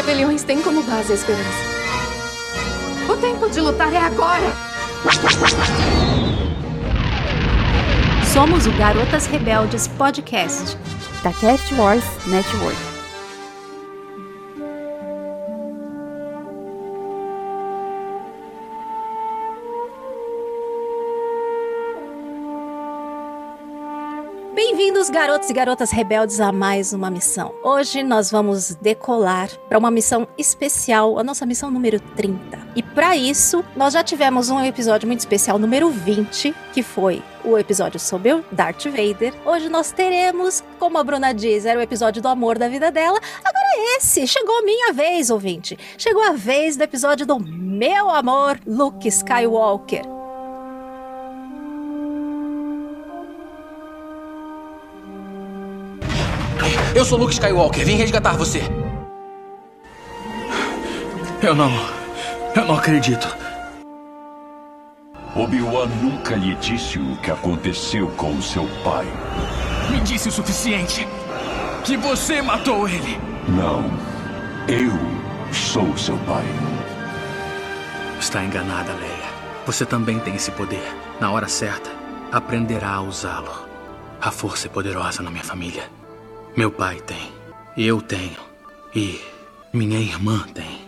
rebeliões têm como base a esperança. O tempo de lutar é agora! Somos o Garotas Rebeldes Podcast da Cast Wars Network. Bem-vindos, garotos e garotas rebeldes, a mais uma missão. Hoje nós vamos decolar para uma missão especial, a nossa missão número 30. E para isso, nós já tivemos um episódio muito especial, número 20, que foi o episódio sobre o Darth Vader. Hoje nós teremos, como a Bruna diz, era o episódio do amor da vida dela. Agora é esse, chegou a minha vez, ouvinte. Chegou a vez do episódio do meu amor, Luke Skywalker. Eu sou Luke Skywalker, vim resgatar você. Eu não. Eu não acredito. Obi-Wan nunca lhe disse o que aconteceu com o seu pai. Me disse o suficiente. Que você matou ele. Não. Eu sou seu pai. Está enganada, Leia. Você também tem esse poder. Na hora certa, aprenderá a usá-lo. A força é poderosa na minha família. Meu pai tem. Eu tenho. E minha irmã tem.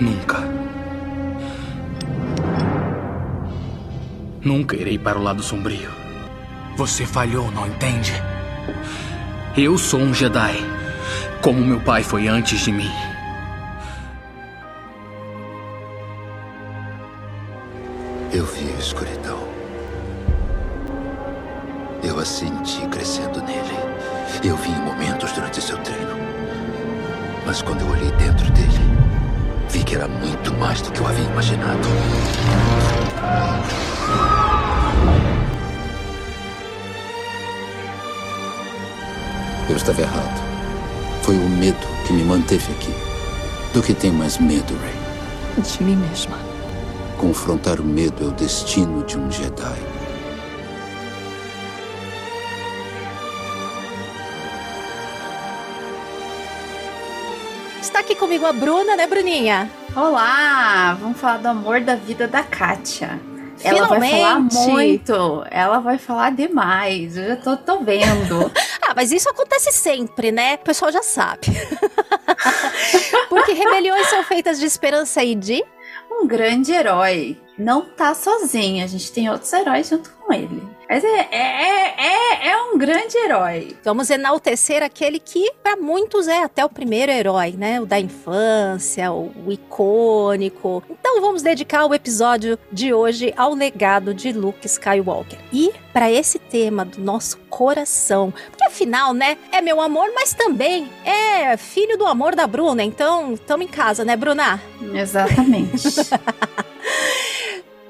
Nunca. Nunca irei para o lado sombrio. Você falhou, não entende? Eu sou um Jedi, como meu pai foi antes de mim. Eu vi a escuridão. Eu a senti crescendo nele. Eu vi em momentos durante seu treino. Mas quando eu olhei dentro dele, vi que era muito mais do que eu havia imaginado. Eu estava errado. Foi o medo que me manteve aqui. Do que tenho mais medo, Ray? De mim mesma. Confrontar o medo é o destino de um Jedi. Aqui comigo a Bruna, né, Bruninha? Olá! Vamos falar do amor da vida da Kátia. Ela vai falar muito, ela vai falar demais. Eu já tô, tô vendo. Ah, mas isso acontece sempre, né? O pessoal já sabe. Porque rebeliões são feitas de esperança e de. um grande herói. Não tá sozinho, a gente tem outros heróis junto com ele. Mas é, é, é, é um grande herói. Vamos enaltecer aquele que, para muitos, é até o primeiro herói, né? O da infância, o, o icônico. Então vamos dedicar o episódio de hoje ao legado de Luke Skywalker. E para esse tema do nosso coração, porque afinal, né? É meu amor, mas também é filho do amor da Bruna. Então, estamos em casa, né, Bruna? Exatamente.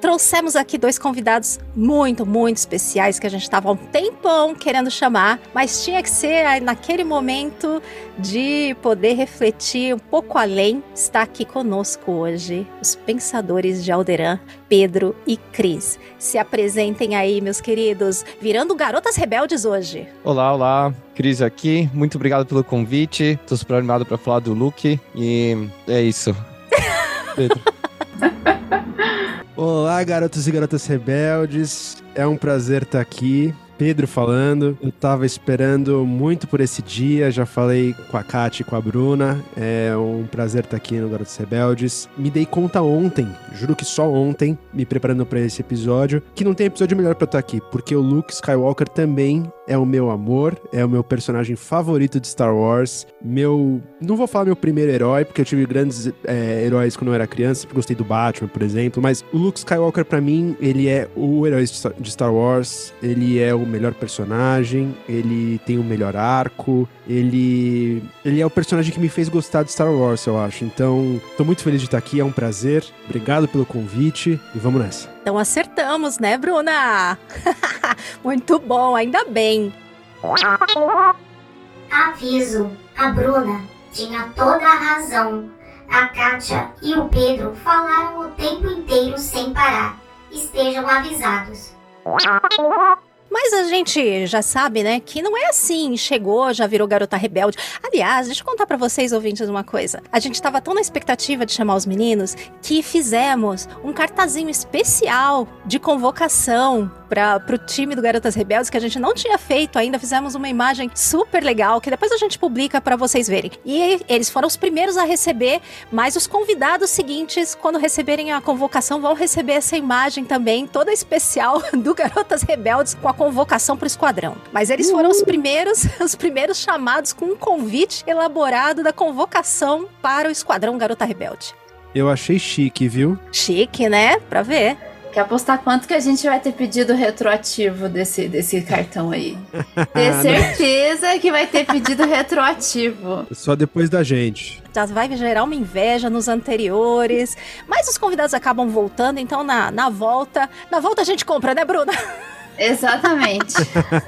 trouxemos aqui dois convidados muito, muito especiais que a gente estava há um tempão querendo chamar, mas tinha que ser naquele momento de poder refletir um pouco além. Está aqui conosco hoje os pensadores de Alderan, Pedro e Cris. Se apresentem aí, meus queridos, virando garotas rebeldes hoje. Olá, olá. Cris aqui. Muito obrigado pelo convite. Tô super animado para falar do Luke. E é isso. Pedro. Olá, garotos e garotas rebeldes. É um prazer estar aqui. Pedro falando. Eu tava esperando muito por esse dia. Já falei com a Kate e com a Bruna. É um prazer estar aqui no Garotos Rebeldes. Me dei conta ontem, juro que só ontem, me preparando para esse episódio, que não tem episódio melhor para estar aqui, porque o Luke Skywalker também é o meu amor, é o meu personagem favorito de Star Wars. Meu. Não vou falar meu primeiro herói, porque eu tive grandes é, heróis quando eu era criança. Sempre gostei do Batman, por exemplo. Mas o Luke Skywalker, para mim, ele é o herói de Star- Wars. Ele é o melhor personagem. Ele tem o melhor arco. Ele. Ele é o personagem que me fez gostar de Star Wars, eu acho. Então, tô muito feliz de estar aqui. É um prazer. Obrigado pelo convite. E vamos nessa. Então acertamos, né, Bruna? muito bom, ainda bem. Aviso: a Bruna tinha toda a razão. A Kátia e o Pedro falaram o tempo inteiro sem parar. Estejam avisados. Mas a gente já sabe, né, que não é assim. Chegou, já virou garota rebelde. Aliás, deixa eu contar pra vocês, ouvintes, uma coisa. A gente tava tão na expectativa de chamar os meninos que fizemos um cartazinho especial de convocação para pro time do Garotas Rebeldes que a gente não tinha feito ainda. Fizemos uma imagem super legal que depois a gente publica para vocês verem. E eles foram os primeiros a receber, mas os convidados seguintes, quando receberem a convocação, vão receber essa imagem também, toda especial do Garotas Rebeldes com a convocação pro esquadrão. Mas eles foram os primeiros, os primeiros chamados com um convite elaborado da convocação para o esquadrão Garota Rebelde. Eu achei chique, viu? Chique, né? Pra ver. Quer apostar quanto que a gente vai ter pedido retroativo desse, desse cartão aí? Ter certeza que vai ter pedido retroativo. Só depois da gente. Já vai gerar uma inveja nos anteriores. Mas os convidados acabam voltando, então na, na volta. Na volta a gente compra, né, Bruna? Exatamente.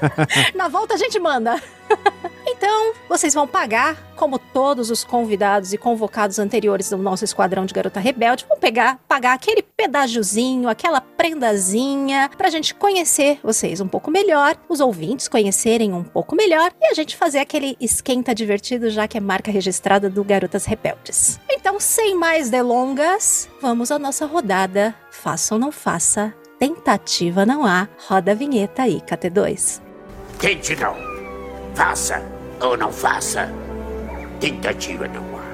Na volta a gente manda. Então, vocês vão pagar, como todos os convidados e convocados anteriores do nosso esquadrão de Garota Rebelde, vão pegar, pagar aquele pedágiozinho, aquela prendazinha, pra gente conhecer vocês um pouco melhor, os ouvintes conhecerem um pouco melhor e a gente fazer aquele esquenta divertido, já que é marca registrada do Garotas Rebeldes. Então, sem mais delongas, vamos à nossa rodada. Faça ou não faça, tentativa não há. Roda a vinheta aí, KT2. Tente não. Faça ou não faça. Tentativa não há.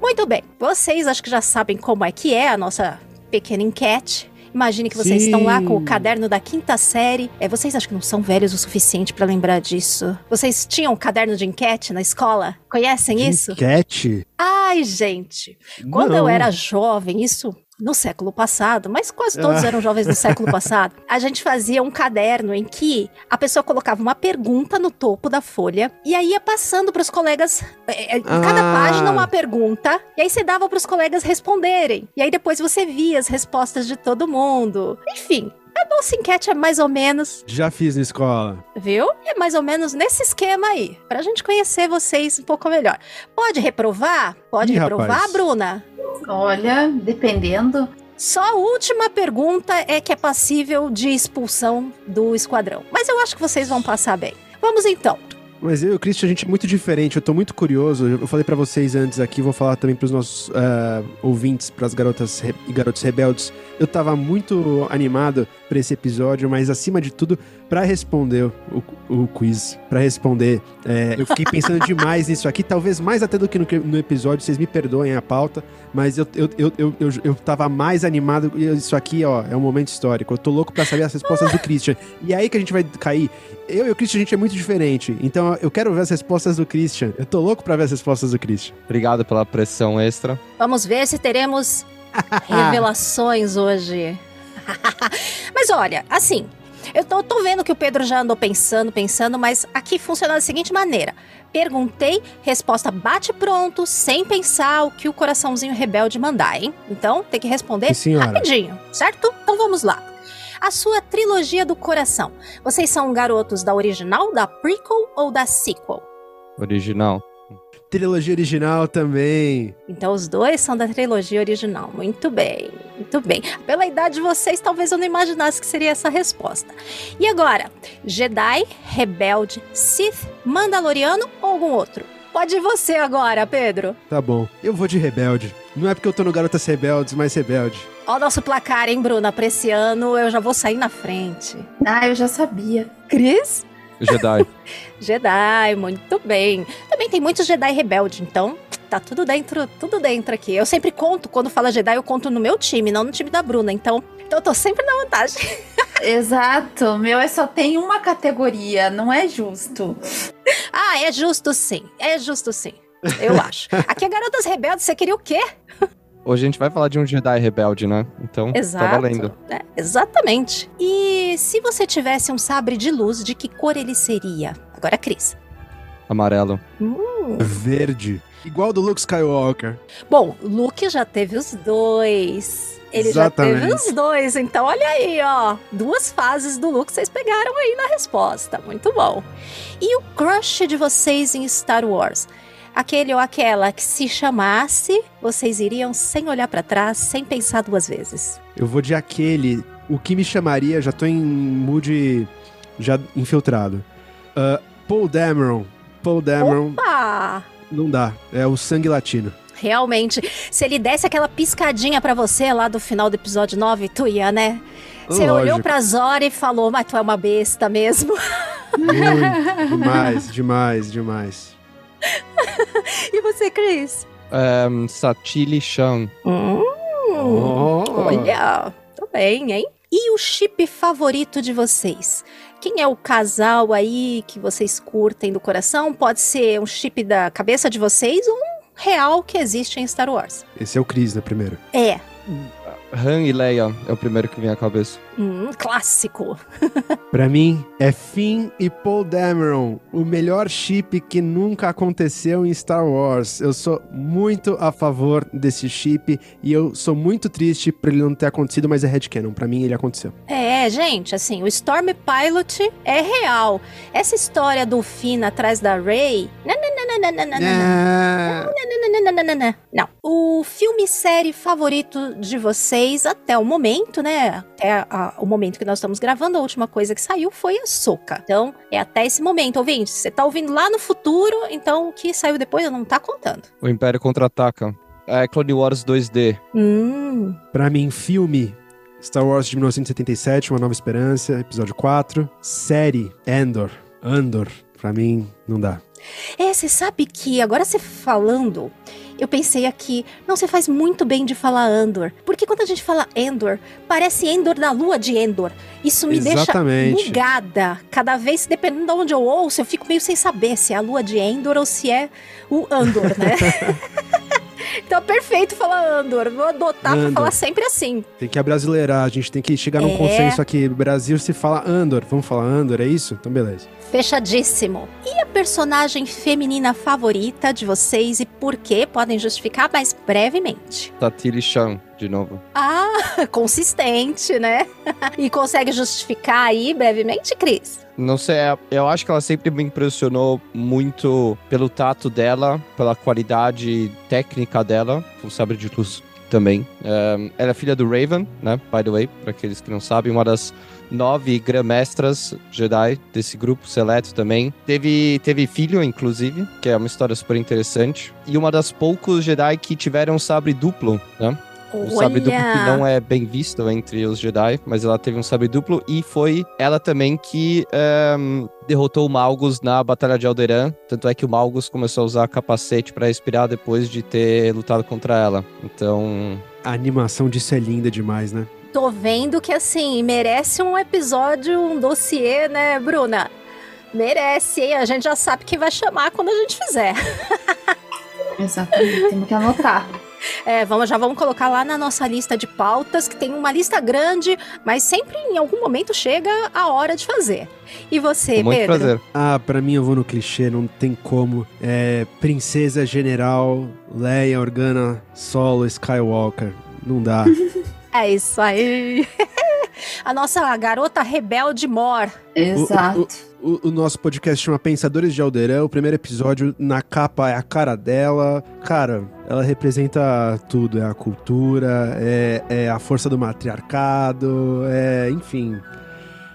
Muito bem, vocês acho que já sabem como é que é a nossa pequena enquete. Imagine que vocês Sim. estão lá com o caderno da quinta série. É, vocês acham que não são velhos o suficiente pra lembrar disso? Vocês tinham um caderno de enquete na escola? Conhecem isso? Enquete? Ai, gente. Quando Não. eu era jovem, isso no século passado, mas quase todos Ah. eram jovens no século passado, a gente fazia um caderno em que a pessoa colocava uma pergunta no topo da folha e aí ia passando para os colegas, é, é, em cada Ah. página uma pergunta, e aí você dava para os colegas responderem. E aí depois você via as respostas de todo mundo. Enfim, a nossa enquete é mais ou menos Já fiz na escola. Viu? É mais ou menos nesse esquema aí, pra gente conhecer vocês um pouco melhor. Pode reprovar? Pode Ih, reprovar, rapaz. Bruna? Olha, dependendo. Só a última pergunta é que é passível de expulsão do esquadrão. Mas eu acho que vocês vão passar bem. Vamos então. Mas eu e o Christian, a gente é muito diferente. Eu tô muito curioso. Eu falei pra vocês antes aqui, vou falar também pros nossos ah, ouvintes, pras garotas e garotos rebeldes. Eu tava muito animado pra esse episódio, mas acima de tudo, pra responder o, o quiz. Pra responder. É, eu fiquei pensando demais nisso aqui, talvez mais até do que no, no episódio. Vocês me perdoem a pauta, mas eu, eu, eu, eu, eu, eu tava mais animado. Isso aqui, ó, é um momento histórico. Eu tô louco pra saber as respostas do Christian. E aí que a gente vai cair. Eu e o Christian, a gente é muito diferente. Então eu quero ver as respostas do Christian. Eu tô louco pra ver as respostas do Christian. Obrigado pela pressão extra. Vamos ver se teremos revelações hoje. mas olha, assim, eu tô, tô vendo que o Pedro já andou pensando, pensando, mas aqui funciona da seguinte maneira. Perguntei, resposta bate pronto, sem pensar o que o coraçãozinho rebelde mandar, hein? Então, tem que responder rapidinho, certo? Então vamos lá. A sua trilogia do coração. Vocês são garotos da original, da prequel ou da sequel? Original. Trilogia original também. Então os dois são da trilogia original. Muito bem, muito bem. Pela idade de vocês, talvez eu não imaginasse que seria essa a resposta. E agora, Jedi, Rebelde, Sith, Mandaloriano ou algum outro? Pode ir você agora, Pedro. Tá bom. Eu vou de rebelde. Não é porque eu tô no Garotas Rebeldes, mas rebelde. Ó o nosso placar, hein, Bruna? Pra esse ano eu já vou sair na frente. Ah, eu já sabia. Cris? Jedi. Jedi, muito bem. Também tem muitos Jedi rebelde, então tá tudo dentro, tudo dentro aqui. Eu sempre conto, quando fala Jedi, eu conto no meu time, não no time da Bruna. Então, então eu tô sempre na vantagem. Exato. Meu é só tem uma categoria, não é justo. Ah, é justo sim. É justo sim. Eu acho. Aqui é Garotas Rebeldes, você queria o quê? Hoje a gente vai falar de um Jedi rebelde, né? Então, Exato. tá valendo. É, exatamente. E se você tivesse um sabre de luz, de que cor ele seria? Agora, Cris. Amarelo. Hum. Verde. Igual do Luke Skywalker. Bom, Luke já teve os dois. Ele já Exatamente. teve os dois. Então, olha aí, ó. Duas fases do Luke vocês pegaram aí na resposta. Muito bom. E o crush de vocês em Star Wars? Aquele ou aquela que se chamasse, vocês iriam sem olhar pra trás, sem pensar duas vezes. Eu vou de aquele. O que me chamaria, já tô em mood já infiltrado. Ah, Paul Dameron. Paul Dameron, Opa! não dá. É o sangue latino. Realmente, se ele desse aquela piscadinha pra você lá do final do episódio 9, tu ia, né? Você Lógico. olhou pra Zora e falou, mas tu é uma besta mesmo. Muito, demais, demais, demais. e você, Cris? Um, Satili Chan. Hum, Oh. Olha, tô bem, hein? E o chip favorito de vocês? Quem é o casal aí que vocês curtem do coração? Pode ser um chip da cabeça de vocês ou um real que existe em Star Wars. Esse é o Chris, né, primeiro. É, Han e Leia é o primeiro que vem à cabeça. hum, clássico. Pra mim, é Finn e Paul Dameron, o melhor chip que nunca aconteceu em Star Wars. Eu sou muito a favor desse chip e eu sou muito triste por ele não ter acontecido, mas é headcanon. Pra mim, ele aconteceu. É, gente, assim, o Storm Pilot é real. Essa história do Finn atrás da Rey. Não, não, não, não. O filme e série favorito de vocês até o momento, né? Até a- o momento que nós estamos gravando, a última coisa que saiu foi a Soca. Então, é até esse momento, ouvinte. Você tá ouvindo lá no futuro, então o que saiu depois não tá contando. O Império Contra-Ataca. É Clone Wars 2D. Hum. Pra mim, filme Star Wars de 1977, Uma Nova Esperança, episódio 4. Série Andor. Andor. Pra mim, não dá. É, você sabe que agora você falando, eu pensei aqui, não, você faz muito bem de falar Andor. Porque quando a gente fala Endor, parece Endor da lua de Endor. Isso me Exatamente. deixa bugada. Cada vez, dependendo de onde eu ouço, eu fico meio sem saber se é a lua de Endor ou se é o Andor, né? então, perfeito falar Andor. Vou adotar pra Andor. falar sempre assim. Tem que abrasileirar, a gente tem que chegar num É. consenso aqui. Brasil se fala Andor. Vamos falar Andor, é isso? Então, beleza. Fechadíssimo. E a personagem feminina favorita de vocês e por quê? Podem justificar mais brevemente. Satili Chan, de novo. Ah, consistente, né? e consegue justificar aí brevemente, Cris? Não sei, é- eu acho que ela sempre me impressionou muito pelo tato dela, pela qualidade técnica dela, com sabre de luz também. É, ela é filha do Raven, né? By the way, para aqueles que não sabem, uma das nove grã-mestras Jedi desse grupo seleto também. Teve, teve filho, inclusive, que é uma história super interessante. E uma das poucos Jedi que tiveram sabre duplo, né? O sabre duplo que não é bem visto entre os Jedi, mas ela teve um sabre duplo e foi ela também que ehm, derrotou o Malgus na Batalha de Alderaan. Tanto é que o Malgus começou a usar capacete pra respirar depois de ter lutado contra ela. Então, A animação disso é linda demais, né? Tô vendo que, assim, merece um episódio, um dossiê, né, Bruna? Merece, hein? A gente já sabe quem vai chamar quando a gente fizer. Exatamente, temos que anotar. É, vamos, já vamos colocar lá na nossa lista de pautas, que tem uma lista grande, mas sempre em algum momento chega a hora de fazer. E você, com muito Pedro? prazer. Ah, pra mim eu vou no clichê, não tem como. É Princesa General, Leia Organa, Solo, Skywalker. Não dá. É isso aí. a nossa garota rebelde mor. Exato. O, o nosso podcast chama Pensadores de Alderan. O primeiro episódio, na capa, é a cara dela. Cara, ela representa tudo. É a cultura, é, é a força do matriarcado, é. Enfim.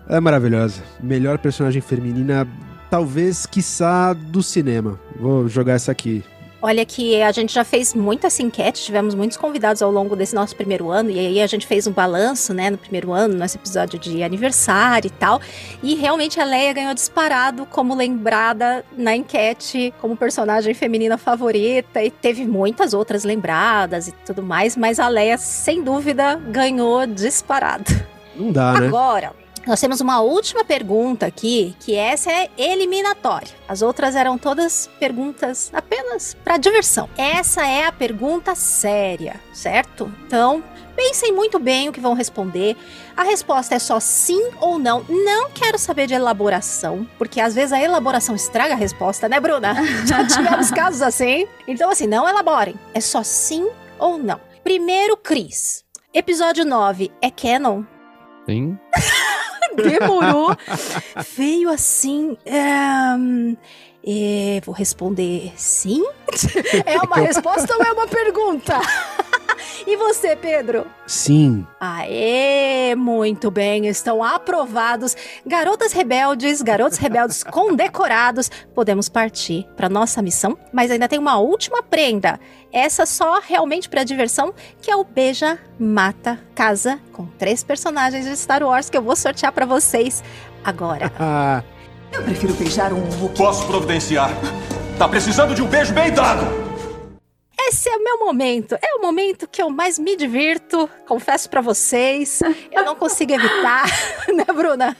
Ela é maravilhosa. Melhor personagem feminina, talvez, quiçá, do cinema. Vou jogar essa aqui. Olha que a gente já fez muita essa enquete, tivemos muitos convidados ao longo desse nosso primeiro ano, e aí a gente fez um balanço, né, no primeiro ano, nosso episódio de aniversário e tal, e realmente a Leia ganhou disparado como lembrada na enquete como personagem feminina favorita, e teve muitas outras lembradas e tudo mais, mas a Leia, sem dúvida, ganhou disparado. Não dá, né? Agora, nós temos uma última pergunta aqui, que essa é eliminatória. As outras eram todas perguntas apenas para diversão. Essa é a pergunta séria, certo? Então, pensem muito bem o que vão responder. A resposta é só sim ou não. Não quero saber de elaboração, porque às vezes a elaboração estraga a resposta, né, Bruna? Já tivemos casos assim. Então, assim, não elaborem. É só sim ou não. Primeiro, Cris. Episódio 9 é canon? Sim. demorou. Veio assim. ehm, é, vou responder sim. É uma resposta ou é uma pergunta? E você, Pedro? Sim. Aê, muito bem, estão aprovados. Garotas rebeldes, garotos rebeldes condecorados. Podemos partir para nossa missão, mas ainda tem uma última prenda. Essa só realmente para diversão, que é o Beija, Mata, Casa, com três personagens de Star Wars que eu vou sortear para vocês agora. Ah, Eu prefiro beijar um. Posso providenciar. Tá precisando de um beijo bem dado. Esse é o meu momento. É o momento que eu mais me divirto. Confesso pra vocês. Eu não consigo evitar, né, Bruna?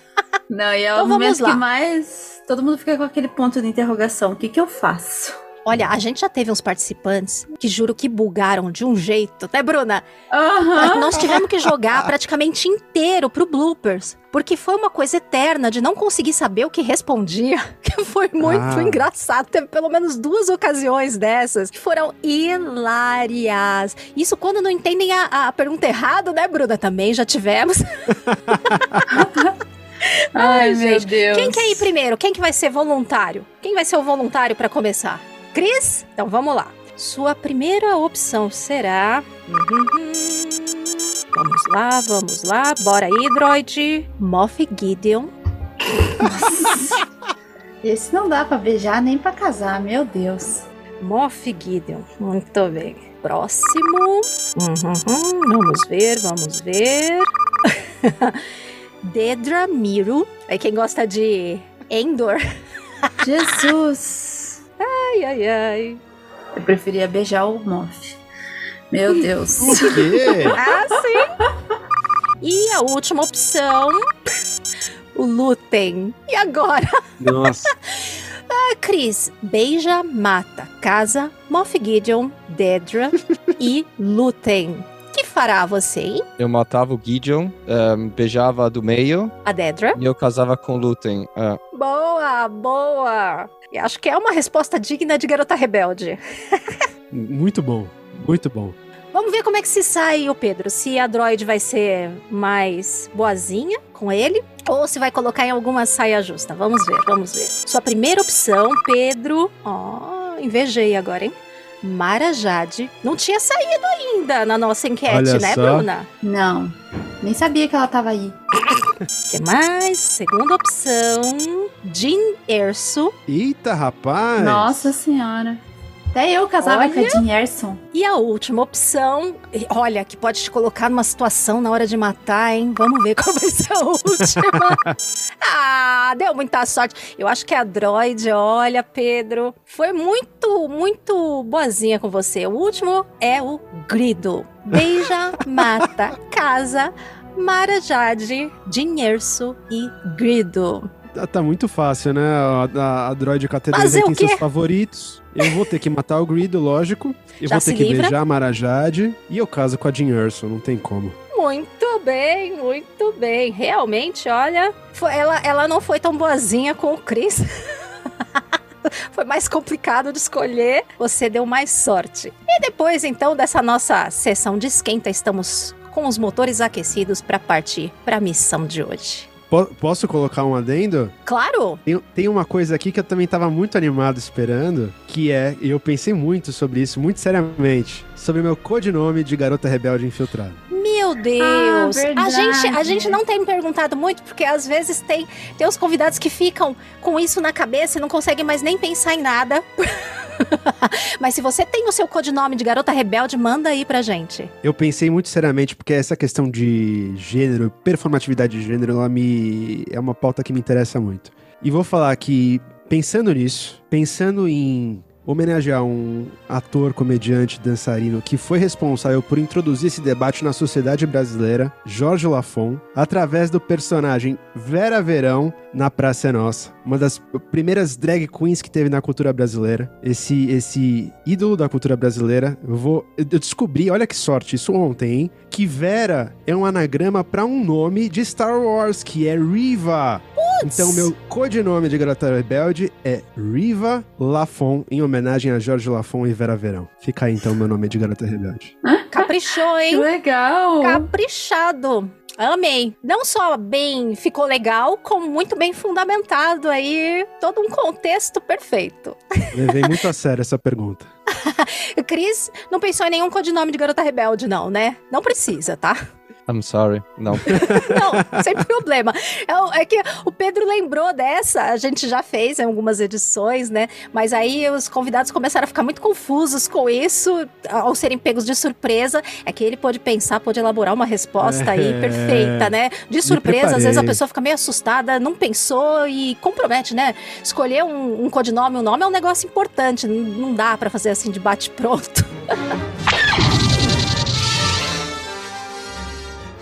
Não, e é Então o vamos momento que mais todo mundo fica com aquele ponto de interrogação. O que, que eu faço? Olha, a gente já teve uns participantes que juro que bugaram de um jeito, né, Bruna? Aham. Nós tivemos que jogar praticamente inteiro pro bloopers. Porque foi uma coisa eterna de não conseguir saber o que respondia. Que foi muito Ah. engraçado. Teve pelo menos duas ocasiões dessas que foram hilárias. Isso quando não entendem a, a pergunta errada, né, Bruna? Também já tivemos. Ai, meu Deus. Quem quer ir primeiro? Quem que vai ser voluntário? Quem vai ser o voluntário pra começar? Cris? Então vamos lá. Sua primeira opção será. Vamos lá, vamos lá. Bora aí, droid. Moff Gideon. Esse não dá pra beijar nem pra casar, meu Deus. Moff Gideon. Muito bem. Próximo. Uhum. Vamos ver, vamos ver. Dedra Miro. Aí quem gosta de Endor. Jesus. Ai, ai, ai. Eu preferia beijar o Moff. Meu Deus. o quê? Ah, sim. E a última opção, o Lutem. E agora? Nossa. Ah, Cris, beija, mata, casa, Moff Gideon, Dedra e Lutem. Que fará você, hein? Eu matava o Gideon, ehm, beijava a do meio A Dedra? e eu casava com o Lutem. Ah, Boa, boa. E acho que é uma resposta digna de garota rebelde. Muito bom. Muito bom. Vamos ver como é que se sai o Pedro. Se a droid vai ser mais boazinha com ele ou se vai colocar em alguma saia justa. Vamos ver, vamos ver. Sua primeira opção, Pedro. Ó, invejei agora, hein? Mara Jade. Não tinha saído ainda na nossa enquete, Olha né, só. Bruna? Não. Nem sabia que ela tava aí. O que mais? Segunda opção, Jean Erso. Eita, rapaz. Nossa senhora. Até eu casava Olha. com a Jean Erson. E a última opção, olha, que pode te colocar numa situação na hora de matar, hein? Vamos ver qual vai ser a última. ah, deu muita sorte. Eu acho que a droid, olha, Pedro, foi muito, muito boazinha com você. O último é o Grido. Beija, mata, casa, Mara Jade, Dinherso e Grido. Tá, tá muito fácil, né? A, a, a droid KT2 Fazer aí o tem seus favoritos. Eu vou ter que matar o Grido, lógico. Eu Já vou ter que livra? beijar a Marajade. E eu caso com a Jean Erso, não tem como. Muito bem, muito bem. Realmente, olha, foi- ela, ela não foi tão boazinha com o Chris. foi mais complicado de escolher. Você deu mais sorte. E depois, então, dessa nossa sessão de esquenta, estamos com os motores aquecidos para partir para a missão de hoje. Po- posso colocar um adendo? Claro! Tem, tem uma coisa aqui que eu também tava muito animado esperando, que é, e eu pensei muito sobre isso, muito seriamente, sobre meu codinome de garota rebelde infiltrada. Meu Deus! Ah, a, gente, a gente não tem perguntado muito, porque às vezes tem, tem os convidados que ficam com isso na cabeça e não conseguem mais nem pensar em nada. Mas se você tem o seu codinome de garota rebelde, manda aí pra gente. Eu pensei muito seriamente, porque essa questão de gênero, performatividade de gênero, ela me. é uma pauta que me interessa muito. E vou falar que, pensando nisso, pensando em homenagear um ator, comediante, dançarino que foi responsável por introduzir esse debate na sociedade brasileira, Jorge Lafon, através do personagem Vera Verão na Praça é Nossa, uma das primeiras drag queens que teve na cultura brasileira, esse esse ídolo da cultura brasileira. Eu vou eu descobri, olha que sorte, isso ontem, hein, que Vera é um anagrama para um nome de Star Wars, que é Riva. Então, meu codinome de Garota Rebelde é Riva Lafon, em homenagem a Jorge Lafon e Vera Verão. Fica aí, então, meu nome de Garota Rebelde. Caprichou, Que hein? legal. Caprichado. Amei. Não só bem ficou legal, como muito bem fundamentado aí, todo um contexto perfeito. Levei muito a sério essa pergunta. Cris não pensou em nenhum codinome de garota rebelde, não, né? Não precisa, tá? I'm sorry. Não. Não, sem problema. É, é que o Pedro lembrou dessa, a gente já fez em algumas edições, né? Mas aí os convidados começaram a ficar muito confusos com isso, ao serem pegos de surpresa. É que ele pôde pensar, pôde elaborar uma resposta aí É. perfeita, né? De surpresa, às vezes a pessoa fica meio assustada, não pensou e compromete, né? Escolher um, um codinome, um nome é um negócio importante, não, dá pra fazer assim de bate-pronto.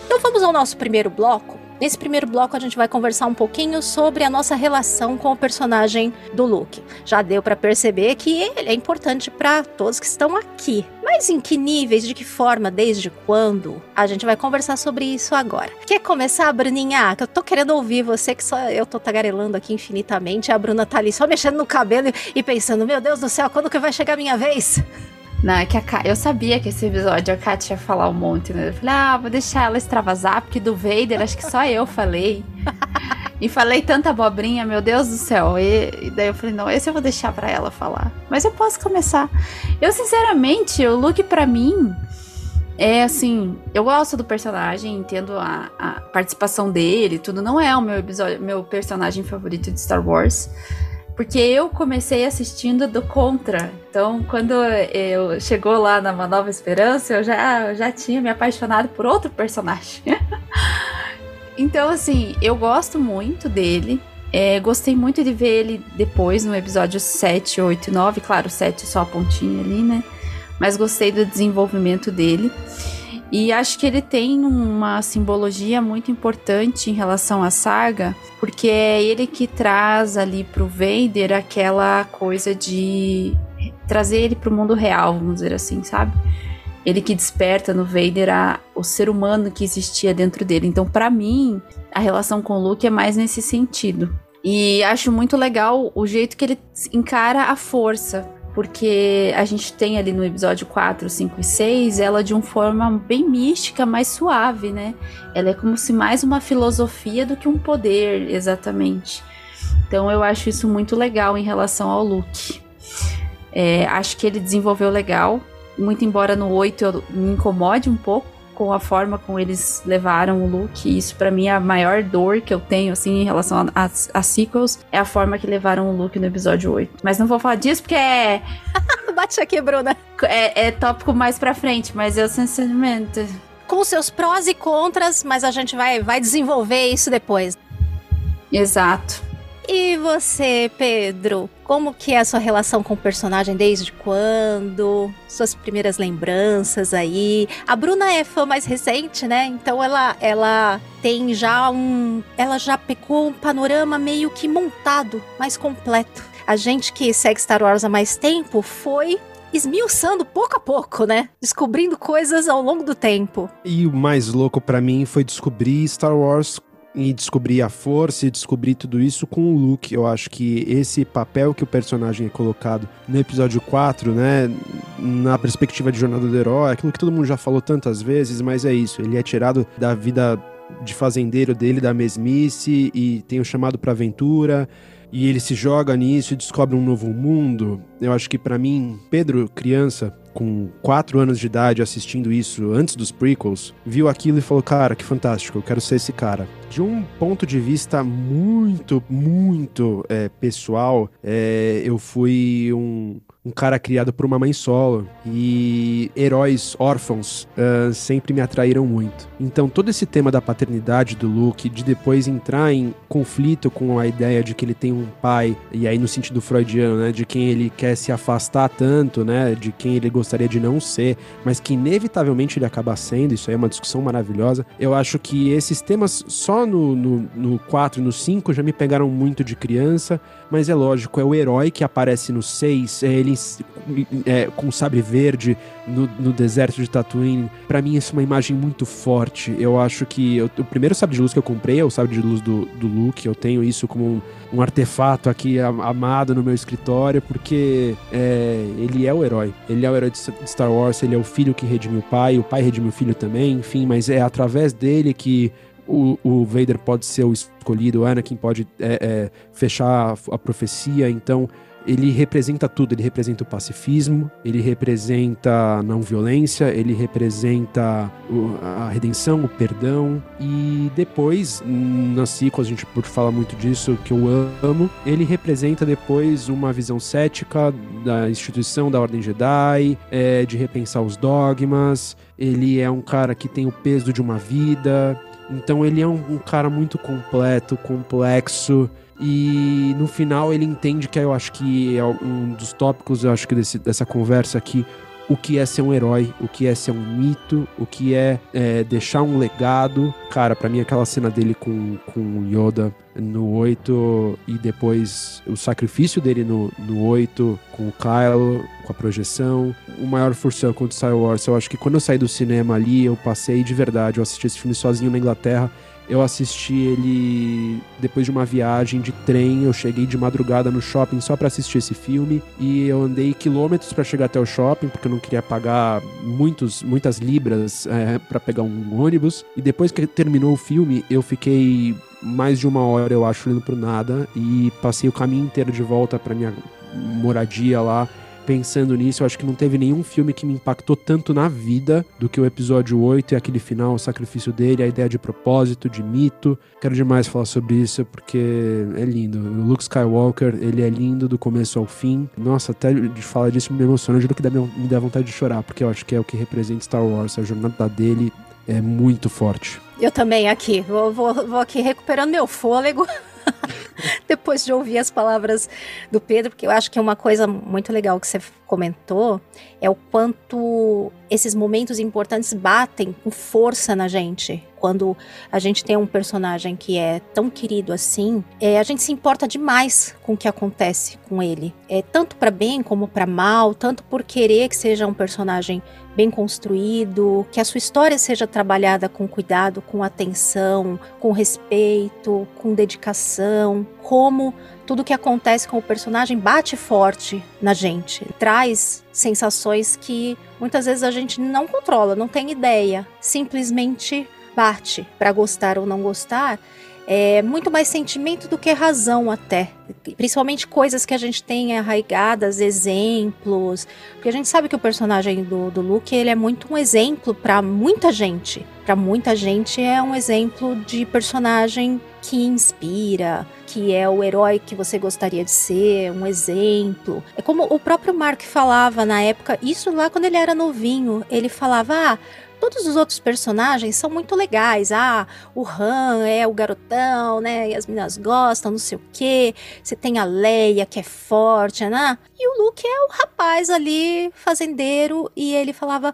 Então vamos ao nosso primeiro bloco. Nesse primeiro bloco a gente vai conversar um pouquinho sobre a nossa relação com o personagem do Luke. Já deu pra perceber que ele é importante pra todos que estão aqui. Mas em que níveis, de que forma, desde quando? A gente vai conversar sobre isso agora. Quer começar, Bruninha? Que eu tô querendo ouvir você, que só eu tô tagarelando aqui infinitamente. A Bruna tá ali só mexendo no cabelo e pensando: meu Deus do céu, quando que vai chegar a minha vez? Não, é que a eu sabia que esse episódio a Kat ia falar um monte, né? Eu falei, ah, vou deixar ela extravasar, porque do Vader acho que só eu falei. e falei tanta abobrinha, meu Deus do céu. E, e daí eu falei, não, esse eu vou deixar pra ela falar. Mas eu posso começar. Eu, sinceramente, o Luke pra mim é assim, eu gosto do personagem, entendo a, a participação dele, tudo. Não é o meu episódio, meu personagem favorito de Star Wars. Porque eu comecei assistindo do Contra. Então, quando eu chegou lá na Nova Esperança, eu já, eu já tinha me apaixonado por outro personagem. então, assim, eu gosto muito dele. É, gostei muito de ver ele depois no episódio 7, 8 e 9. Claro, 7 só a pontinha ali, né? Mas gostei do desenvolvimento dele. E acho que ele tem uma simbologia muito importante em relação à saga, porque é ele que traz ali pro Vader aquela coisa de trazer ele pro mundo real, vamos dizer assim, sabe? Ele que desperta no Vader a, o ser humano que existia dentro dele. Então, pra mim, a relação com o Luke é mais nesse sentido. E acho muito legal o jeito que ele encara a força. Porque a gente tem ali no episódio 4, 5 e 6 ela de uma forma bem mística, mais suave, né? Ela é como se mais uma filosofia do que um poder, exatamente. Então eu acho isso muito legal em relação ao Luke. É, acho que ele desenvolveu legal, muito embora no 8 eu me incomode um pouco com a forma como eles levaram o Luke. Isso pra mim é a maior dor que eu tenho assim em relação às sequels, é a forma que levaram o Luke no episódio 8. Mas não vou falar disso porque é Bate aqui, Bruna. é, é tópico mais pra frente, mas eu sinceramente Com seus prós e contras, mas a gente vai, vai desenvolver isso depois. Exato. E você, Pedro? Como que é a sua relação com o personagem desde quando? Suas primeiras lembranças aí? A Bruna é fã mais recente, né? Então ela ela tem já um, ela já pegou um panorama meio que montado, mais completo. A gente que segue Star Wars há mais tempo foi esmiuçando pouco a pouco, né? Descobrindo coisas ao longo do tempo. E o mais louco pra mim foi descobrir Star Wars e descobrir a força e descobrir tudo isso com o Luke. Eu acho que esse papel que o personagem é colocado no episódio 4, né, na perspectiva de jornada do herói, aquilo que todo mundo já falou tantas vezes, mas é isso, ele é tirado da vida de fazendeiro dele, da mesmice e tem o chamado pra aventura. E ele se joga nisso e descobre um novo mundo. Eu acho que pra mim, Pedro, criança, com 4 anos de idade, assistindo isso antes dos prequels, viu aquilo e falou: Cara, que fantástico, eu quero ser esse cara. De um ponto de vista muito, muito é, pessoal, é, eu fui um, um cara criado por uma mãe solo e heróis órfãos ah, sempre me atraíram muito. Então, todo esse tema da paternidade do Luke, de depois entrar em conflito com a ideia de que ele tem um pai, e aí no sentido freudiano, né, de quem ele quer se afastar tanto, né, de quem ele gostaria de não ser, mas que inevitavelmente ele acaba sendo, isso aí é uma discussão maravilhosa. Eu acho que esses temas só no, no, no 4 e no 5 já me pegaram muito de criança, mas é lógico, é o herói que aparece no 6, é ele é, com sabre verde no, no deserto de Tatooine. Pra mim, isso é uma imagem muito forte. Eu acho que eu- o primeiro sabre de luz que eu comprei é o sabre de luz do, do Luke. Eu tenho isso como um, um artefato aqui am- amado no meu escritório, porque é, ele é o herói. Ele é o herói de Star Wars, ele é o filho que redimiu o pai, o pai redimiu o filho também, enfim, mas é através dele que o, o Vader pode ser o escolhido, o Anakin pode é, é, fechar a, a profecia, então ele representa tudo. Ele representa o pacifismo, ele representa a não violência, ele representa a redenção, o perdão. E depois, na sequel, a gente por falar muito disso, que eu amo, ele representa depois uma visão cética da instituição da Ordem Jedi, é, de repensar os dogmas. Ele é um cara que tem o peso de uma vida. Então ele é um, um cara muito completo, complexo. E no final ele entende que eu acho que é um dos tópicos, eu acho que desse- dessa conversa aqui, o que é ser um herói, o que é ser um mito, o que é, é, deixar um legado. Cara, pra mim aquela cena dele com, com o Yoda no 8 e depois o sacrifício dele no, no 8 com o Kylo, com a projeção. O maior furção contra Star Wars. Eu acho que quando eu saí do cinema ali, eu passei de verdade. Eu assisti esse filme sozinho na Inglaterra. Eu assisti ele depois de uma viagem de trem. Eu cheguei de madrugada no shopping só pra assistir esse filme. E eu andei quilômetros pra chegar até o shopping, porque eu não queria pagar muitos, muitas libras é, para pegar um ônibus. E depois que terminou o filme, eu fiquei mais de uma hora, eu acho, olhando pro nada. E passei o caminho inteiro de volta pra minha moradia lá pensando nisso, eu acho que não teve nenhum filme que me impactou tanto na vida do que o episódio 8 e aquele final, o sacrifício dele, a ideia de propósito, de mito. Quero demais falar sobre isso porque é lindo. O Luke Skywalker, ele é lindo do começo ao fim. Nossa, até de falar disso me emociona, eu juro que dá- me dá vontade de chorar, porque eu acho que é o que representa Star Wars, a jornada dele é muito forte. Eu também aqui. Vou, vou, vou aqui recuperando meu fôlego. Depois de ouvir as palavras do Pedro, porque eu acho que é uma coisa muito legal que você comentou é o quanto esses momentos importantes batem com força na gente. Quando a gente tem um personagem que é tão querido assim, é, a gente se importa demais com o que acontece com ele. É tanto para bem como para mal, tanto por querer que seja um personagem bem construído, que a sua história seja trabalhada com cuidado, com atenção, com respeito, com dedicação, como tudo que acontece com o personagem bate forte na gente, traz sensações que muitas vezes a gente não controla, não tem ideia, simplesmente bate para gostar ou não gostar. É muito mais sentimento do que razão até. Principalmente coisas que a gente tem arraigadas, exemplos. Porque a gente sabe que o personagem do, do Luke, ele é muito um exemplo para muita gente. Para muita gente é um exemplo de personagem que inspira, que é o herói que você gostaria de ser, um exemplo. É como o próprio Mark falava na época, isso lá quando ele era novinho, ele falava: "Ah, todos os outros personagens são muito legais. Ah, o Han é o garotão, né? E as meninas gostam, não sei o quê. Você tem a Leia, que é forte, né? E o Luke é o rapaz ali, fazendeiro, e ele falava: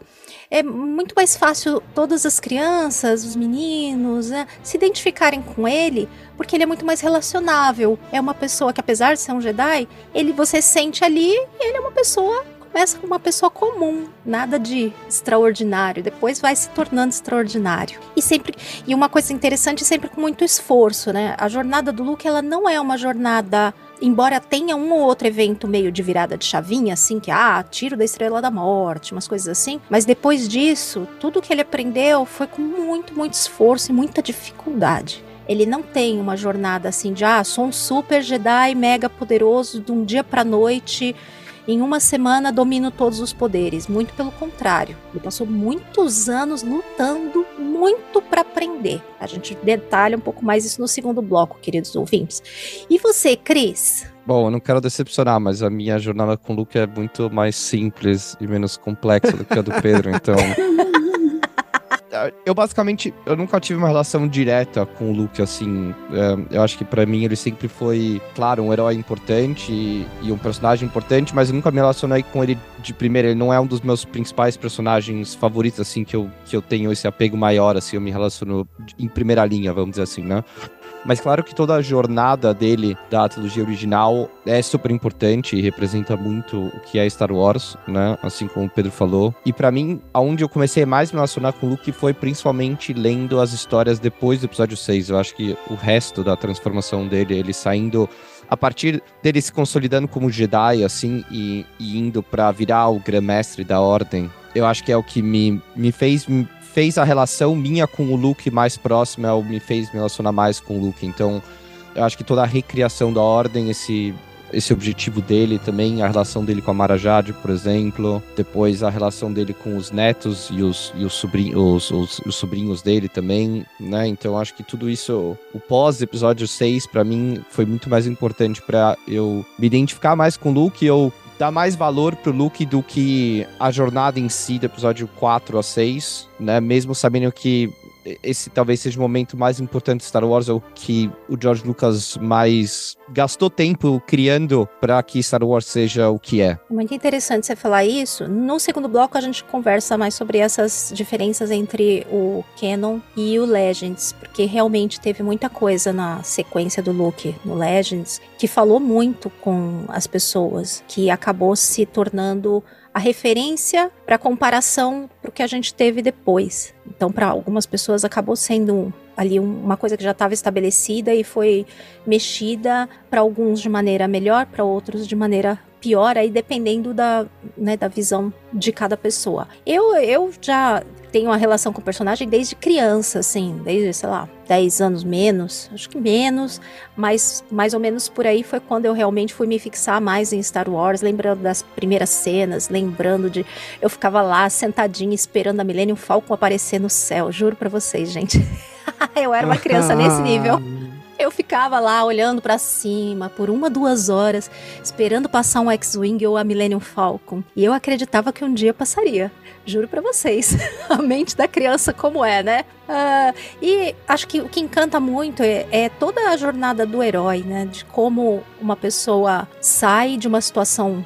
é muito mais fácil todas as crianças, os meninos, né, se identificarem com ele, porque ele é muito mais relacionável. É uma pessoa que, apesar de ser um Jedi, ele você sente ali, ele é uma pessoa começa com uma pessoa comum, nada de extraordinário, depois vai se tornando extraordinário. E sempre e uma coisa interessante, sempre com muito esforço, né? A jornada do Luke, ela não é uma jornada Embora tenha um ou outro evento meio de virada de chavinha, assim, que, ah, tiro da estrela da morte, umas coisas assim, mas depois disso, tudo que ele aprendeu foi com muito, muito esforço e muita dificuldade. Ele não tem uma jornada assim de, ah, sou um super Jedi mega poderoso de um dia pra noite em uma semana domino todos os poderes. Muito pelo contrário. Ele passou muitos anos lutando muito para aprender. A gente detalha um pouco mais isso no segundo bloco, queridos ouvintes. E você, Cris? Bom, eu não quero decepcionar, mas a minha jornada com o Luke é muito mais simples e menos complexa do que a do Pedro, então. Eu basicamente, eu nunca tive uma relação direta com o Luke, assim. é, eu acho que pra mim ele sempre foi, claro, um herói importante e, e um personagem importante, mas eu nunca me relacionei com ele de primeira. Ele não é um dos meus principais personagens favoritos, assim, que eu, que eu tenho esse apego maior, assim, eu me relaciono em primeira linha, vamos dizer assim, né? Mas claro que toda a jornada dele da trilogia original é super importante e representa muito o que é Star Wars, né? Assim como o Pedro falou. E para mim, aonde eu comecei mais a me relacionar com o Luke foi principalmente lendo as histórias depois do episódio 6. Eu acho que o resto da transformação dele, ele saindo a partir dele se consolidando como Jedi, assim, e, e indo para virar o Grã-Mestre da Ordem, eu acho que é o que me, me fez fez a relação minha com o Luke mais próxima, ou me fez me relacionar mais com o Luke. Então, eu acho que toda a recriação da Ordem, esse esse objetivo dele também, a relação dele com a Mara Jade, por exemplo, depois a relação dele com os netos e os, e os, sobrinhos, os, os, os sobrinhos dele também, né? Então acho que tudo isso, o pós-episódio 6, para mim, foi muito mais importante para eu me identificar mais com o Luke e eu dar mais valor pro Luke do que a jornada em si do episódio 4 a 6, né? Mesmo sabendo que esse talvez seja o momento mais importante de Star Wars, ou que o George Lucas mais gastou tempo criando para que Star Wars seja o que é. Muito interessante você falar isso. No segundo bloco a gente conversa mais sobre essas diferenças entre o Canon e o Legends, porque realmente teve muita coisa na sequência do Luke no Legends que falou muito com as pessoas, que acabou se tornando a referência para comparação para o que a gente teve depois. Então, para algumas pessoas acabou sendo ali uma coisa que já estava estabelecida e foi mexida para alguns de maneira melhor, para outros de maneira pior, aí dependendo da, né, da visão de cada pessoa. Eu, eu já tenho uma relação com o personagem desde criança, assim, desde, sei lá, 10 anos menos, acho que menos, mas mais ou menos por aí foi quando eu realmente fui me fixar mais em Star Wars, lembrando das primeiras cenas, lembrando de eu ficava lá sentadinha esperando a Millennium Falcon aparecer no céu, juro para vocês, gente. eu era uma criança nesse nível. Eu ficava lá olhando para cima por uma, duas horas, esperando passar um X-Wing ou a Millennium Falcon. E eu acreditava que um dia passaria. Juro para vocês. a mente da criança como é, né? Uh, e acho que o que encanta muito é, é, toda a jornada do herói, né? De como uma pessoa sai de uma situação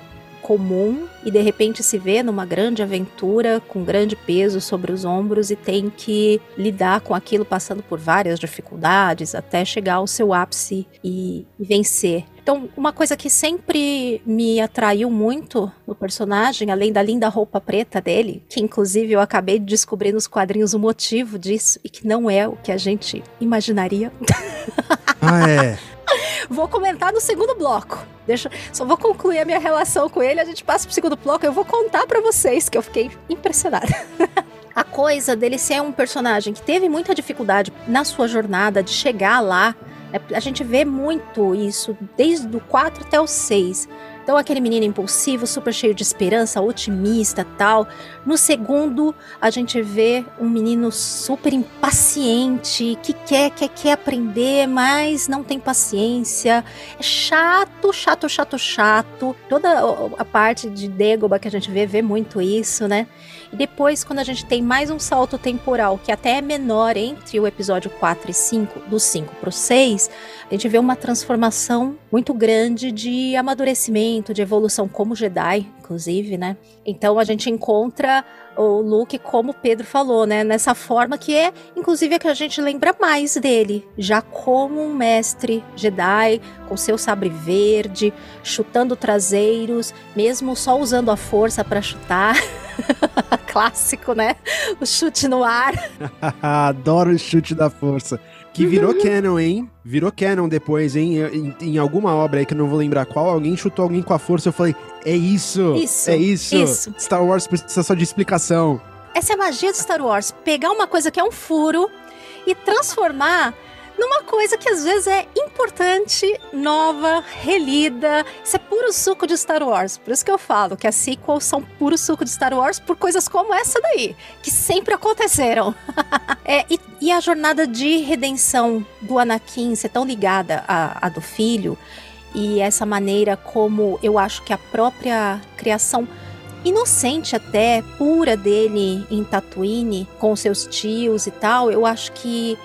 comum e de repente se vê numa grande aventura com grande peso sobre os ombros e tem que lidar com aquilo passando por várias dificuldades até chegar ao seu ápice e, e vencer. Então, uma coisa que sempre me atraiu muito no personagem, além da linda roupa preta dele, que inclusive eu acabei de descobrir nos quadrinhos o motivo disso e que não é o que a gente imaginaria. Ah, é. Vou comentar no segundo bloco. Deixa, só vou concluir a minha relação com ele, a gente passa pro segundo bloco, eu vou contar para vocês que eu fiquei impressionada. a coisa dele ser um personagem que teve muita dificuldade na sua jornada de chegar lá. Né? A gente vê muito isso desde o 4 até o 6. Então, aquele menino impulsivo, super cheio de esperança, otimista tal. No segundo, a gente vê um menino super impaciente, que quer, quer, quer aprender, mas não tem paciência. É chato, chato, chato, chato. Toda a parte de Dagobah que a gente vê, vê muito isso, né? E depois, quando a gente tem mais um salto temporal, que até é menor entre o episódio 4 e 5, do 5 pro 6, a gente vê uma transformação muito grande de amadurecimento, de evolução como Jedi, inclusive, né? Então a gente encontra o Luke, como Pedro falou, né? Nessa forma que é, inclusive, a que a gente lembra mais dele, já como um mestre Jedi, com seu sabre verde, chutando traseiros, mesmo só usando a força para chutar. Clássico, né? O chute no ar. Adoro o chute da força. Que virou canon, hein? Virou canon depois, hein? Em, em, alguma obra aí que eu não vou lembrar qual, alguém chutou alguém com a força. Eu falei, é isso! Isso! É isso! isso. Star Wars precisa só de explicação. Essa é a magia de Star Wars. Pegar uma coisa que é um furo e transformar numa coisa que às vezes é importante, nova, relida. Isso é puro suco de Star Wars. Por isso que eu falo que as sequels são puro suco de Star Wars por coisas como essa daí, que sempre aconteceram. é, e, e, a jornada de redenção do Anakin ser tão ligada à, à do filho, e essa maneira como eu acho que a própria criação inocente até, pura dele em Tatooine, com seus tios e tal, eu acho que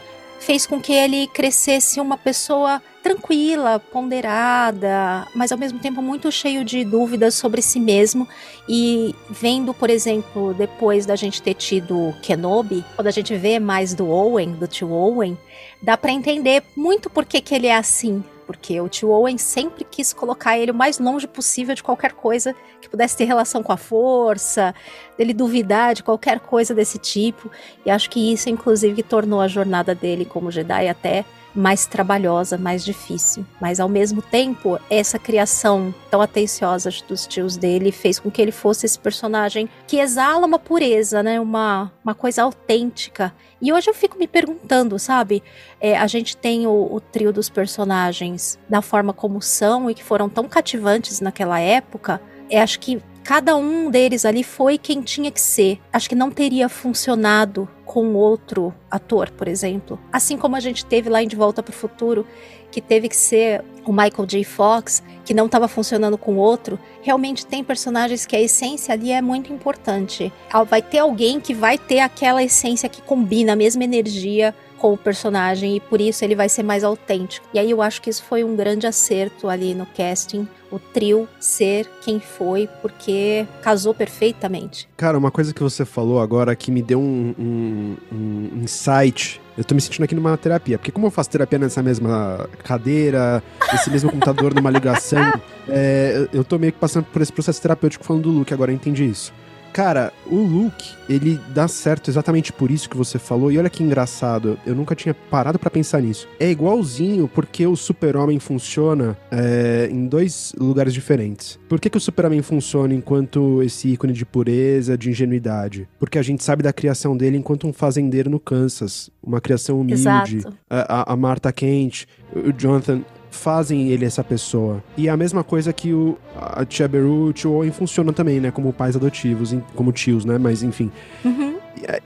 fez com que ele crescesse uma pessoa tranquila, ponderada, mas ao mesmo tempo muito cheio de dúvidas sobre si mesmo. E vendo, por exemplo, depois da gente ter tido Kenobi, quando a gente vê mais do Owen, do tio Owen, dá para entender muito por que, que ele é assim, porque o tio Owen sempre quis colocar ele o mais longe possível de qualquer coisa que pudesse ter relação com a força, dele duvidar de qualquer coisa desse tipo. E acho que isso, inclusive, tornou a jornada dele como Jedi até mais trabalhosa, mais difícil. Mas ao mesmo tempo, essa criação tão atenciosa dos tios dele fez com que ele fosse esse personagem que exala uma pureza, né? Uma, uma coisa autêntica. E hoje eu fico me perguntando, sabe? É, a gente tem o, o trio dos personagens da forma como são e que foram tão cativantes naquela época. É, acho que cada um deles ali foi quem tinha que ser. Acho que não teria funcionado com outro ator, por exemplo. Assim como a gente teve lá em De Volta para o Futuro, que teve que ser o Michael J. Fox, que não estava funcionando com outro. Realmente tem personagens que a essência ali é muito importante. Vai ter alguém que vai ter aquela essência que combina, a mesma energia com o personagem e por isso ele vai ser mais autêntico. E aí eu acho que isso foi um grande acerto ali no casting, o trio ser quem foi, porque casou perfeitamente. Cara, uma coisa que você falou agora que me deu um, um, um insight eu tô me sentindo aqui numa terapia, porque como eu faço terapia nessa mesma cadeira, nesse mesmo computador, numa ligação, é, eu tô meio que passando por esse processo terapêutico falando do Luke, agora eu entendi isso. Cara, o Luke, ele dá certo exatamente por isso que você falou. E olha que engraçado, eu nunca tinha parado para pensar nisso. É igualzinho porque o Super-Homem funciona é, em dois lugares diferentes. Por que, que o Super-Homem funciona enquanto esse ícone de pureza, de ingenuidade? Porque a gente sabe da criação dele enquanto um fazendeiro no Kansas. Uma criação humilde. Exato. A, a Marta Kent, o Jonathan fazem ele essa pessoa. E é a mesma coisa que o a Tia Beru e o Tio Owen funcionam também, né? Como pais adotivos, como tios, né? Mas enfim. Uhum.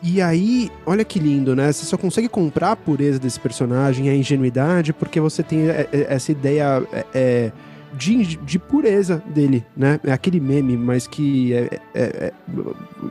E, aí, olha que lindo, né? Você só consegue comprar a pureza desse personagem, a ingenuidade, porque você tem essa ideia. É, é, de, de pureza dele, né? É aquele meme, mas que é, é, é,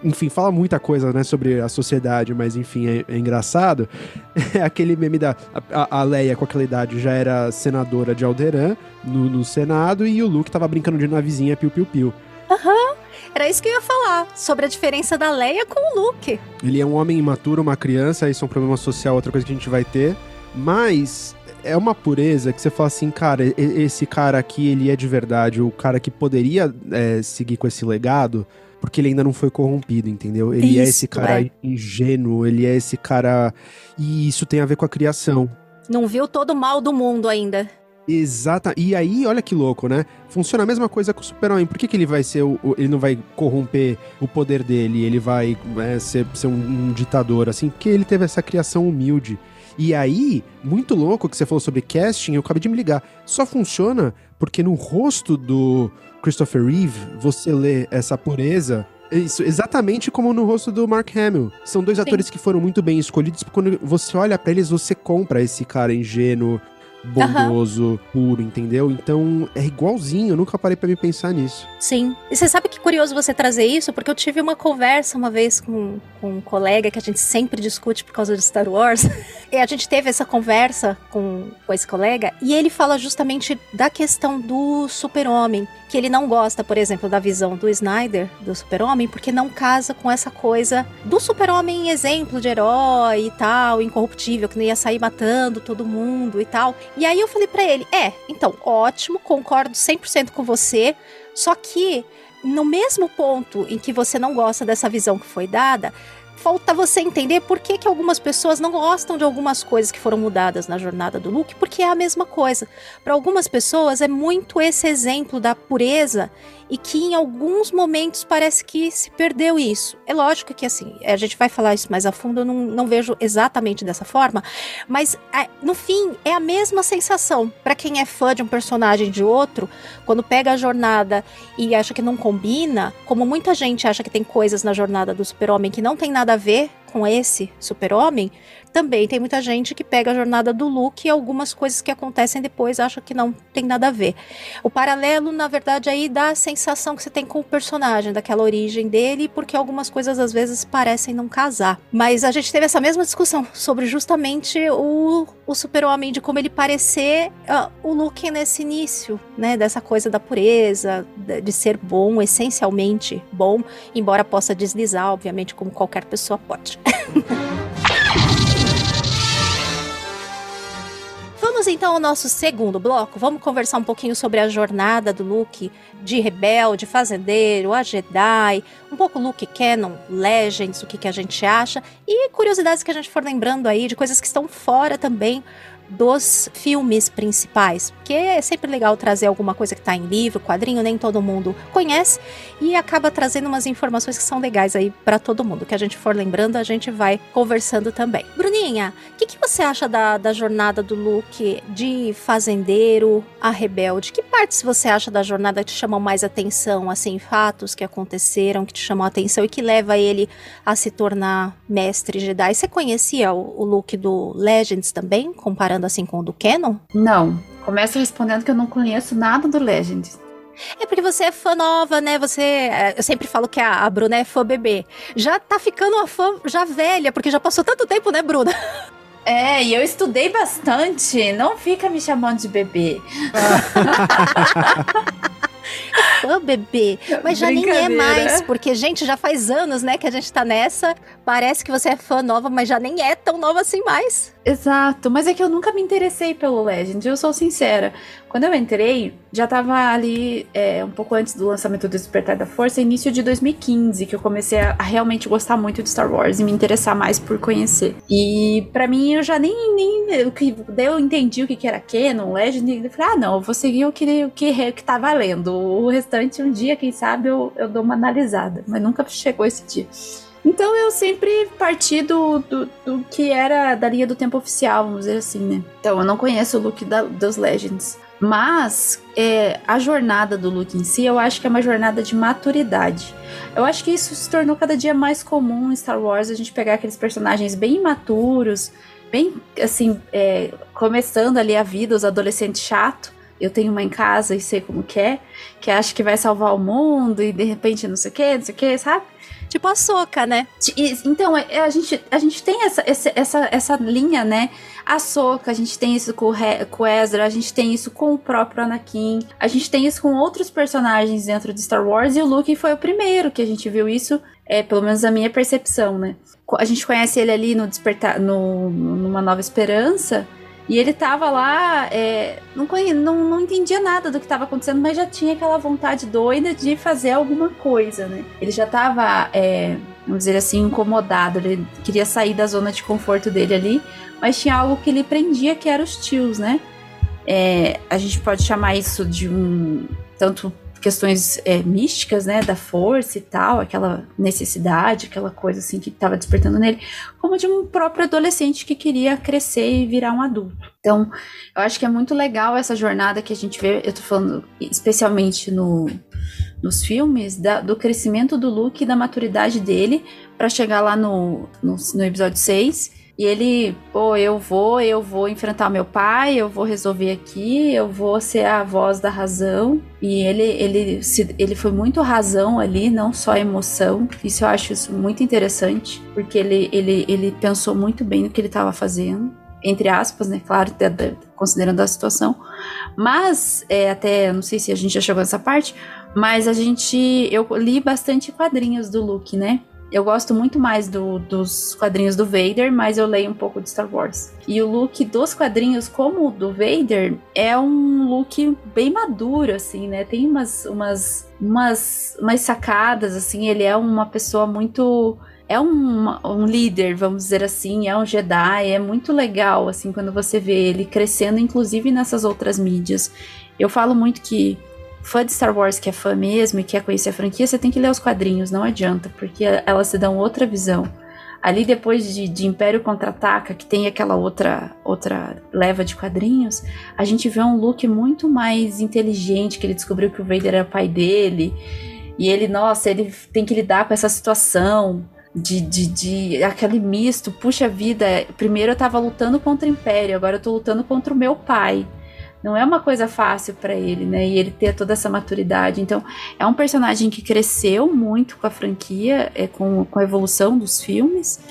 enfim, fala muita coisa, né, sobre a sociedade, mas enfim, é, é engraçado. É aquele meme da a, a, Leia com aquela idade já era senadora de Alderan no, no Senado e o Luke tava brincando de navezinha piu-piu-piu. Aham. Uhum. Era isso que eu ia falar, sobre a diferença da Leia com o Luke. Ele é um homem imaturo, uma criança, isso é um problema social, outra coisa que a gente vai ter. Mas é uma pureza que você fala assim, cara, esse cara aqui, ele é de verdade, o cara que poderia é, seguir com esse legado, porque ele ainda não foi corrompido, entendeu? Ele isso, é esse cara é. ingênuo, ele é esse cara. E isso tem a ver com a criação. Não viu todo o mal do mundo ainda. Exata. E aí, olha que louco, né? Funciona a mesma coisa com o Super-Homem. Por que, que ele vai ser o, Ele não vai corromper o poder dele? Ele vai é, ser, ser um, um ditador, assim? Porque ele teve essa criação humilde. E aí, muito louco que você falou sobre casting, eu acabei de me ligar. Só funciona porque no rosto do Christopher Reeve, você lê essa pureza isso, exatamente como no rosto do Mark Hamill. São dois Sim. atores que foram muito bem escolhidos, porque quando você olha para eles, você compra esse cara ingênuo, bondoso, uhum. puro, entendeu? Então é igualzinho, eu nunca parei para me pensar nisso. Sim. E você sabe que curioso você trazer isso, porque eu tive uma conversa uma vez com, com um colega que a gente sempre discute por causa de Star Wars. e a gente teve essa conversa com, com esse colega e ele fala justamente da questão do super-homem, que ele não gosta, por exemplo, da visão do Snyder, do super-homem, porque não casa com essa coisa do super-homem exemplo de herói e tal, incorruptível, que não ia sair matando todo mundo e tal. E aí eu falei para ele: é, então, ótimo, concordo 100% com você, só que no mesmo ponto em que você não gosta dessa visão que foi dada, falta você entender por que, que algumas pessoas não gostam de algumas coisas que foram mudadas na jornada do Luke, porque é a mesma coisa. Para algumas pessoas é muito esse exemplo da pureza e que em alguns momentos parece que se perdeu isso. É lógico que assim, a gente vai falar isso mais a fundo, eu não, não vejo exatamente dessa forma, mas é, no fim é a mesma sensação. Para quem é fã de um personagem de outro, quando pega a jornada e acha que não combina, como muita gente acha que tem coisas na jornada do super-homem que não tem nada a ver com esse super-homem, também tem muita gente que pega a jornada do Luke e algumas coisas que acontecem depois acha que não tem nada a ver. O paralelo, na verdade, aí dá a sensação que você tem com o personagem, daquela origem dele, porque algumas coisas às vezes parecem não casar. Mas a gente teve essa mesma discussão sobre justamente o, o super-homem, de como ele parecer uh, o Luke nesse início, né? Dessa coisa da pureza, de, de ser bom, essencialmente bom, embora possa deslizar, obviamente, como qualquer pessoa pode. Vamos então ao nosso segundo bloco. Vamos conversar um pouquinho sobre a jornada do Luke de rebelde, fazendeiro, a Jedi, um pouco Luke Canon, Legends, o que, que a gente acha e curiosidades que a gente for lembrando aí de coisas que estão fora também dos filmes principais, porque é sempre legal trazer alguma coisa que tá em livro, quadrinho, nem todo mundo conhece, e acaba trazendo umas informações que são legais aí para todo mundo. Que a gente for lembrando, a gente vai conversando também. Bruninha, o que, que você acha da, da jornada do Luke de fazendeiro a rebelde? Que partes você acha da jornada que te chamam mais atenção, assim, fatos que aconteceram, que te chamam a atenção e que leva ele a se tornar mestre Jedi? Você conhecia o, o Luke do Legends também, comparando assim com o do Canon? Não. Começa respondendo que eu não conheço nada do Legends. É porque você é fã nova, né? Você. é, Eu sempre falo que a, a Bruna é fã bebê. Já tá ficando uma fã já velha, porque já passou tanto tempo, né, Bruna? É, e eu estudei bastante. Não fica me chamando de bebê. Fã bebê. Mas já nem é mais, porque, gente, já faz anos, né, que a gente tá nessa. Parece que você é fã nova, mas já nem é tão nova assim mais. Exato, mas é que eu nunca me interessei pelo Legend, eu sou sincera. Quando eu entrei, já tava ali é, um pouco antes do lançamento do Despertar da Força, início de 2015, que eu comecei a, a realmente gostar muito de Star Wars e me interessar mais por conhecer. E pra mim, eu já nem. nem que, daí eu entendi o que, que era Canon, Legend, e eu falei, ah, não, eu vou seguir o que, o que, que tá valendo. O restante, um dia, quem sabe, eu, eu dou uma analisada. Mas nunca chegou esse dia. Então eu sempre parti do, do, do que era da linha do tempo oficial, vamos dizer assim, né? Então eu não conheço o look da- dos Legends. Mas é, a jornada do Luke em si, eu acho que é uma jornada de maturidade. Eu acho que isso se tornou cada dia mais comum em Star Wars, a gente pegar aqueles personagens bem imaturos, bem assim, é, começando ali a vida, os adolescentes chato. Eu tenho uma em casa e sei como que é, que acha que vai salvar o mundo e de repente não sei o que, não sei o que, sabe? Tipo a Soca, né? Então, é- a gente, a gente tem essa, essa, essa linha, né? A Soca, a gente tem isso com o, com Ezra, a gente tem isso com o próprio Anakin, a gente tem isso com outros personagens dentro de Star Wars, e o Luke foi o primeiro que a gente viu isso, é pelo menos a minha percepção, né? A gente conhece ele ali no Despertar, no, numa Nova Esperança, e ele tava lá, é, não, não, não entendia nada do que tava acontecendo, mas já tinha aquela vontade doida de fazer alguma coisa, né? Ele já tava, é, vamos dizer assim, incomodado, ele queria sair da zona de conforto dele ali, mas tinha algo que ele prendia, que era os tios, né? É, a gente pode chamar isso de um. Tanto questões é, místicas, né? Da força e tal, aquela necessidade, aquela coisa assim que estava despertando nele, como de um próprio adolescente que queria crescer e virar um adulto. Então, eu acho que é muito legal essa jornada que a gente vê, eu tô falando especialmente no, nos filmes, da- do crescimento do Luke e da maturidade dele para chegar lá no, no, no episódio 6. E ele, pô, eu vou, eu vou enfrentar meu pai, eu vou resolver aqui, eu vou ser a voz da razão. E ele, ele, se, ele foi muito razão ali, não só emoção. Isso eu acho isso muito interessante, porque ele, ele, ele pensou muito bem no que ele estava fazendo. Entre aspas, né? Claro, considerando a situação. Mas, é, até, não sei se a gente já chegou nessa parte, mas a gente. Eu li bastante quadrinhos do Luke, né? Eu gosto muito mais do- dos quadrinhos do Vader, mas eu leio um pouco de Star Wars. E o look dos quadrinhos, como o do Vader, é um look bem maduro, assim, né? Tem umas, umas, umas, umas sacadas, assim. Ele é uma pessoa muito. É um, um líder, vamos dizer assim, é um Jedi, é muito legal, assim, quando você vê ele crescendo, inclusive nessas outras mídias. Eu falo muito que fã de Star Wars que é fã mesmo e quer conhecer a franquia, você tem que ler os quadrinhos, não adianta, porque elas te dão outra visão. Ali depois de, de Império Contra-Ataca, que tem aquela outra outra leva de quadrinhos, a gente vê um Luke muito mais inteligente, que ele descobriu que o Vader era pai dele, e ele, nossa, ele tem que lidar com essa situação de, de, de aquele misto, puxa vida, primeiro eu tava lutando contra o Império, agora eu tô lutando contra o meu pai não é uma coisa fácil pra ele, né? E ele ter toda essa maturidade. Então, é um personagem que cresceu muito com a franquia, é, com, com a evolução dos filmes.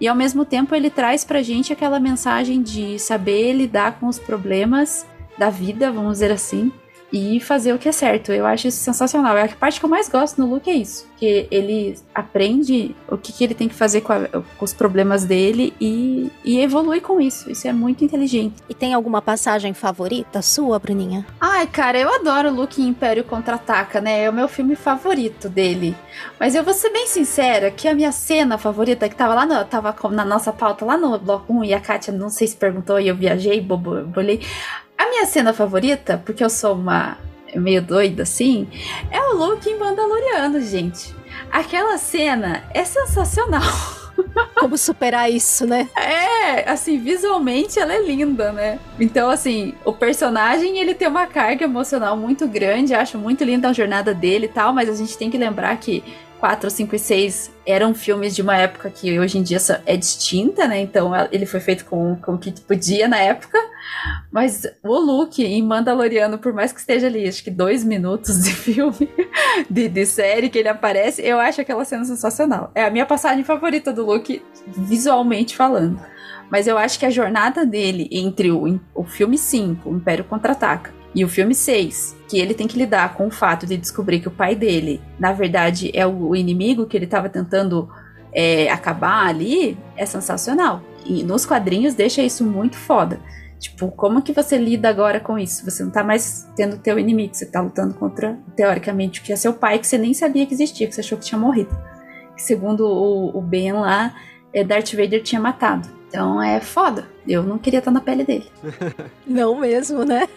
E ao mesmo tempo ele traz pra gente aquela mensagem de saber lidar com os problemas da vida, vamos dizer assim, e fazer o que é certo. Eu acho isso sensacional. A parte que eu mais gosto no Luke é isso. Que ele aprende o que, que ele tem que fazer com, a, com, os problemas dele e, e evolui com isso. Isso é muito inteligente. E tem alguma passagem favorita sua, Bruninha? Ai, cara, eu adoro o Luke Império Contra-Ataca, né? É o meu filme favorito dele. Mas eu vou ser bem sincera que a minha cena favorita, que tava lá no, tava na nossa pauta, lá no bloco 1, e a Kátia não sei se perguntou e eu viajei, bobo, bolei. A minha cena favorita, porque eu sou uma meio doida assim, é o Luke em Mandaloriano, gente. Aquela cena é sensacional. Como superar isso, né? É, assim, visualmente ela é linda, né? Então, assim, o personagem ele tem uma carga emocional muito grande, acho muito linda a jornada dele e tal, mas a gente tem que lembrar que 4, 5 e 6 eram filmes de uma época que hoje em dia é distinta, né? Então ele foi feito com, com o que podia na época. Mas o Luke em Mandaloriano, por mais que esteja ali, acho que dois minutos de filme, de, de série que ele aparece, eu acho aquela cena sensacional. É a minha passagem favorita do Luke, visualmente falando. Mas eu acho que a jornada dele entre o, o filme 5, o Império Contra-Ataca, e o filme 6, que ele tem que lidar com o fato de descobrir que o pai dele, na verdade, é o inimigo que ele estava tentando é, acabar ali, é sensacional. E nos quadrinhos deixa isso muito foda. Tipo, como que você lida agora com isso? Você não tá mais tendo teu inimigo, você tá lutando contra, teoricamente, o que é seu pai, que você nem sabia que existia, que você achou que tinha morrido. Que segundo o, o Ben lá, é, Darth Vader tinha matado. Então é foda. Eu não queria estar na pele dele. não mesmo, né?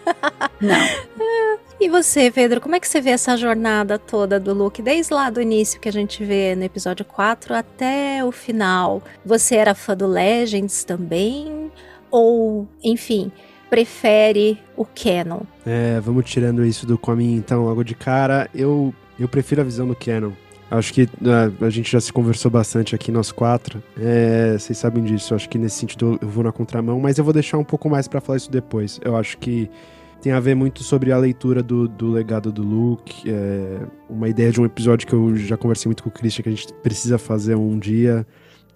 Não. E você, Pedro, como é que você vê essa jornada toda do Luke, desde lá do início que a gente vê no episódio 4 até o final? Você era fã do Legends também? Ou, enfim, prefere o canon? É, vamos tirando isso do Comin então logo de cara. Eu, eu prefiro a visão do canon. Acho que uh, a gente já se conversou bastante aqui, nós quatro. É, vocês sabem disso. Acho que nesse sentido eu vou na contramão, mas eu vou deixar um pouco mais para falar isso depois. Eu acho que tem a ver muito sobre a leitura do, do legado do Luke. É, uma ideia de um episódio que eu já conversei muito com o Christian, que a gente precisa fazer um dia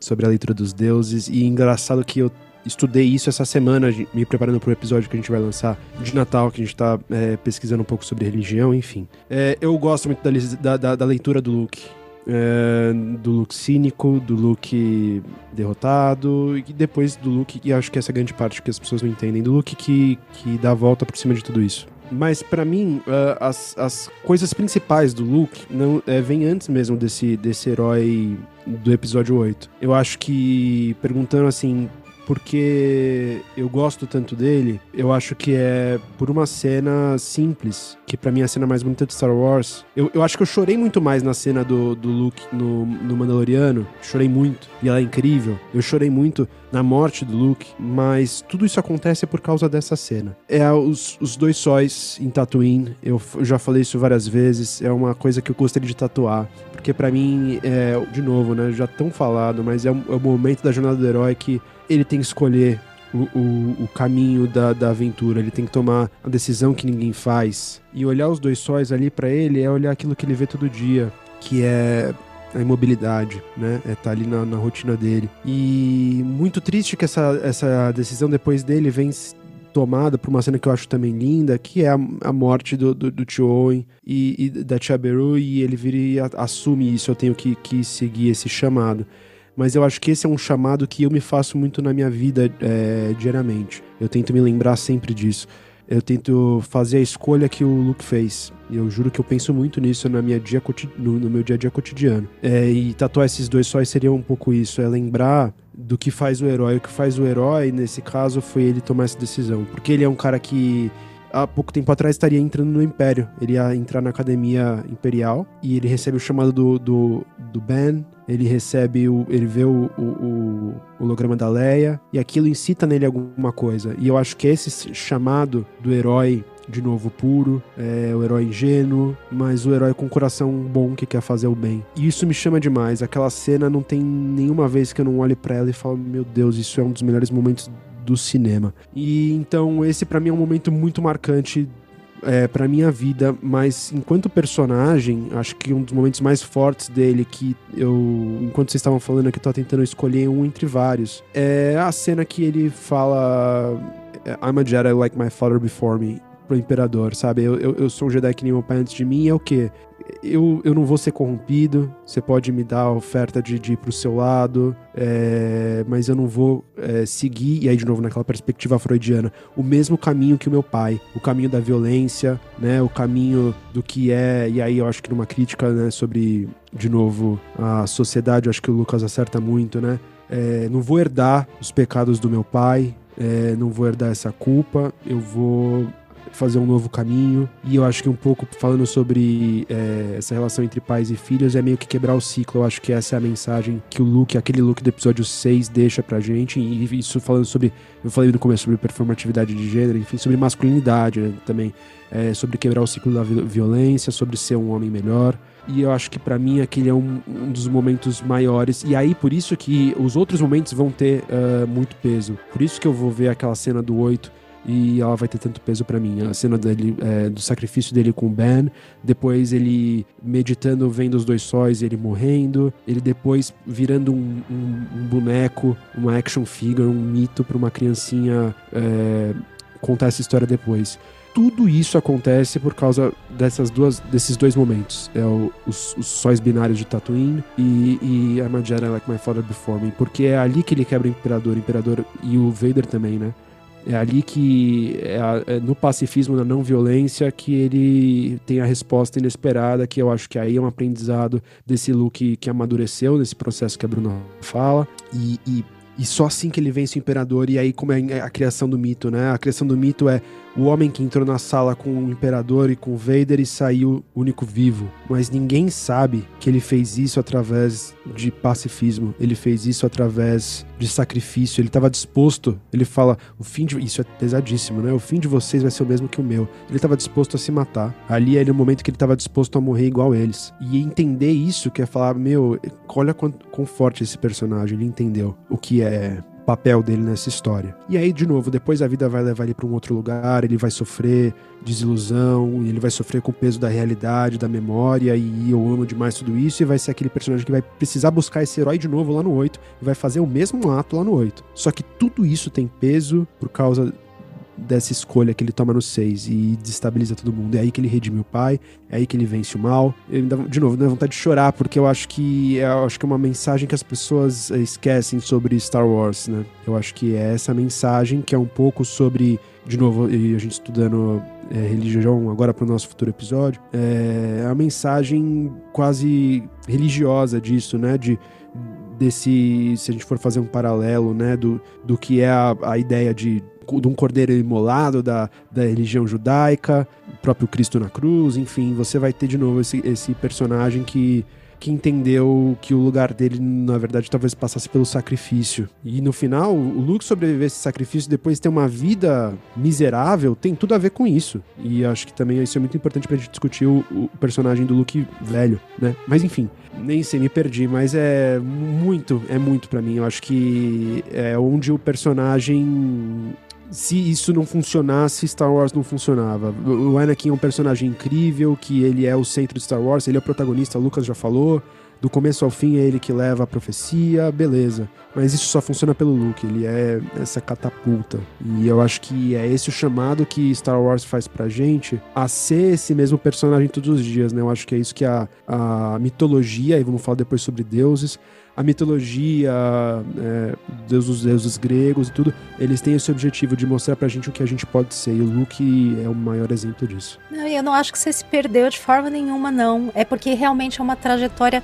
sobre a leitura dos deuses. E engraçado que eu estudei isso essa semana, me preparando para o episódio que a gente vai lançar de Natal, que a gente está é, pesquisando um pouco sobre religião, enfim. É, eu gosto muito da, da, da leitura do Luke. É, do Luke cínico, do Luke derrotado, e depois do Luke, e acho que essa é a grande parte que as pessoas não entendem, do Luke que, que dá a volta por cima de tudo isso. Mas para mim, uh, as, as coisas principais do Luke não é, vem antes mesmo desse, desse herói do episódio 8. Eu acho que, perguntando assim, porque eu gosto tanto dele, eu acho que é por uma cena simples, que para mim é a cena mais bonita de Star Wars. Eu, eu acho que eu chorei muito mais na cena do, do Luke no, no Mandaloriano, chorei muito, e ela é incrível. Eu chorei muito na morte do Luke, mas tudo isso acontece por causa dessa cena. É os, os dois sóis em Tatooine, eu, eu já falei isso várias vezes, é uma coisa que eu gostaria de tatuar, porque para mim, é, de novo, né, já tão falado, mas é, um, é o momento da jornada do herói que ele tem que escolher o, o, o, caminho da, da aventura, ele tem que tomar a decisão que ninguém faz. E olhar os dois sóis ali para ele é olhar aquilo que ele vê todo dia, que é a imobilidade, né? É tá ali na, na, rotina dele. E muito triste que essa, essa decisão depois dele vem tomada por uma cena que eu acho também linda, que é a, a morte do, do, do tio Owen e, e, da tia Beru, e ele vira e assume isso, eu tenho que, que seguir esse chamado mas eu acho que esse é um chamado que eu me faço muito na minha vida é, diariamente. Eu tento me lembrar sempre disso. Eu tento fazer a escolha que o Luke fez. E eu juro que eu penso muito nisso na minha dia no, no meu dia a dia cotidiano. É, e tatuar esses dois sóis seria um pouco isso: é lembrar do que faz o herói. O que faz o herói, nesse caso, foi ele tomar essa decisão. Porque ele é um cara que há pouco tempo atrás estaria entrando no Império. Ele ia entrar na Academia Imperial e ele recebe o chamado do, do, do Ben. Ele recebe o. Ele vê o, o, o holograma da Leia e aquilo incita nele alguma coisa. E eu acho que esse chamado do herói de novo puro, é o herói ingênuo, mas o herói com coração bom que quer fazer o bem. E isso me chama demais. Aquela cena não tem nenhuma vez que eu não olhe para ela e falo, meu Deus, isso é um dos melhores momentos do cinema. E então esse para mim é um momento muito marcante é, para minha vida, mas enquanto personagem, acho que um dos momentos mais fortes dele que eu, enquanto vocês estavam falando aqui, tô tentando escolher um entre vários, é a cena que ele fala I'm a Jedi like my father before me. pro Imperador, sabe? Eu, eu, eu sou um Jedi que nem meu pai antes de mim, é o quê? Eu, eu não vou ser corrompido, você pode me dar a oferta de, de ir pro seu lado, é, mas eu não vou é, seguir, e aí de novo naquela perspectiva freudiana, o mesmo caminho que o meu pai, o caminho da violência, né, o caminho do que é, e aí eu acho que numa crítica, né, sobre, de novo, a sociedade, eu acho que o Lucas acerta muito, né, é, não vou herdar os pecados do meu pai, é, não vou herdar essa culpa, eu vou fazer um novo caminho. E eu acho que um pouco falando sobre é, essa relação entre pais e filhos é meio que quebrar o ciclo. Eu acho que essa é a mensagem que o Luke, aquele Luke do episódio 6, deixa pra gente. E isso falando sobre. Eu falei no começo sobre performatividade de gênero, enfim, sobre masculinidade né, também. É, sobre quebrar o ciclo da violência, sobre ser um homem melhor. E eu acho que para mim aquele é um, um, dos momentos maiores. E aí, por isso que os outros momentos vão ter uh, muito peso. Por isso que eu vou ver aquela cena do 8 e ela vai ter tanto peso para mim. A cena dele, é, do sacrifício dele com o Ben, depois ele meditando, vendo os dois sóis, ele morrendo, ele depois virando um, um, um boneco, uma action figure, um mito para uma criancinha é, contar essa história depois tudo isso acontece por causa dessas duas, desses dois momentos. É o, os, os sóis binários de Tatooine e, e I'm a Jedi Like My Father Before Me. Porque é ali que ele quebra o Imperador. O Imperador e o Vader também, né? É ali que, é, é no pacifismo, na não violência, que ele tem a resposta inesperada, que eu acho que aí é um aprendizado desse Luke que amadureceu nesse processo que a Bruna fala. E, e, e só assim que ele vence o Imperador, e aí como é a criação do mito, né? A criação do mito é o homem que entrou na sala com o Imperador e com Vader e saiu único vivo. Mas ninguém sabe que ele fez isso através de pacifismo, ele fez isso através de sacrifício, ele estava disposto, ele fala, o fim de... Isso é pesadíssimo, né? O fim de vocês vai ser o mesmo que o meu. Ele estava disposto a se matar. Ali era o momento que ele estava disposto a morrer igual eles. E entender isso, que é falar, meu, olha quão forte esse personagem, ele entendeu o que é papel dele nessa história. E aí, de novo, depois a vida vai levar ele para um outro lugar, ele vai sofrer desilusão, ele vai sofrer com o peso da realidade, da memória, e eu amo demais tudo isso, e vai ser aquele personagem que vai precisar buscar esse herói de novo lá no 8, e vai fazer o mesmo ato lá no 8. Só que tudo isso tem peso por causa dessa escolha que ele toma no 6 e destabiliza todo mundo. É aí que ele redime o pai, é aí que ele vence o mal. Eu, de novo, dá vontade de chorar, porque eu acho que é, eu acho que é uma mensagem que as pessoas eh, esquecem sobre Star Wars, né? Eu acho que é essa mensagem que é um pouco sobre, de novo, e a gente estudando é, religião agora para o nosso futuro episódio, é a mensagem quase religiosa disso, né? De desse, se a gente for fazer um paralelo, né, do, do que é a, a ideia de de um cordeiro imolado da, da religião judaica, o próprio Cristo na cruz, enfim, você vai ter de novo esse, esse personagem que que entendeu que o lugar dele, na verdade, talvez passasse pelo sacrifício. E no final, o Luke sobreviver a esse sacrifício depois ter uma vida miserável tem tudo a ver com isso. E acho que também isso é muito importante pra gente discutir o, o personagem do Luke velho, né? Mas enfim, nem sei, me perdi, mas é muito, é muito para mim. Eu acho que é onde o personagem se isso não funcionasse, Star Wars não funcionava. O Anakin é um personagem incrível, que ele é o centro de Star Wars, ele é o protagonista, o Lucas já falou. Do começo ao fim é ele que leva a profecia, beleza. Mas isso só funciona pelo Luke, ele é essa catapulta. E eu acho que é esse o chamado que Star Wars faz pra gente a ser esse mesmo personagem todos os dias, né? Eu acho que é isso que a, a mitologia, e vamos falar depois sobre deuses, a mitologia, é, dos deuses gregos e tudo, eles têm esse objetivo de mostrar pra gente o que a gente pode ser. E o Luke é o maior exemplo disso. Não, eu não acho que você se perdeu de forma nenhuma, não. É porque realmente é uma trajetória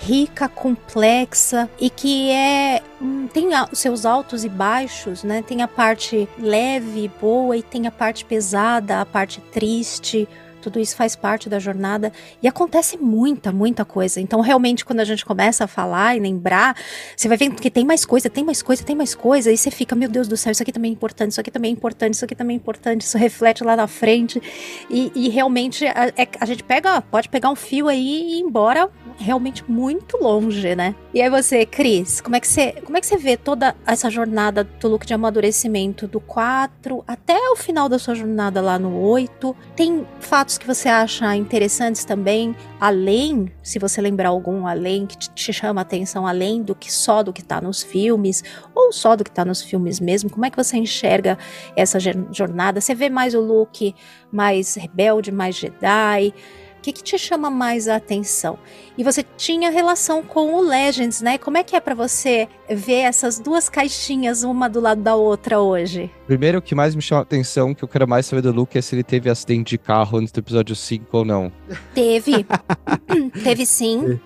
rica, complexa e que é hum, tem os seus altos e baixos, né? Tem a parte leve, boa e tem a parte pesada, a parte triste, tudo isso faz parte da jornada e acontece muita, muita coisa. Então, realmente, quando a gente começa a falar e lembrar, você vai vendo que tem mais coisa, tem mais coisa, tem mais coisa, e você fica, meu Deus do céu, isso aqui também é importante, isso aqui também é importante, isso aqui também é importante, isso reflete lá na frente. E, e realmente a, é, a, gente pega, pode pegar um fio aí e ir embora realmente muito longe, né? E aí você, Cris, como é que você, como é que você vê toda essa jornada do look de amadurecimento do 4 até o final da sua jornada lá no 8? Tem fatos fatos que você acha interessantes também, além, se você lembrar algum além que te, chama a atenção, além do que só do que tá nos filmes, ou só do que tá nos filmes mesmo, como é que você enxerga essa jornada? Você vê mais o Luke mais rebelde, mais Jedi? O que, que te chama mais a atenção? E você tinha relação com o Legends, né? Como é que é pra você ver essas duas caixinhas, uma do lado da outra hoje? Primeiro, o que mais me chama a atenção, que eu quero mais saber do Luke, é se ele teve acidente de carro antes do episódio 5 ou não. Teve. teve sim.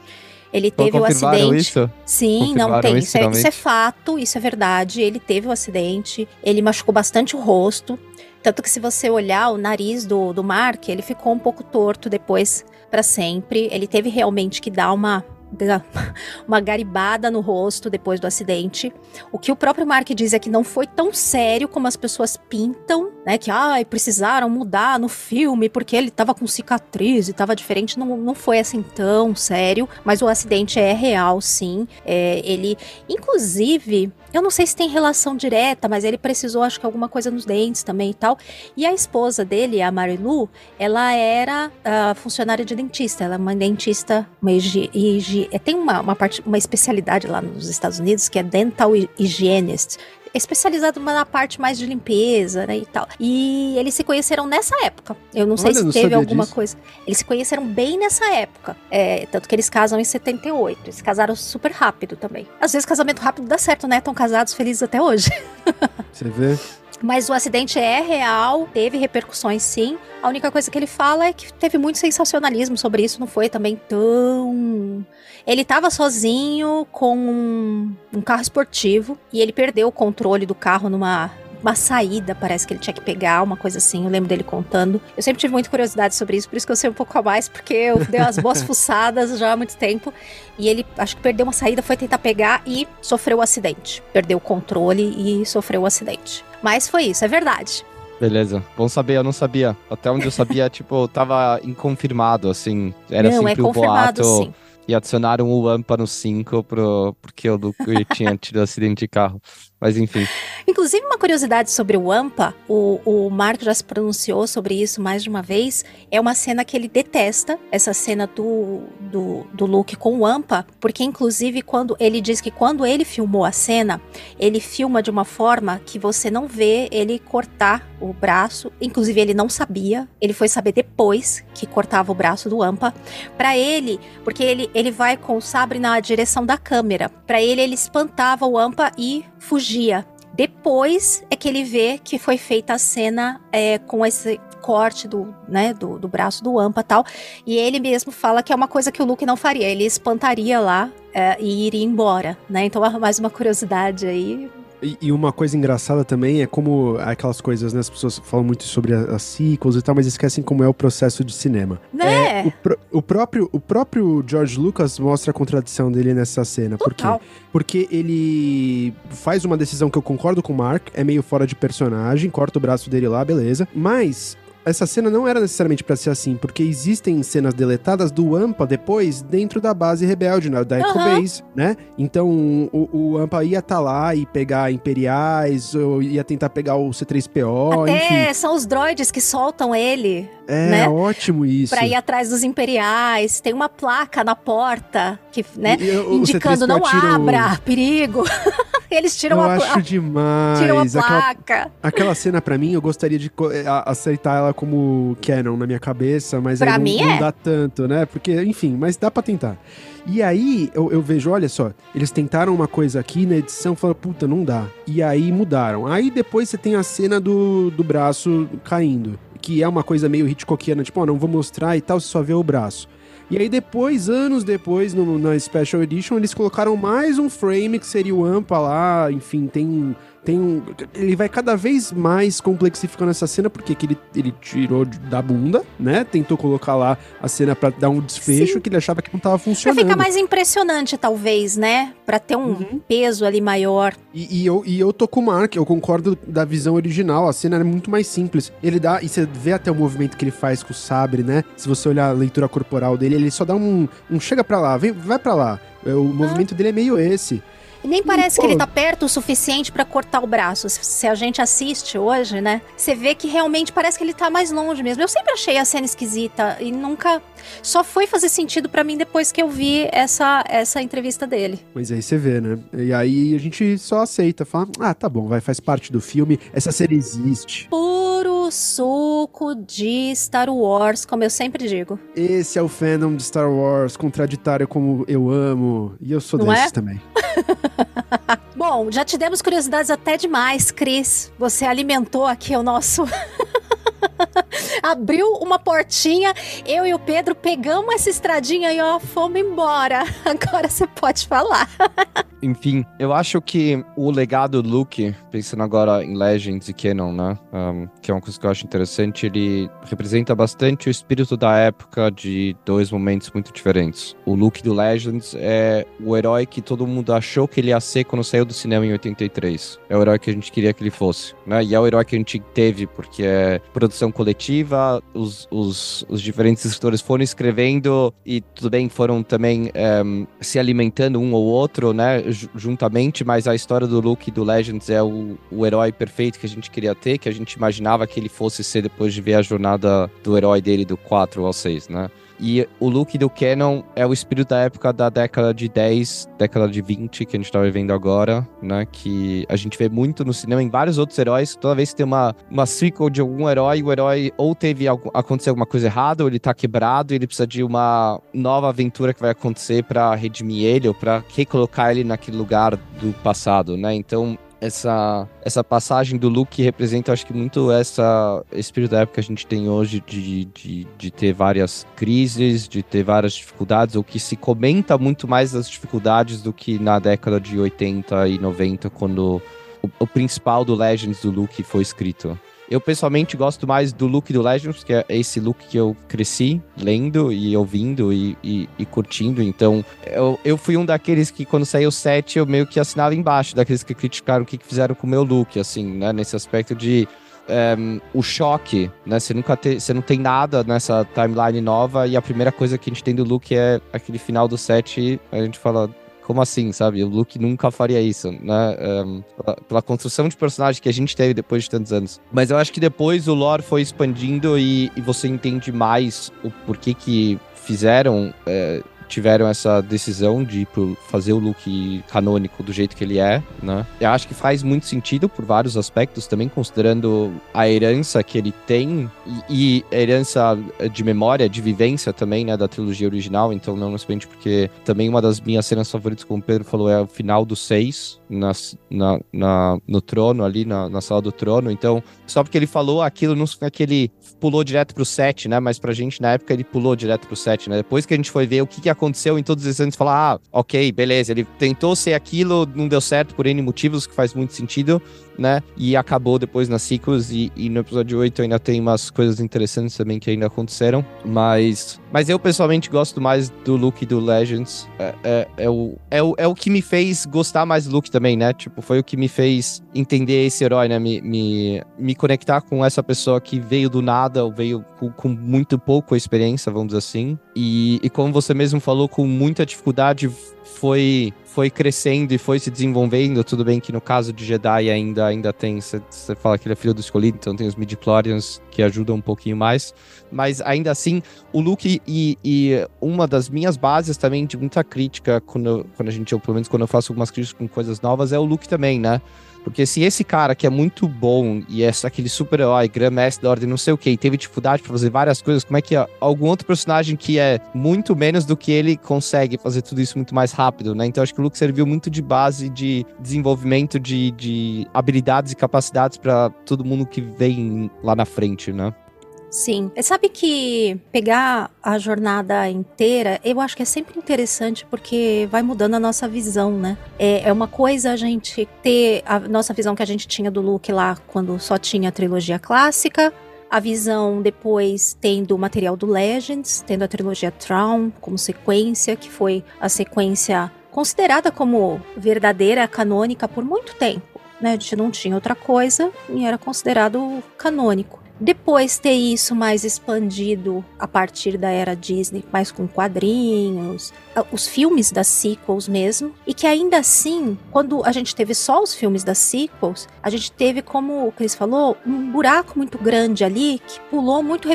Ele Então, teve o acidente. isso? Sim, não tem. isso, Isso é, isso é fato, isso é verdade. Ele teve o acidente, ele machucou bastante o rosto. Tanto que se você olhar o nariz do, do Mark, ele ficou um pouco torto depois pra sempre. Ele teve realmente que dar uma uma garibada no rosto depois do acidente. O que o próprio Mark diz é que não foi tão sério como as pessoas pintam, né? Que ai, precisaram mudar no filme porque ele tava com cicatriz e tava diferente. Não, não foi assim tão sério, mas o acidente é real, sim. É, ele, inclusive, eu não sei se tem relação direta, mas ele precisou, acho que alguma coisa nos dentes também e tal. E a esposa dele, a Marilu, ela era ah, funcionária de dentista. Ela é uma dentista, uma higi, tem uma, uma, parte, uma especialidade lá nos Estados Unidos que é dental hy- hygienist. Especializado na parte mais de limpeza, né, e tal. E eles se conheceram nessa época. Eu não sei Olha, se não teve alguma disso. coisa. Eles se conheceram bem nessa época. É, tanto que eles casam em 78. Eles casaram super rápido também. Às vezes casamento rápido dá certo, né? Estão casados felizes até hoje. Você vê? Mas o acidente é real, teve repercussões sim. A única coisa que ele fala é que teve muito sensacionalismo sobre isso, não foi também tão. Ele tava sozinho com um, um carro esportivo e ele perdeu o controle do carro numa. Uma saída, parece que ele tinha que pegar, uma coisa assim. Eu lembro dele contando. Eu sempre tive muita curiosidade sobre isso, por isso que eu sei um pouco a mais, porque eu dei umas boas fuçadas já há muito tempo. E ele, acho que perdeu uma saída, foi tentar pegar e sofreu o acidente. Perdeu o controle e sofreu o acidente. Mas foi isso, é verdade. Beleza. Bom saber, eu não sabia. Até onde eu sabia, tipo, tava inconfirmado, assim. Era Não, é sempre o confirmado, boato. sim. E adicionaram o Wampa no 5 pro, porque o Luke tinha tido acidente de carro. Mas enfim. Inclusive, uma curiosidade sobre o Wampa, o, o Mark já se pronunciou sobre isso mais de uma vez. É uma cena que ele detesta, essa cena do, do, do Luke com o Wampa, porque, inclusive, quando ele diz que quando ele filmou a cena, ele filma de uma forma que você não vê ele cortar o braço. Inclusive, ele não sabia, ele foi saber depois que cortava o braço do Wampa. Pra ele, porque ele, ele vai com o sabre na direção da câmera. Pra ele, ele espantava o Wampa e fugia. Depois é que ele vê que foi feita a cena é, com esse corte do, né, do, do braço do Wampa e tal. E ele mesmo fala que é uma coisa que o Luke não faria. Ele espantaria lá é, e iria embora, né? Então, mais uma curiosidade aí. E, e uma coisa engraçada também é como aquelas coisas, né? As pessoas falam muito sobre as sequels e tal, mas esquecem como é o processo de cinema. Né? É, o, o próprio, o próprio George Lucas mostra a contradição dele nessa cena. Por quê? Total. Porque ele faz uma decisão que eu concordo com o Mark, é meio fora de personagem, corta o braço dele lá, beleza. Mas essa cena não era necessariamente pra ser assim, porque existem cenas deletadas do Wampa depois dentro da base rebelde, né, da Echo Aham. Base, né? Então o, o Wampa ia estar lá e pegar Imperiais, ou ia tentar pegar o C3PO, Até enfim. são os droids que soltam ele É né? ótimo isso. pra ir atrás dos imperiais. Tem uma placa na porta que, né, E- e o indicando C3PO não o- abra, perigo. Eles tiram eu a, acho a, demais. tiram a Aquela- placa. Aquela cena, pra mim, eu gostaria de aceitar ela como canon na minha cabeça, mas Pra não, mim não é. dá tanto, né? Porque, enfim, mas dá pra tentar. E aí, eu, eu vejo, olha só, eles tentaram uma coisa aqui na edição, falaram, puta, não dá. E aí mudaram. Aí depois você tem a cena do, do braço caindo, que é uma coisa meio Hitchcockiana, tipo, ó, não vou mostrar e tal, você só vê o braço. E aí depois, anos depois, no- na Special Edition, eles colocaram mais um frame que seria o Ampa lá, enfim, tem. Tem um, ele vai cada vez mais complexificando essa cena, porque que ele, ele tirou da bunda, né? Tentou colocar lá a cena pra dar um desfecho Sim. que ele achava que não tava Pra funcionando. ficar mais impressionante, talvez, né? Pra ter um Uhum. peso ali maior. E, e eu, e eu tô com o Mark, eu concordo da visão original, a cena é muito mais simples. Ele dá, e você vê até o movimento que ele faz com o sabre, né? Se você olhar a leitura corporal dele, ele só dá um, um chega pra lá, vem, vai pra lá. É, O movimento dele é meio esse. E nem parece que ele tá perto o suficiente pra cortar o braço. Se- a gente assiste hoje, né? Você vê que realmente parece que ele tá mais longe mesmo. Eu sempre achei a cena esquisita e nunca. Só foi fazer sentido pra mim depois que eu vi essa, essa entrevista dele. Mas aí você vê, né? E aí a gente só aceita, fala, ah, tá bom, vai, faz parte do filme, essa série existe. Puro suco de Star Wars, como eu sempre digo. Esse é o fandom de Star Wars, contraditório como eu amo, e eu sou Não desses é? também. Bom, já te demos curiosidades até demais, Cris. Você alimentou aqui o nosso. Abriu uma portinha, eu e o Pedro pegamos essa estradinha e ó, fomos embora. Agora você pode falar. Enfim, eu acho que o legado do Luke, pensando agora em Legends e Canon, né? um, que é uma coisa que eu acho interessante, ele representa bastante o espírito da época de dois momentos muito diferentes. O Luke do Legends é o herói que todo mundo achou que ele ia ser quando saiu do cinema em 83. É o herói que a gente queria que ele fosse, né? E é o herói que a gente teve, porque é produção coletiva, os, os, os diferentes escritores foram escrevendo e tudo bem, foram também em, se alimentando um ou outro, né, ju- juntamente, mas a história do Luke do Legends é o, o herói perfeito que a gente queria ter, que a gente imaginava que ele fosse ser depois de ver a jornada do herói dele do 4 ao 6, né? E o Luke do Canon é o espírito da época da década de 10, década de 20, que a gente tá vivendo agora, né? Que a gente vê muito no cinema em vários outros heróis. Toda vez que tem uma, uma sequel de algum herói, o herói ou teve algo, aconteceu alguma coisa errada, ou ele tá quebrado, e ele precisa de uma nova aventura que vai acontecer pra redimir ele, ou pra recolocar ele naquele lugar do passado, né? Então, essa, essa passagem do Luke representa, acho que, muito essa espírito da época que a gente tem hoje de, de, de ter várias crises, de ter várias dificuldades, ou que se comenta muito mais as dificuldades do que na década de 80 e 90, quando o, o principal do Legends do Luke foi escrito. Eu pessoalmente gosto mais do look do Legends, que é esse look que eu cresci lendo e ouvindo e, e, e curtindo. Então, eu, eu fui um daqueles que, quando saiu o 7, eu meio que assinava embaixo, daqueles que criticaram o que, fizeram com o meu look, assim, né? Nesse aspecto de. ehm, o choque, né? Você nunca você não tem nada nessa timeline nova e a primeira coisa que a gente tem do Luke é aquele final do 7 a gente fala, como assim, sabe? O Luke nunca faria isso, né? Ehm, pela, pela construção de personagem que a gente teve depois de tantos anos. Mas eu acho que depois o lore foi expandindo e, e você entende mais o porquê que fizeram. eh, tiveram essa decisão de fazer o look canônico do jeito que ele é, né? Eu acho que faz muito sentido por vários aspectos também, considerando a herança que ele tem e, e herança de memória, de vivência também, né, da trilogia original, então não necessariamente porque também uma das minhas cenas favoritas, como o Pedro falou, é o final do 6, nas- na, na, no trono ali, na, na sala do trono, então só porque ele falou aquilo, não é que ele pulou direto pro 7, né, mas pra gente na época ele pulou direto pro 7, né, depois que a gente foi ver o que, que aconteceu em todos esses anos, falar, ah, ok, beleza, ele tentou ser aquilo, não deu certo por N motivos, que faz muito sentido, né? E acabou depois nas ciclos e, e no episódio 8 ainda tem umas coisas interessantes também que ainda aconteceram. Mas, mas eu pessoalmente gosto mais do look do Legends. É, é, é o, é, o, é o que me fez gostar mais do look também, né? Tipo, foi o que me fez entender esse herói, né? Me, me, me conectar com essa pessoa que veio do nada, ou veio com, com muito pouco experiência, vamos dizer assim. E, e como você mesmo falou, com muita dificuldade foi foi crescendo e foi se desenvolvendo. Tudo bem que no caso de Jedi ainda, ainda tem. Você fala que ele é filho do escolhido, então tem os midi-chlorians que ajudam um pouquinho mais. Mas ainda assim, o Luke e, e uma das minhas bases também de muita crítica, quando, quando a gente, ou pelo menos quando eu faço algumas críticas com coisas novas, é o Luke também, né? Porque se esse cara que é muito bom e é aquele super-herói, Grandmaster da Ordem, não sei o que, teve dificuldade pra fazer várias coisas, como é que algum outro personagem que é muito menos do que ele consegue fazer tudo isso muito mais rápido, né? Então acho que o Luke serviu muito de base de desenvolvimento de, de habilidades e capacidades pra todo mundo que vem lá na frente, né? Sim. E sabe que pegar a jornada inteira, eu acho que é sempre interessante porque vai mudando a nossa visão, né? É, é uma coisa a gente ter a nossa visão que a gente tinha do Luke lá quando só tinha a trilogia clássica. A visão depois tendo o material do Legends, tendo a trilogia Traum como sequência, que foi a sequência considerada como verdadeira, canônica por muito tempo. Né? A gente não tinha outra coisa e era considerado canônico. Depois ter isso mais expandido a partir da era Disney, mais com quadrinhos, os filmes das sequels mesmo, e que ainda assim, quando a gente teve só os filmes das sequels, a gente teve, como o Chris falou, um buraco muito grande ali que pulou muito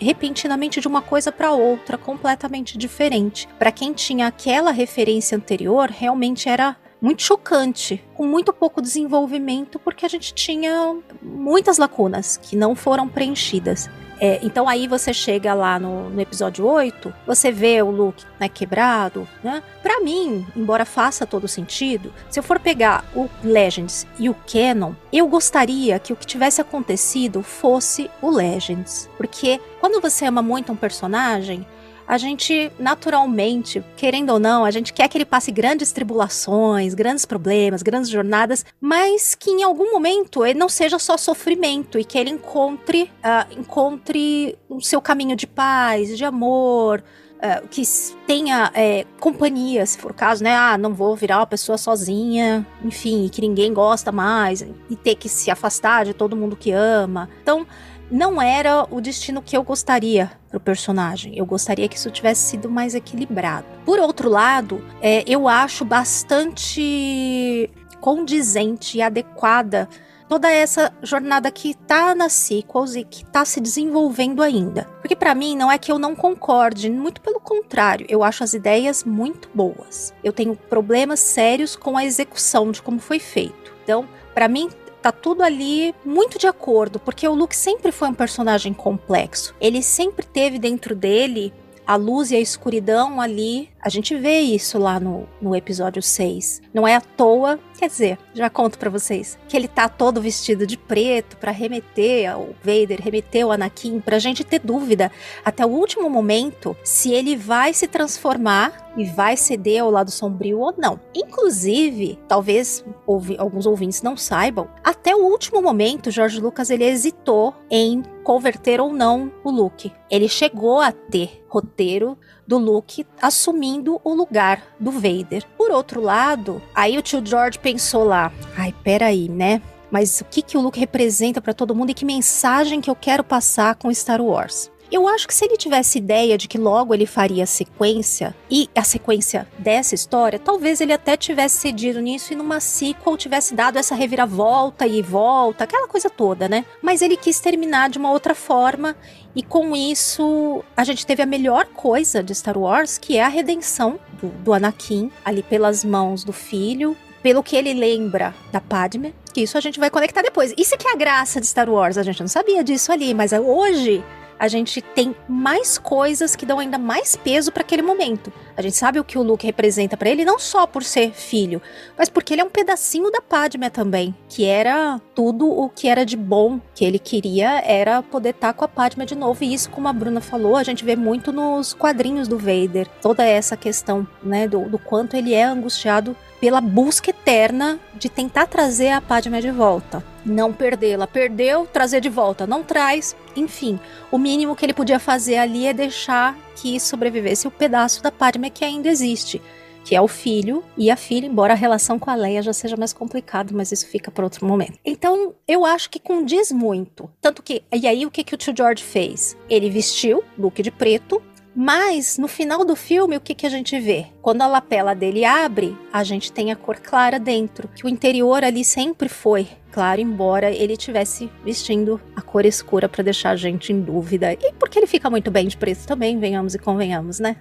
repentinamente de uma coisa para outra, completamente diferente. Para quem tinha aquela referência anterior, realmente era muito chocante, com muito pouco desenvolvimento, porque a gente tinha muitas lacunas que não foram preenchidas. É, então aí você chega lá no, no, episódio 8, você vê o Luke né, quebrado, né? Pra mim, embora faça todo sentido, se eu for pegar o Legends e o Canon, eu gostaria que o que tivesse acontecido fosse o Legends. Porque quando você ama muito um personagem, a gente naturalmente, querendo ou não, a gente quer que ele passe grandes tribulações, grandes problemas, grandes jornadas, mas que em algum momento ele não seja só sofrimento e que ele encontre, uh, encontre o seu caminho de paz, de amor, Uh, que tenha é, companhia, se for o caso, né? Ah, não vou virar uma pessoa sozinha, enfim, que ninguém gosta mais, e ter que se afastar de todo mundo que ama. Então, não era o destino que eu gostaria para o personagem. Eu gostaria que isso tivesse sido mais equilibrado. Por outro lado, é, eu acho bastante condizente e adequada toda essa jornada que tá nas sequels e que tá se desenvolvendo ainda. Porque para mim não é que eu não concorde, muito pelo contrário, eu acho as ideias muito boas. Eu tenho problemas sérios com a execução de como foi feito. Então, para mim tá tudo ali muito de acordo, porque o Luke sempre foi um personagem complexo. Ele sempre teve dentro dele a luz e a escuridão ali. A gente vê isso lá no, no episódio 6. Não é à toa, quer dizer, já conto para vocês, que ele tá todo vestido de preto para remeter ao Vader, remeter ao Anakin, pra gente ter dúvida até o último momento se ele vai se transformar e vai ceder ao lado sombrio ou não. Inclusive, talvez ouvi, alguns ouvintes não saibam, até o último momento, George Lucas ele hesitou em converter ou não o Luke. Ele chegou a ter roteiro do Luke assumindo o lugar do Vader. Por outro lado, aí o tio George pensou lá: ai, peraí, né? Mas o que, que o Luke representa para todo mundo e que mensagem que eu quero passar com Star Wars? Eu acho que se ele tivesse ideia de que logo ele faria a sequência, e a sequência dessa história, talvez ele até tivesse cedido nisso e numa sequel tivesse dado essa reviravolta e volta, aquela coisa toda, né? Mas ele quis terminar de uma outra forma e com isso a gente teve a melhor coisa de Star Wars, que é a redenção do, do Anakin ali pelas mãos do filho, pelo que ele lembra da Padme, que isso a gente vai conectar depois. Isso que é a graça de Star Wars, a gente não sabia disso ali, mas hoje a gente tem mais coisas que dão ainda mais peso para aquele momento. A gente sabe o que o Luke representa para ele, não só por ser filho, mas porque ele é um pedacinho da Padme também, que era tudo o que era de bom que ele queria era poder estar tá com a Padme de novo. E isso, como a Bruna falou, a gente vê muito nos quadrinhos do Vader, toda essa questão, né, do, do quanto ele é angustiado pela busca eterna de tentar trazer a Padme de volta. Não perdê-la. Perdeu, trazer de volta. Não traz. Enfim, o mínimo que ele podia fazer ali é deixar que sobrevivesse o pedaço da Padme que ainda existe que é o filho e a filha, embora a relação com a Leia já seja mais complicada, mas isso fica para outro momento. Então, eu acho que condiz muito. Tanto que, e aí o que, que o tio George fez? Ele vestiu Luke de preto, mas no final do filme, o que, que a gente vê? Quando a lapela dele abre, a gente tem a cor clara dentro, que o interior ali sempre foi claro, embora ele tivesse vestindo a cor escura para deixar a gente em dúvida. E porque ele fica muito bem de preço também, venhamos e convenhamos, né?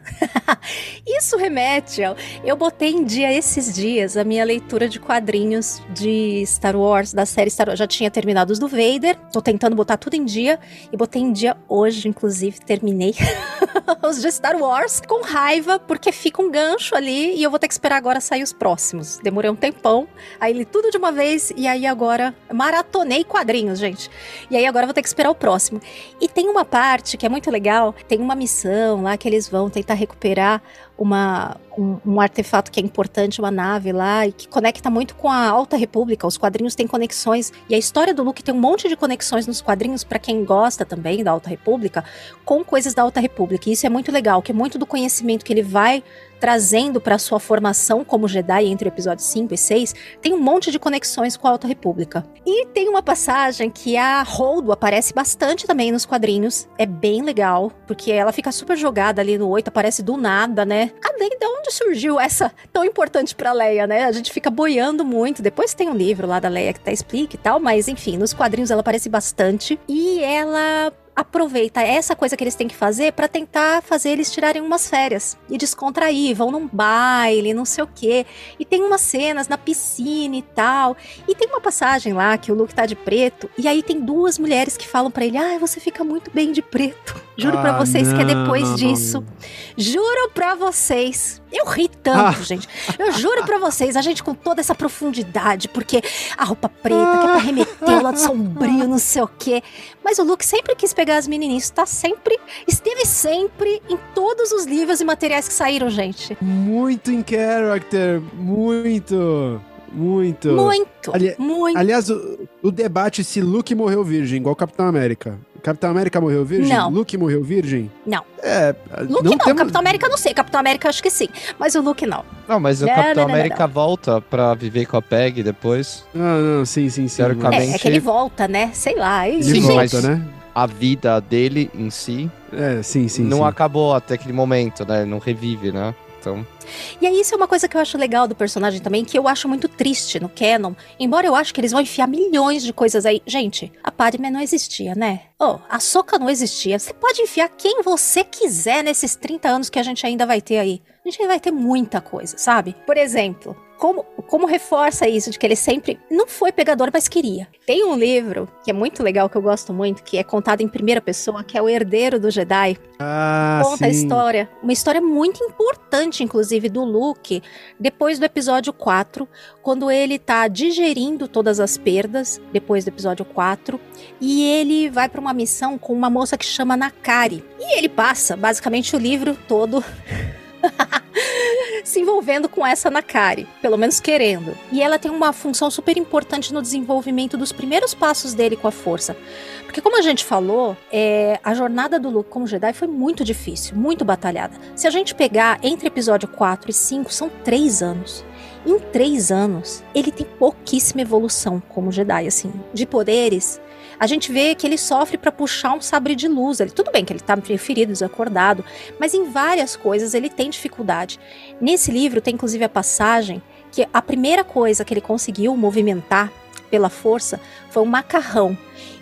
Isso remete ao. Eu botei em dia esses dias a minha leitura de quadrinhos de Star Wars, da série Star Wars. Já tinha terminado os do Vader, tô tentando botar tudo em dia e botei em dia hoje, inclusive, terminei os de Star Wars com raiva, porque fica um gancho ali e eu vou ter que esperar agora sair os próximos. Demorei um tempão, aí li tudo de uma vez e aí agora agora maratonei quadrinhos, gente. E aí agora vou ter que esperar o próximo. E tem uma parte que é muito legal, tem uma missão lá que eles vão tentar recuperar uma um, um, artefato que é importante, uma nave lá, e que conecta muito com a Alta República. Os quadrinhos têm conexões, e a história do Luke tem um monte de conexões nos quadrinhos, para quem gosta também da Alta República, com coisas da Alta República. E isso é muito legal, que é muito do conhecimento que ele vai trazendo para sua formação como Jedi entre o episódio 5 e 6, tem um monte de conexões com a Alta República. E tem uma passagem que a Holdo aparece bastante também nos quadrinhos, é bem legal, porque ela fica super jogada ali no 8, aparece do nada, né? Cadê de onde surgiu essa tão importante para Leia, né? A gente fica boiando muito. Depois tem um livro lá da Leia que tá explica e tal, mas enfim, nos quadrinhos ela aparece bastante e ela aproveita essa coisa que eles têm que fazer para tentar fazer eles tirarem umas férias e descontrair, vão num baile, não sei o quê. E tem umas cenas na piscina e tal. E tem uma passagem lá que o Luke tá de preto e aí tem duas mulheres que falam para ele: "Ah, você fica muito bem de preto". Juro ah, para vocês não, que é depois não, disso. Não. Juro para vocês. Eu ri tanto, ah. gente. Eu juro para vocês, a gente com toda essa profundidade, porque a roupa preta, que é pra remeter o lado sombrio, não sei o quê. Mas o Luke sempre quis pegar as menininhas. Tá sempre, esteve sempre em todos os livros e materiais que saíram, gente. Muito em character, muito. Muito. Muito. Ali muito. Aliás, o, o, debate se Luke morreu virgem, igual Capitão América. Capitão América morreu virgem? Não. Luke morreu virgem? Não. É. Luke não, não. Temos... Capitão América não sei. Capitão América acho que sim. Mas o Luke não. Não, mas o não, Capitão não, América volta pra viver com a Peg depois. Ah, não, sim, sim, sim. Teoricamente... É, é que ele volta, né? Sei lá. Ele sim, volta, né? A vida dele em si. É, sim, sim. Não sim. acabou até aquele momento, né? Não revive, né? Então. E aí, isso é uma coisa que eu acho legal do personagem também, que eu acho muito triste no canon. Embora eu acho que eles vão enfiar milhões de coisas aí. Gente, a Padme não existia, né? Oh, a Soca não existia. Você pode enfiar quem você quiser nesses 30 anos que a gente ainda vai ter aí. A gente vai ter muita coisa, sabe? Por exemplo, como, como reforça isso de que ele sempre não foi pegador, mas queria. Tem um livro que é muito legal, que eu gosto muito, que é contado em primeira pessoa, que é O Herdeiro do Jedi. Ah, Conta sim. a história. Uma história muito importante, inclusive, do Luke, depois do episódio 4, quando ele tá digerindo todas as perdas, depois do episódio 4, e ele vai para uma missão com uma moça que chama Nakari. E ele passa, basicamente, o livro todo. se envolvendo com essa Nakari, pelo menos querendo. E ela tem uma função super importante no desenvolvimento dos primeiros passos dele com a força. Porque, como a gente falou, é, a jornada do Luke como Jedi foi muito difícil, muito batalhada. Se a gente pegar entre episódio 4 e 5, são três anos. Em três anos, ele tem pouquíssima evolução como Jedi, assim, de poderes a gente vê que ele sofre para puxar um sabre de luz. Ele, tudo bem que ele tá ferido, desacordado, mas em várias coisas ele tem dificuldade. Nesse livro tem inclusive a passagem que a primeira coisa que ele conseguiu movimentar pela força foi um macarrão.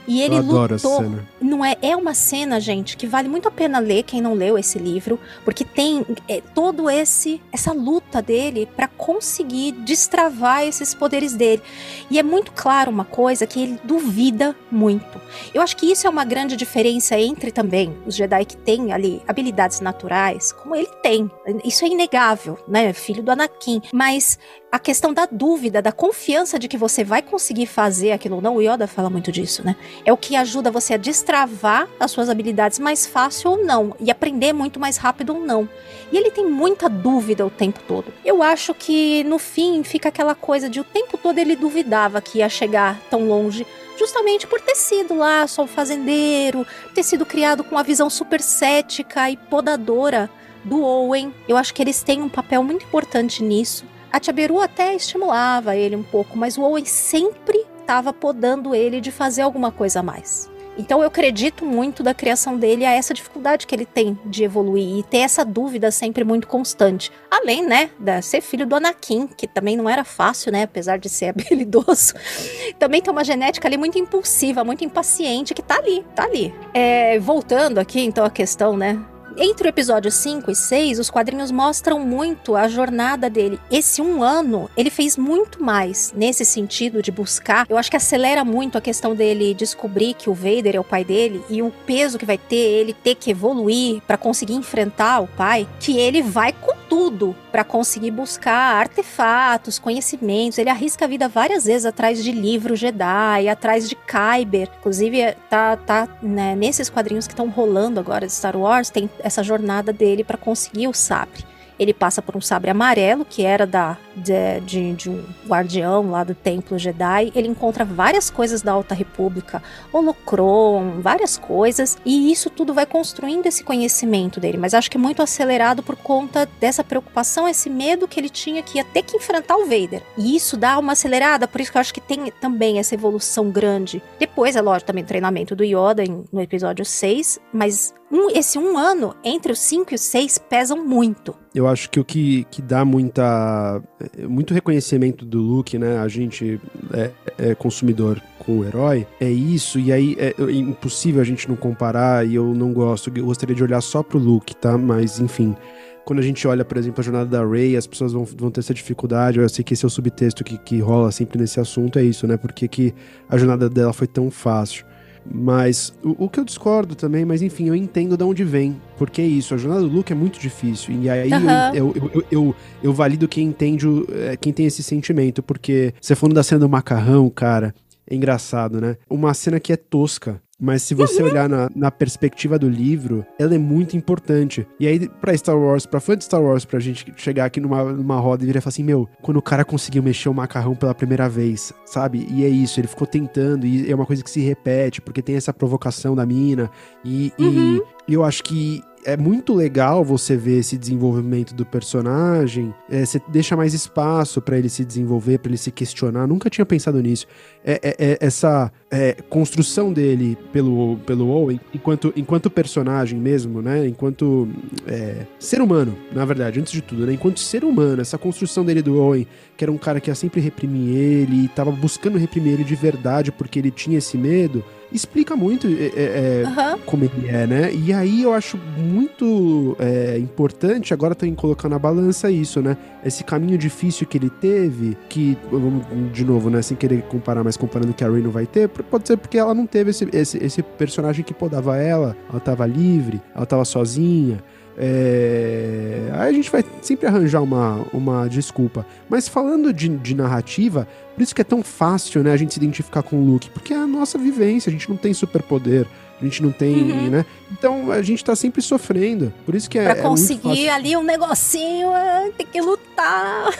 E ele Eu adoro lutou. Essa cena. Não é, é uma cena, gente, que vale muito a pena ler quem não leu esse livro, porque tem é, todo esse essa luta dele para conseguir destravar esses poderes dele. E é muito claro uma coisa que ele duvida muito. Eu acho que isso é uma grande diferença entre também os Jedi que têm ali habilidades naturais, como ele tem. Isso é inegável, né? Filho do Anakin. Mas a questão da dúvida, da confiança de que você vai conseguir fazer aquilo ou não, o Yoda fala muito disso, né? É o que ajuda você a destravar as suas habilidades mais fácil ou não, e aprender muito mais rápido ou não. E ele tem muita dúvida o tempo todo. Eu acho que no fim fica aquela coisa de o tempo todo ele duvidava que ia chegar tão longe justamente por ter sido lá só um fazendeiro, ter sido criado com uma visão super cética e podadora do Owen. Eu acho que eles têm um papel muito importante nisso. A Tia Beru até estimulava ele um pouco, mas o Owen sempre estava podando ele de fazer alguma coisa a mais. Então eu acredito muito da criação dele a essa dificuldade que ele tem de evoluir e ter essa dúvida sempre muito constante. Além, né, de ser filho do Anakin, que também não era fácil, né, apesar de ser habilidoso. Também tem uma genética ali muito impulsiva, muito impaciente, que tá ali, tá ali. É, voltando aqui, então, a questão, né, entre o episódio 5 e 6, os quadrinhos mostram muito a jornada dele. Esse um ano, ele fez muito mais nesse sentido de buscar. Eu acho que acelera muito a questão dele descobrir que o Vader é o pai dele e o peso que vai ter ele ter que evoluir para conseguir enfrentar o pai, que ele vai com tudo para conseguir buscar artefatos, conhecimentos. Ele arrisca a vida várias vezes atrás de livro Jedi, atrás de Kyber. Inclusive, tá, tá né, nesses quadrinhos que estão rolando agora de Star Wars, tem essa jornada dele para conseguir o sabre. Ele passa por um sabre amarelo, que era da de, de, de um guardião lá do Templo Jedi. Ele encontra várias coisas da Alta República, holocron, várias coisas, e isso tudo vai construindo esse conhecimento dele. Mas acho que é muito acelerado por conta dessa preocupação, esse medo que ele tinha que ia ter que enfrentar o Vader. E isso dá uma acelerada, por isso que eu acho que tem também essa evolução grande. Depois, é lógico, também o treinamento do Yoda em, no episódio 6, mas um, esse um ano entre os 5 e os 6 pesam muito. Eu acho que o que, que dá muita, muito reconhecimento do Luke, né? A gente é, é consumidor com o herói, é isso, e aí é, é, impossível a gente não comparar, e eu não gosto, eu gostaria de olhar só pro Luke, tá? Mas, enfim, quando a gente olha, por exemplo, a jornada da Rey, as pessoas vão, vão ter essa dificuldade. Eu sei que esse é o subtexto que, que rola sempre nesse assunto, é isso, né? Porque que a jornada dela foi tão fácil. Mas o, o, que eu discordo também, mas enfim, eu entendo de onde vem. Porque é isso, a jornada do Luke é muito difícil. E aí uhum. eu, eu, eu, eu, eu, valido quem entende, é, quem tem esse sentimento. Porque você falando da cena do macarrão, cara, é engraçado, né? Uma cena que é tosca. Mas se você uhum. olhar na, na, perspectiva do livro, ela é muito importante. E aí, pra Star Wars, pra fã de Star Wars, pra gente chegar aqui numa, numa roda e virar e falar assim: Meu, quando o cara conseguiu mexer o macarrão pela primeira vez, sabe? E é isso, ele ficou tentando, e é uma coisa que se repete, porque tem essa provocação da mina. E, uhum. e eu acho que é muito legal você ver esse desenvolvimento do personagem. É, você deixa mais espaço para ele se desenvolver, para ele se questionar. Nunca tinha pensado nisso. É, é, é essa é, construção dele pelo, pelo Owen, enquanto, enquanto personagem mesmo, né? Enquanto é, ser humano, na verdade, antes de tudo, né? Enquanto ser humano, essa construção dele do Owen, que era um cara que ia sempre reprimir ele, e tava buscando reprimir ele de verdade porque ele tinha esse medo explica muito é, é, uhum. como ele é, né? E aí eu acho muito é, importante, agora também colocar na balança isso, né? Esse caminho difícil que ele teve, que, vamos de novo, né? Sem querer comparar, mas comparando que a Rey não vai ter, pode ser porque ela não teve esse, esse, esse personagem que podava ela, ela tava livre, ela tava sozinha. É... Aí a gente vai sempre arranjar uma, uma desculpa. Mas falando de, de, narrativa, por isso que é tão fácil né, a gente se identificar com o Luke, porque é a nossa vivência, a gente não tem superpoder, a gente não tem, uhum. né? Então a gente tá sempre sofrendo. Por isso que é. Pra é conseguir ali um negocinho, é, tem que lutar.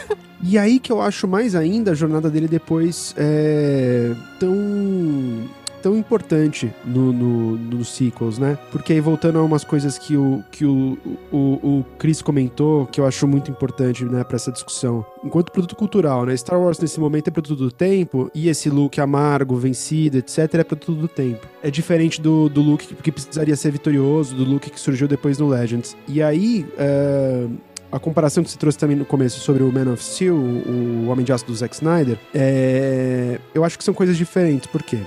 E aí que eu acho mais ainda a jornada dele depois é tão tão importante no, no, nos sequels, né? Porque aí voltando a umas coisas que o, que o, o, o Chris comentou, que eu acho muito importante, né, pra essa discussão. Enquanto produto cultural, né? Star Wars nesse momento é produto do tempo, e esse look amargo, vencido, etc., é produto do tempo. É diferente do, do look que, que precisaria ser vitorioso, do look que surgiu depois no Legends. E aí. Uh a comparação que você trouxe também no começo sobre o Man of Steel, o Homem de Aço do Zack Snyder, é... eu acho que são coisas diferentes. Por quê?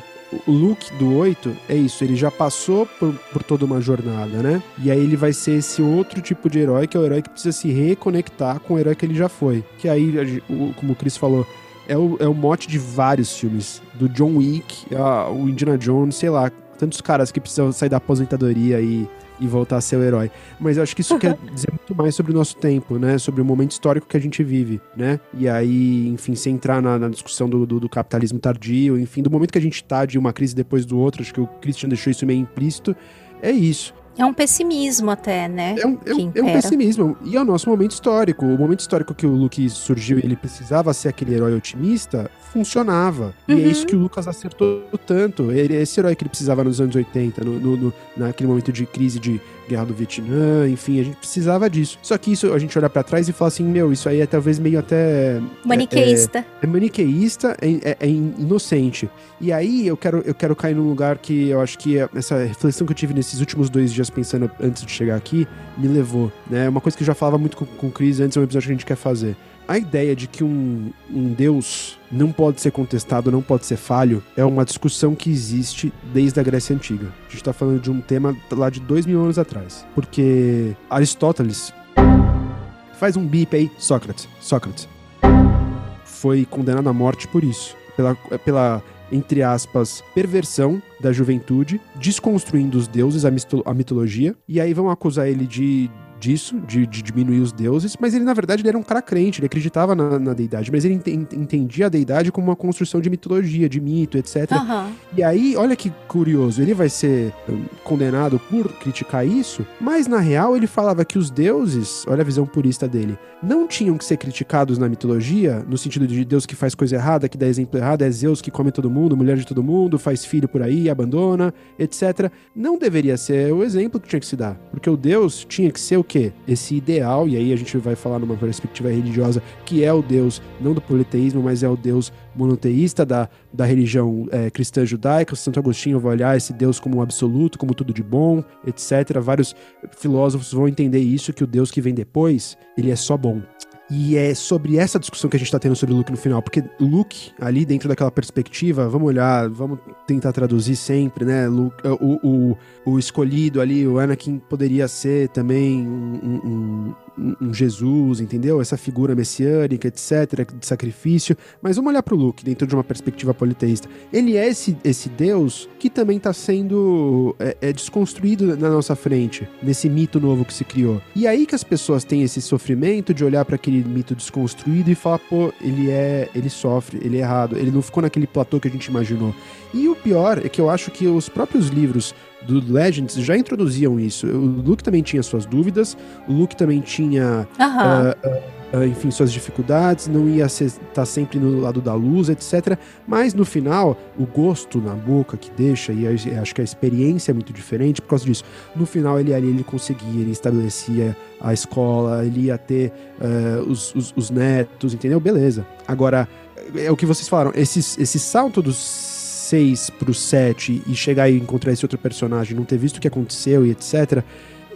O look do 8 é isso, ele já passou por, por toda uma jornada, né? E aí ele vai ser esse outro tipo de herói, que é o herói que precisa se reconectar com o herói que ele já foi. Que aí, como o Chris falou, é o, é o mote de vários filmes. Do John Wick, a, o Indiana Jones, sei lá, tantos caras que precisam sair da aposentadoria e e voltar a ser o herói. Mas eu acho que isso quer dizer muito mais sobre o nosso tempo, né? Sobre o momento histórico que a gente vive, né? E aí, enfim, sem entrar na, na discussão do, do, do, capitalismo tardio, enfim, do momento que a gente tá de uma crise depois do outro, acho que o Christian deixou isso meio implícito, é isso. É um pessimismo até, né? É um, é um, é um pessimismo. E é o nosso momento histórico. O momento histórico que o Luke surgiu e ele precisava ser aquele herói otimista, funcionava. Uhum. E é isso uhum. que o Lucas acertou tanto. Ele, esse herói que ele precisava nos anos 80, no, no, no, naquele momento de crise de guerra do Vietnã, enfim, a gente precisava disso. Só que isso a gente olha para trás e fala assim, meu, isso aí é talvez meio até... Maniqueísta. É, é, é maniqueísta, é, é, é, inocente. E aí eu quero, eu quero cair num lugar que eu acho que essa reflexão que eu tive nesses últimos dois dias pensando antes de chegar aqui, me levou, né? Uma coisa que eu já falava muito com, com o Chris antes, é um episódio que a gente quer fazer a ideia de que um, um Deus não pode ser contestado, não pode ser falho, é uma discussão que existe desde a Grécia Antiga. A gente está falando de um tema lá de dois mil anos atrás. Porque Aristóteles. Faz um bip aí, Sócrates. Sócrates. Foi condenado à morte por isso. Pela, pela entre aspas, perversão da juventude, desconstruindo os deuses, a, mitologia, e aí vão acusar ele de disso, de, de diminuir os deuses, mas ele, na verdade, ele era um cara crente, ele acreditava na, na deidade, mas ele ent- ent- entendia a deidade como uma construção de mitologia, de mito, etc. Aham. E aí, olha que curioso, ele vai ser hum, condenado por criticar isso, mas na real ele falava que os deuses, olha a visão purista dele, não tinham que ser criticados na mitologia, no sentido de Deus que faz coisa errada, que dá exemplo errado, é Zeus que come todo mundo, mulher de todo mundo, faz filho por aí, abandona, etc. Não deveria ser o exemplo que tinha que se dar, porque o Deus tinha que ser o quê? Esse ideal, e aí a gente vai falar numa perspectiva religiosa, que é o Deus, não do politeísmo, mas é o Deus monoteísta da, da religião é, cristã judaica. Santo Agostinho vai olhar esse Deus como um absoluto, como tudo de bom, etc. Vários filósofos vão entender isso, que o Deus que vem depois, ele é só bom. E é sobre essa discussão que a gente tá tendo sobre Luke no final, porque Luke, ali dentro daquela perspectiva, vamos olhar, vamos tentar traduzir sempre, né? Luke, o, o, o escolhido ali, o Anakin poderia ser também um, um- um- Jesus, entendeu? Essa figura messiânica, etc., de sacrifício. Mas vamos olhar pro Luke dentro de uma perspectiva politeísta. Ele é esse, esse Deus que também tá sendo é, é desconstruído na nossa frente, nesse mito novo que se criou. E aí que as pessoas têm esse sofrimento de olhar para aquele mito desconstruído e falar, pô, ele é, ele sofre, ele é errado, ele não ficou naquele platô que a gente imaginou. E o pior é que eu acho que os próprios livros do Legends já introduziam isso. O Luke também tinha suas dúvidas, o Luke também tinha ah, ah, enfim, suas dificuldades, não ia estar sempre no lado da luz, etc. Mas no final, o gosto na boca que deixa, e acho que a experiência é muito diferente por causa disso. No final, ele ali ele conseguia, ele estabelecia a escola, ele ia ter ah, os, os- os netos, entendeu? Beleza. Agora, é o que vocês falaram, esse, esse salto dos 6 pro 7 e chegar e encontrar esse outro personagem, não ter visto o que aconteceu e etc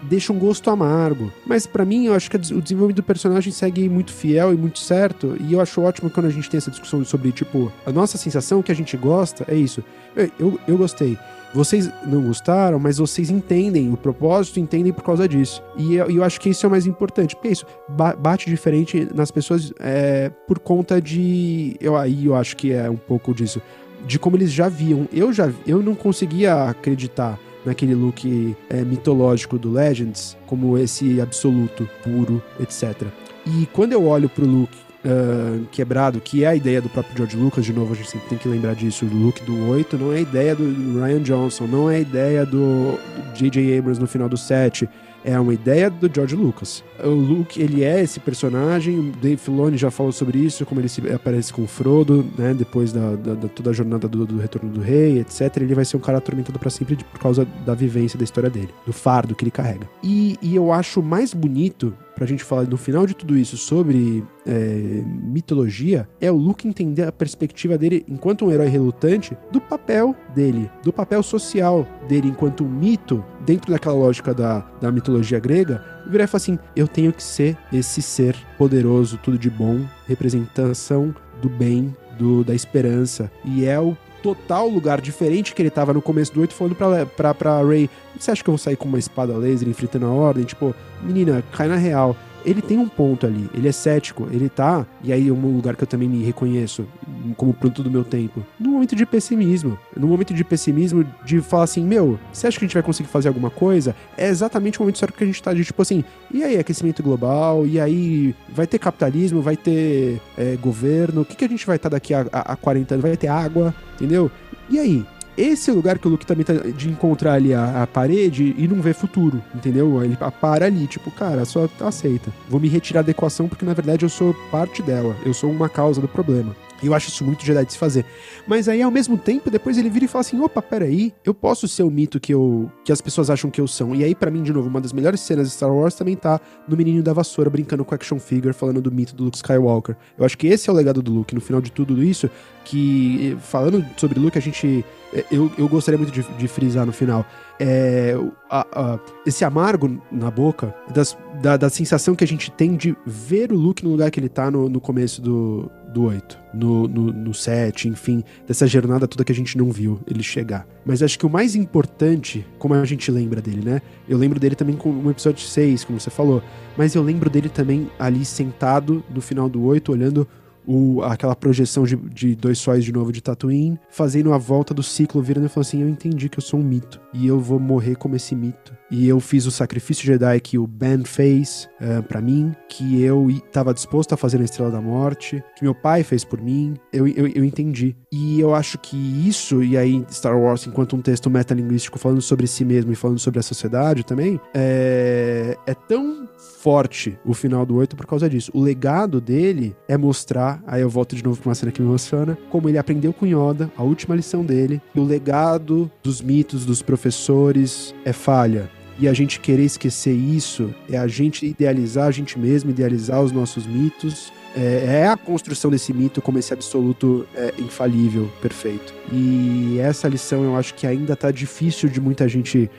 deixa um gosto amargo. Mas pra mim, eu acho que o desenvolvimento do personagem segue muito fiel e muito certo. E eu acho ótimo quando a gente tem essa discussão sobre, tipo, a nossa sensação que a gente gosta é isso. Eu, eu, eu gostei. Vocês não gostaram, mas vocês entendem o propósito, entendem por causa disso. E eu, eu acho que isso é o mais importante. Porque é isso ba- bate diferente nas pessoas é, por conta de. Eu, aí eu acho que é um pouco disso. De como eles já viam. Eu já eu não conseguia acreditar naquele look é, mitológico do Legends, como esse absoluto, puro, etc. E quando eu olho pro Luke ah, quebrado, que é a ideia do próprio George Lucas, de novo, a gente sempre tem que lembrar disso, o Luke do 8 não é a ideia do Ryan Johnson, não é a ideia do J.J. Abrams no final do 7, é uma ideia do George Lucas. O Luke, ele é esse personagem, o Dave Filoni já falou sobre isso, como ele se aparece com o Frodo, né, depois da, da- da- toda a jornada do, do Retorno do Rei, etc. Ele vai ser um cara atormentado pra sempre por causa da vivência da história dele, do fardo que ele carrega. E, e eu acho mais bonito, pra gente falar no final de tudo isso sobre é, mitologia, é o Luke entender a perspectiva dele enquanto um herói relutante do papel dele, do papel social dele enquanto um mito, dentro daquela lógica da, da mitologia grega, virar e falar assim: eu tenho que ser esse ser poderoso, tudo de bom, representação do bem, do, da esperança. E é o total lugar diferente que ele tava no começo do 8 falando pra, pra, pra Ray: Você acha que eu vou sair com uma espada laser enfrentando a ordem? Tipo, menina, cai na real. Ele tem um ponto ali, ele é cético, ele tá, e aí é um lugar que eu também me reconheço como produto do meu tempo, no momento de pessimismo. No momento de pessimismo, de falar assim, meu, você acha que a gente vai conseguir fazer alguma coisa? É exatamente o momento certo que a gente tá de tipo assim, e aí, aquecimento global, e aí, vai ter capitalismo, vai ter é, governo, o que, que a gente vai estar daqui a, a, a 40 anos? Vai ter água, entendeu? E aí? Esse é o lugar que o Luke também tá de encontrar ali a, a parede e não ver futuro, entendeu? Ele para ali, tipo, cara, só aceita. Vou me retirar da equação porque na verdade eu sou parte dela, eu sou uma causa do problema. E eu acho isso muito Jedi de se fazer. Mas aí, ao mesmo tempo, depois ele vira e fala assim: opa, peraí, eu posso ser o mito que, eu, que as pessoas acham que eu sou. E aí, pra mim, de novo, uma das melhores cenas de Star Wars também tá no Menininho da Vassoura brincando com action figure, falando do mito do Luke Skywalker. Eu acho que esse é o legado do Luke, no final de tudo isso, que falando sobre Luke, a gente. Eu, eu gostaria muito de, de frisar no final. É, a- a- esse amargo na boca, das- da, da sensação que a gente tem de ver o Luke no lugar que ele tá no, no começo do, do 8, no, no, no 7, enfim, dessa jornada toda que a gente não viu ele chegar. Mas acho que o mais importante, como a gente lembra dele, né? Eu lembro dele também com o episódio 6, como você falou, mas eu lembro dele também ali sentado no final do 8, olhando o, aquela projeção de, de dois sóis de novo de Tatooine, fazendo a volta do ciclo, virando e falando assim: Eu entendi que eu sou um mito e eu vou morrer como esse mito. E eu fiz o sacrifício Jedi que o Ben fez uh, para mim, que eu estava disposto a fazer na Estrela da Morte, que meu pai fez por mim. Eu, eu, eu entendi. E eu acho que isso, e aí Star Wars, enquanto um texto metalinguístico falando sobre si mesmo e falando sobre a sociedade também, é, é tão forte o final do 8 por causa disso. O legado dele é mostrar, aí eu volto de novo pra uma cena que me emociona, como ele aprendeu com Yoda, a última lição dele, que o legado dos mitos, dos professores é falha. E a gente querer esquecer isso é a gente idealizar a gente mesmo, idealizar os nossos mitos. É, é a construção desse mito como esse absoluto é, infalível, perfeito. E essa lição eu acho que ainda tá difícil de muita gente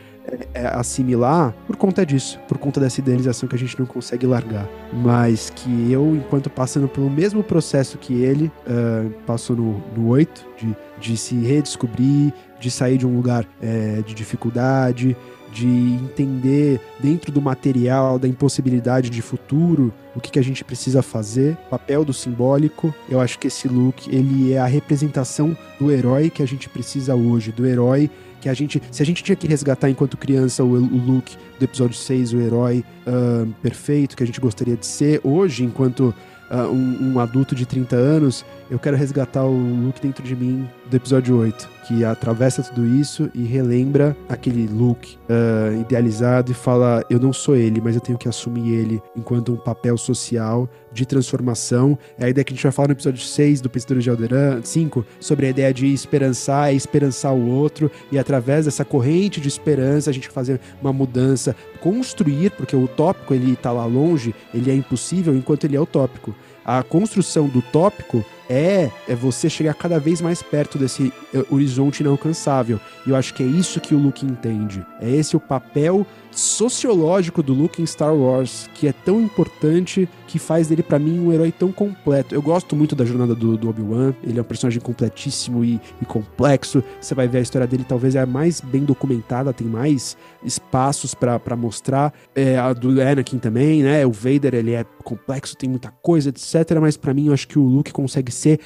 assimilar por conta disso, por conta dessa idealização que a gente não consegue largar. Mas que eu, enquanto passando pelo mesmo processo que ele uh, passou no, no 8, de, de se redescobrir, de sair de um lugar é, de dificuldade, de entender dentro do material, da impossibilidade de futuro, o que, que a gente precisa fazer, papel do simbólico. Eu acho que esse look, ele é a representação do herói que a gente precisa hoje, do herói que a gente, se a gente tinha que resgatar enquanto criança o, o do episódio 6, o herói uh, perfeito que a gente gostaria de ser, hoje, enquanto uh, um, um, adulto de 30 anos, eu quero resgatar o Luke dentro de mim do episódio 8, que atravessa tudo isso e relembra aquele Luke uh, idealizado e fala: Eu não sou ele, mas eu tenho que assumir ele enquanto um papel social de transformação. É a ideia que a gente vai falar no episódio 6 do Pensador de Alderan, 5, sobre a ideia de esperançar, é esperançar o outro, e através dessa corrente de esperança a gente fazer uma mudança, construir, porque o utópico ele está lá longe, ele é impossível enquanto ele é utópico. A construção do tópico é, é você chegar cada vez mais perto desse eh, horizonte inalcançável. E eu acho que é isso que o Luke entende. É esse o papel sociológico do Luke em Star Wars, que é tão importante, que faz dele para mim um herói tão completo. Eu gosto muito da jornada do, do Obi-Wan, ele é um personagem completíssimo e, e, complexo. Você vai ver a história dele, talvez é a mais bem documentada, tem mais espaços para mostrar. É, a do Anakin também, né? O Vader, ele é complexo, tem muita coisa, etc. Mas para mim, eu acho que o Luke consegue ser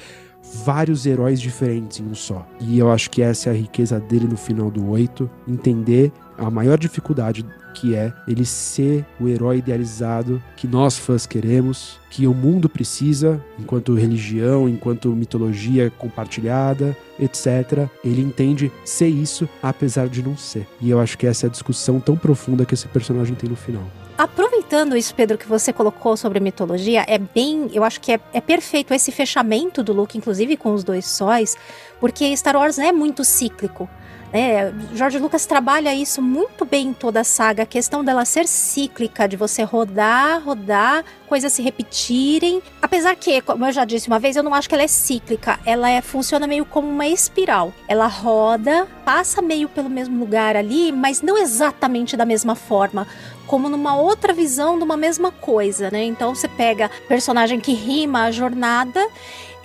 vários heróis diferentes em um só. E eu acho que essa é a riqueza dele no final do 8, entender a maior dificuldade que é ele ser o herói idealizado que nós fãs queremos, que o mundo precisa, enquanto religião, enquanto mitologia compartilhada, etc. Ele entende ser isso, apesar de não ser. E eu acho que essa é a discussão tão profunda que esse personagem tem no final. Isso, Pedro, que você colocou sobre mitologia, é bem. Eu acho que é, é perfeito esse fechamento do Luke, inclusive com os dois sóis, porque Star Wars é muito cíclico. É, Jorge Lucas trabalha isso muito bem em toda a saga, a questão dela ser cíclica, de você rodar, rodar, coisas se repetirem. Apesar que, como eu já disse uma vez, eu não acho que ela é cíclica, ela é, funciona meio como uma espiral. Ela roda, passa meio pelo mesmo lugar ali, mas não exatamente da mesma forma como numa outra visão de uma mesma coisa, né? Então você pega personagem que rima a jornada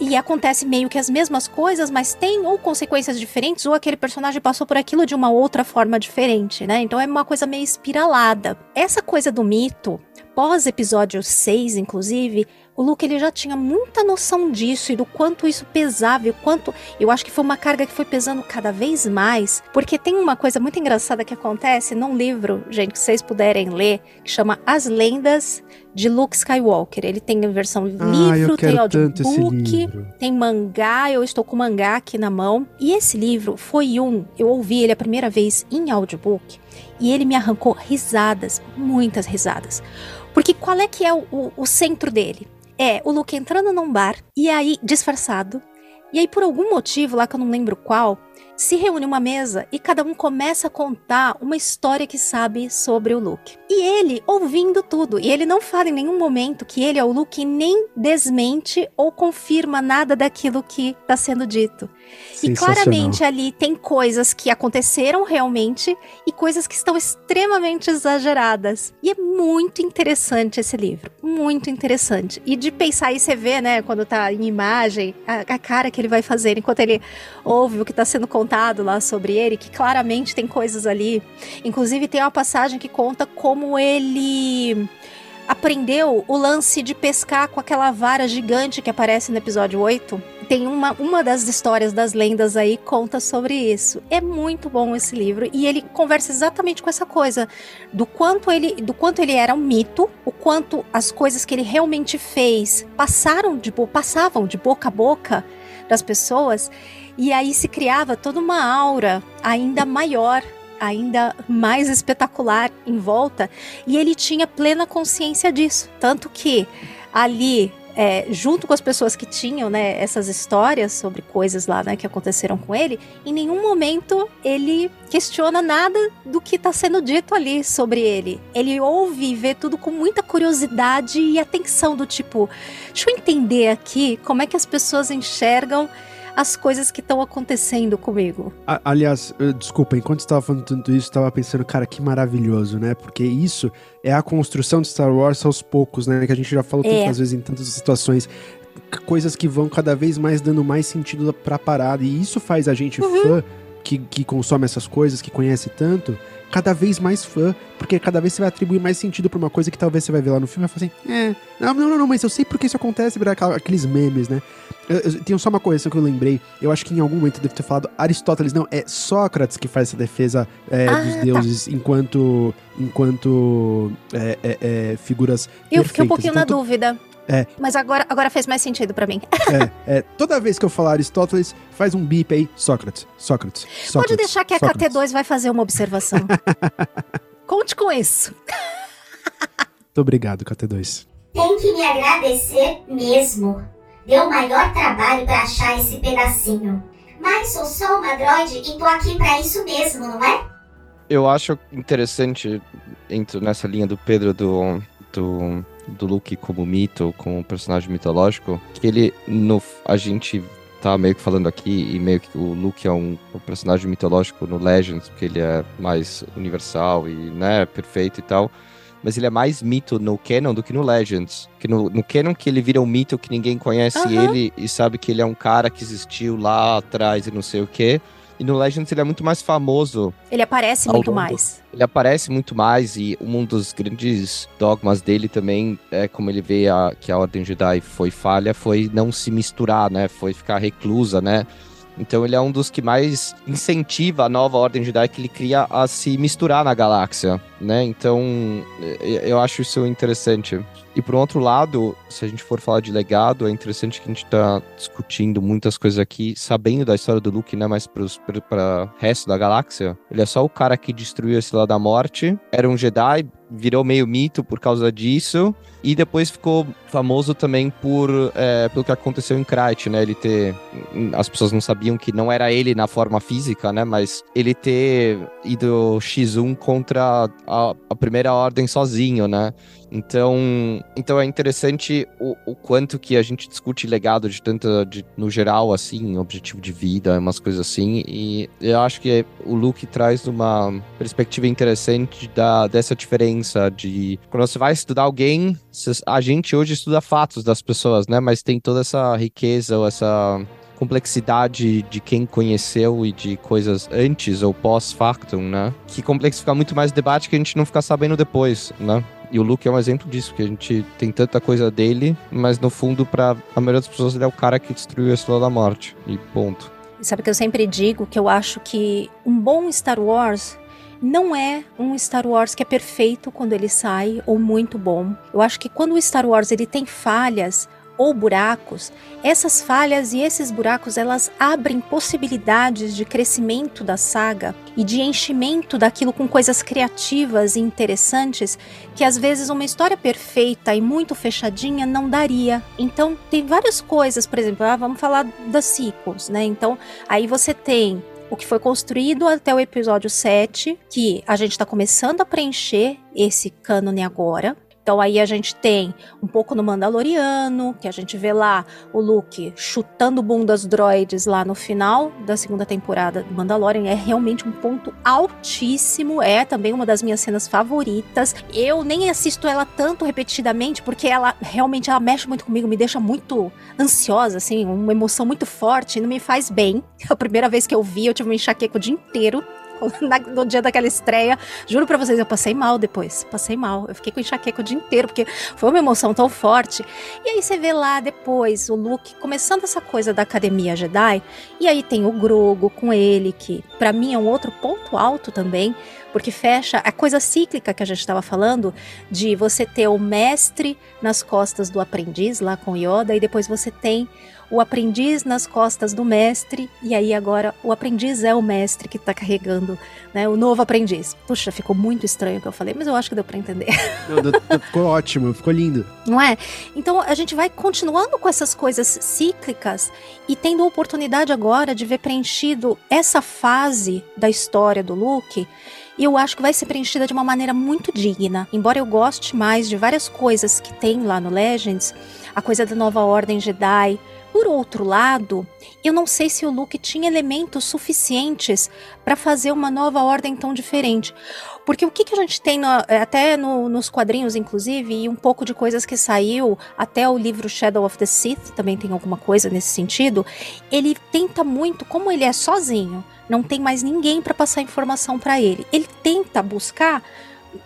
e acontece meio que as mesmas coisas, mas tem ou consequências diferentes, ou aquele personagem passou por aquilo de uma outra forma diferente, né? Então é uma coisa meio espiralada. Essa coisa do mito, pós episódio 6, inclusive, o Luke ele já tinha muita noção disso e do quanto isso pesava e o quanto eu acho que foi uma carga que foi pesando cada vez mais, porque tem uma coisa muito engraçada que acontece num livro, gente, que vocês puderem ler, que chama As Lendas de Luke Skywalker. Ele tem a versão ah, livro, tem audiobook, tem mangá, eu estou com o mangá aqui na mão. E esse livro foi um, eu ouvi ele a primeira vez em audiobook e ele me arrancou risadas, muitas risadas. Porque qual é que é o, o, o centro dele? é o Luke entrando num bar e aí disfarçado. E aí por algum motivo lá que eu não lembro qual, se reúne uma mesa e cada um começa a contar uma história que sabe sobre o Luke. E ele ouvindo tudo, e ele não fala em nenhum momento que ele é o Luke nem desmente ou confirma nada daquilo que está sendo dito. E claramente ali tem coisas que aconteceram realmente e coisas que estão extremamente exageradas. E é muito interessante esse livro, muito interessante. E de pensar aí você vê, né, quando tá em imagem, a, a cara que ele vai fazer enquanto ele ouve o que está sendo contado contado lá sobre ele, que claramente tem coisas ali. Inclusive, tem uma passagem que conta como ele. aprendeu o lance de pescar com aquela vara gigante que aparece no episódio 8. Tem uma, uma das histórias das lendas aí conta sobre isso. É muito bom esse livro e ele conversa exatamente com essa coisa do quanto ele, do quanto ele era um mito, o quanto as coisas que ele realmente fez passaram de passavam de boca a boca das pessoas e aí se criava toda uma aura ainda maior ainda mais espetacular em volta e ele tinha plena consciência disso. Tanto que ali é, junto com as pessoas que tinham né, essas histórias sobre coisas lá né, que aconteceram com ele, em nenhum momento ele questiona nada do que está sendo dito ali sobre ele. Ele ouve e vê tudo com muita curiosidade e atenção, do tipo, deixa eu entender aqui como é que as pessoas enxergam as coisas que estão acontecendo comigo. A, aliás, uh, desculpa, enquanto estava falando tudo isso, estava pensando, cara, que maravilhoso, né? Porque isso é a construção de Star Wars aos poucos, né? Que a gente já falou é. tantas vezes em tantas situações coisas que vão cada vez mais dando mais sentido pra parada. E isso faz a gente uhum. fã que, que consome essas coisas, que conhece tanto, cada vez mais fã, porque cada vez você vai atribuir mais sentido pra uma coisa que talvez você vai ver lá no filme e vai falar assim, é, não, não, não, mas eu sei porque isso acontece, virar aqueles memes, né? Eu, eu, tenho só uma coisa que eu lembrei, eu acho que em algum momento eu devo ter falado Aristóteles, não, é Sócrates que faz essa defesa é, ah, dos tá. deuses tá. enquanto, enquanto é, é, é figuras Eu fiquei um pouquinho então, na dúvida. É. Mas agora, agora fez mais sentido para mim. é, é, toda vez que eu falar Aristóteles, faz um bip aí, Sócrates, Sócrates. Sócrates Pode deixar que a Sócrates. KT2 vai fazer uma observação. Conte com isso. Muito obrigado, KT2. Tem que me agradecer mesmo. Deu maior trabalho para achar esse pedacinho. Mas sou só uma droid e tô aqui para isso mesmo, não é? Eu acho interessante, entro nessa linha do Pedro do, do do Luke como mito, como personagem mitológico, que ele, no, a gente tá meio que falando aqui, e meio que o Luke é um, um, personagem mitológico no Legends, porque ele é mais universal e, né, perfeito e tal. Mas ele é mais mito no Canon do que no Legends. Que no, no Canon que ele vira um mito que ninguém conhece uhum. ele e sabe que ele é um cara que existiu lá atrás e não sei o quê. E no Legends ele é muito mais famoso. Ele aparece muito longo. mais. Ele aparece muito mais e um dos grandes dogmas dele também é como ele vê a, que a Ordem Jedi foi falha, foi não se misturar, né? Foi ficar reclusa, né? Então ele é um dos que mais incentiva a nova Ordem Jedi que ele cria a se misturar na galáxia, né? Então eu acho isso interessante. E por outro lado, se a gente for falar de legado, é interessante que a gente tá discutindo muitas coisas aqui, sabendo da história do Luke, né? Mas para o resto da galáxia. Ele é só o cara que destruiu esse lado da morte. Era um Jedi, virou meio mito por causa disso. E depois ficou famoso também por é, pelo que aconteceu em Krayt, né? Ele ter. As pessoas não sabiam que não era ele na forma física, né? Mas ele ter ido X1 contra a, a primeira ordem sozinho, né? Então, então é interessante o, o quanto que a gente discute legado de tanta, de, no geral, assim, objetivo de vida, umas coisas assim. E eu acho que o Luke traz uma perspectiva interessante da, dessa diferença de quando você vai estudar alguém, a gente hoje estuda fatos das pessoas, né? Mas tem toda essa riqueza ou essa complexidade de quem conheceu e de coisas antes ou pós-factum, né? Que complexifica muito mais o debate que a gente não fica sabendo depois, né? E o Luke é um exemplo disso, que a gente tem tanta coisa dele, mas no fundo, para a maioria das pessoas, ele é o cara que destruiu a Estrela da Morte. E ponto. Sabe que eu sempre digo que eu acho que um bom Star Wars não é um Star Wars que é perfeito quando ele sai ou muito bom. Eu acho que quando o Star Wars ele tem falhas, ou buracos, essas falhas e esses buracos elas abrem possibilidades de crescimento da saga e de enchimento daquilo com coisas criativas e interessantes que às vezes uma história perfeita e muito fechadinha não daria. Então tem várias coisas, por exemplo, ah, vamos falar das sequels, né? Então aí você tem o que foi construído até o episódio 7, que a gente está começando a preencher esse cânone agora. Então aí a gente tem um pouco no Mandaloriano, que a gente vê lá o Luke chutando bundas droids lá no final da segunda temporada do Mandalorian. É realmente um ponto altíssimo, é também uma das minhas cenas favoritas. Eu nem assisto ela tanto repetidamente, porque ela realmente ela mexe muito comigo, me deixa muito ansiosa, assim, uma emoção muito forte, não me faz bem. A primeira vez que eu vi, eu tive uma enxaqueca o dia inteiro na- no dia daquela estreia. Juro pra vocês, eu passei mal depois. Passei mal. Eu fiquei com enxaqueca o dia inteiro, porque foi uma emoção tão forte. E aí você vê lá depois o Luke começando essa coisa da Academia Jedi. E aí tem o Grogo com ele, que pra mim é um outro ponto alto também. Porque fecha a coisa cíclica que a gente estava falando, de você ter o mestre nas costas do aprendiz, lá com Yoda, e depois você tem o aprendiz nas costas do mestre, e aí agora o aprendiz é o mestre que tá carregando, né, o novo aprendiz. Puxa, ficou muito estranho o que eu falei, mas eu acho que deu pra entender. Não, deu- ficou ótimo, ficou lindo. Não é? Então a gente vai continuando com essas coisas cíclicas e tendo a oportunidade agora de ver preenchido essa fase da história do Luke. E eu acho que vai ser preenchida de uma maneira muito digna. Embora eu goste mais de várias coisas que tem lá no Legends, a coisa da nova ordem Jedi. Por outro lado, eu não sei se o Luke tinha elementos suficientes para fazer uma nova ordem tão diferente. Porque o que, que a gente tem, no- até no- nos quadrinhos, inclusive, e um pouco de coisas que saiu, até o livro Shadow of the Sith também tem alguma coisa nesse sentido, ele tenta muito, como ele é sozinho, não tem mais ninguém para passar informação para ele, ele tenta buscar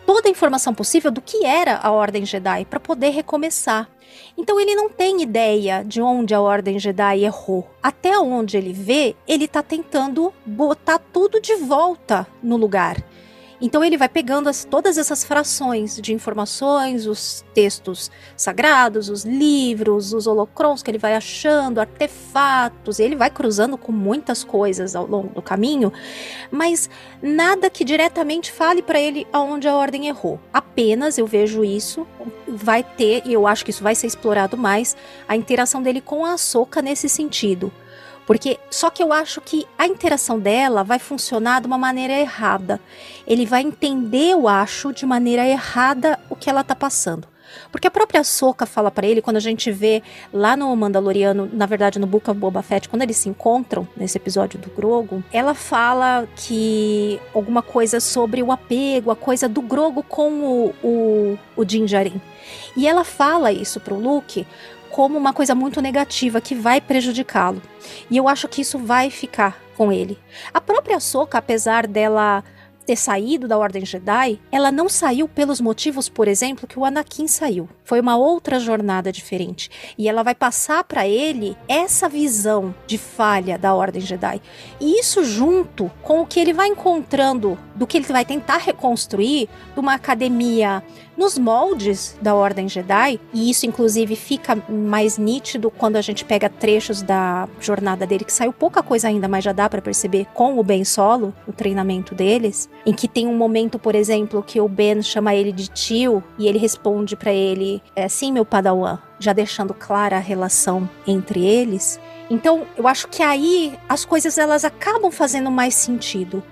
toda a informação possível do que era a Ordem Jedi para poder recomeçar. Então ele não tem ideia de onde a Ordem Jedi errou. Até onde ele vê, ele tá tentando botar tudo de volta no lugar. Então ele vai pegando as- todas essas frações de informações, os textos sagrados, os livros, os holocrons que ele vai achando, artefatos, ele vai cruzando com muitas coisas ao longo do caminho, mas nada que diretamente fale para ele aonde a ordem errou. Apenas eu vejo isso, vai ter, e eu acho que isso vai ser explorado mais, a interação dele com a Ahsoka nesse sentido. Porque só que eu acho que a interação dela vai funcionar de uma maneira errada. Ele vai entender, eu acho, de maneira errada o que ela tá passando. Porque a própria Soca fala pra ele quando a gente vê lá no Mandaloriano, na verdade no Book of Boba Fett, quando eles se encontram nesse episódio do Grogu, ela fala que alguma coisa sobre o apego, a coisa do Grogu com o, o, o Din Djarin. E ela fala isso pro Luke como uma coisa muito negativa que vai prejudicá-lo. E eu acho que isso vai ficar com ele. A própria Soca, apesar dela ter saído da Ordem Jedi, ela não saiu pelos motivos, por exemplo, que o Anakin saiu. Foi uma outra jornada diferente. E ela vai passar para ele essa visão de falha da Ordem Jedi. E isso junto com o que ele vai encontrando, do que ele vai tentar reconstruir de uma academia nos moldes da Ordem Jedi, e isso inclusive fica mais nítido quando a gente pega trechos da jornada dele, que saiu pouca coisa ainda, mas já dá para perceber com o Ben Solo, o treinamento deles, em que tem um momento, por exemplo, que o Ben chama ele de tio e ele responde para ele, é sim, meu padawan, já deixando clara a relação entre eles. Então, eu acho que aí as coisas elas acabam fazendo mais sentido.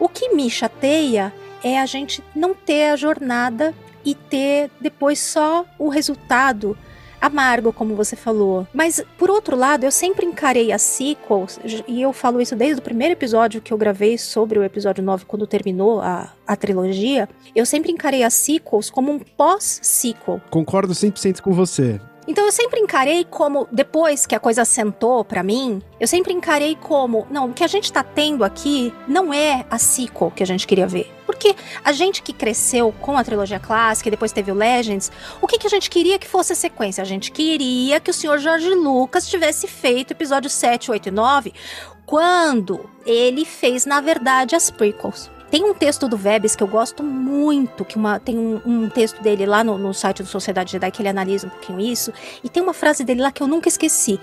O que me chateia é a gente não ter a jornada e ter depois só o resultado amargo, como você falou. Mas, por outro lado, eu sempre encarei as sequels, e eu falo isso desde o primeiro episódio que eu gravei sobre o episódio 9, quando terminou a, a trilogia, eu sempre encarei as sequels como um pós-sequel. Concordo 100% com você. Então eu sempre encarei como, depois que a coisa sentou pra mim, eu sempre encarei como, não, o que a gente tá tendo aqui não é a sequel que a gente queria ver. Porque a gente que cresceu com a trilogia clássica e depois teve o Legends, o que, que a gente queria que fosse a sequência? A gente queria que o senhor Jorge Lucas tivesse feito episódio 7, 8 e 9 quando ele fez, na verdade, as prequels. Tem um texto do Vebs que eu gosto muito, que uma, tem um, um texto dele lá no, no site do Sociedade Jedi que ele analisa um pouquinho isso, e tem uma frase dele lá que eu nunca esqueci,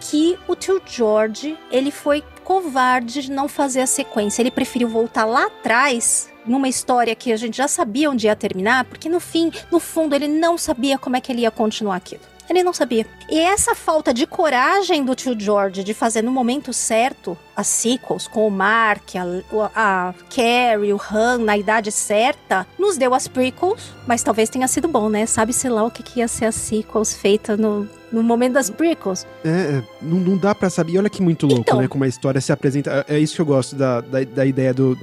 que o tio George, ele foi covarde de não fazer a sequência, ele preferiu voltar lá atrás numa história que a gente já sabia onde ia terminar, porque no fim, no fundo, ele não sabia como é que ele ia continuar aquilo. Ele não sabia. E essa falta de coragem do tio George de fazer no momento certo as sequels com o Mark, a, a Carrie, o Han na idade certa, nos deu as prequels, mas talvez tenha sido bom, né? Sabe-se lá o que, que ia ser as sequels feita no, no momento das prequels. É, é, não, não dá pra saber. E olha que muito louco, Então. né? Como a história se apresenta. É é isso que eu gosto da, da, da ideia do,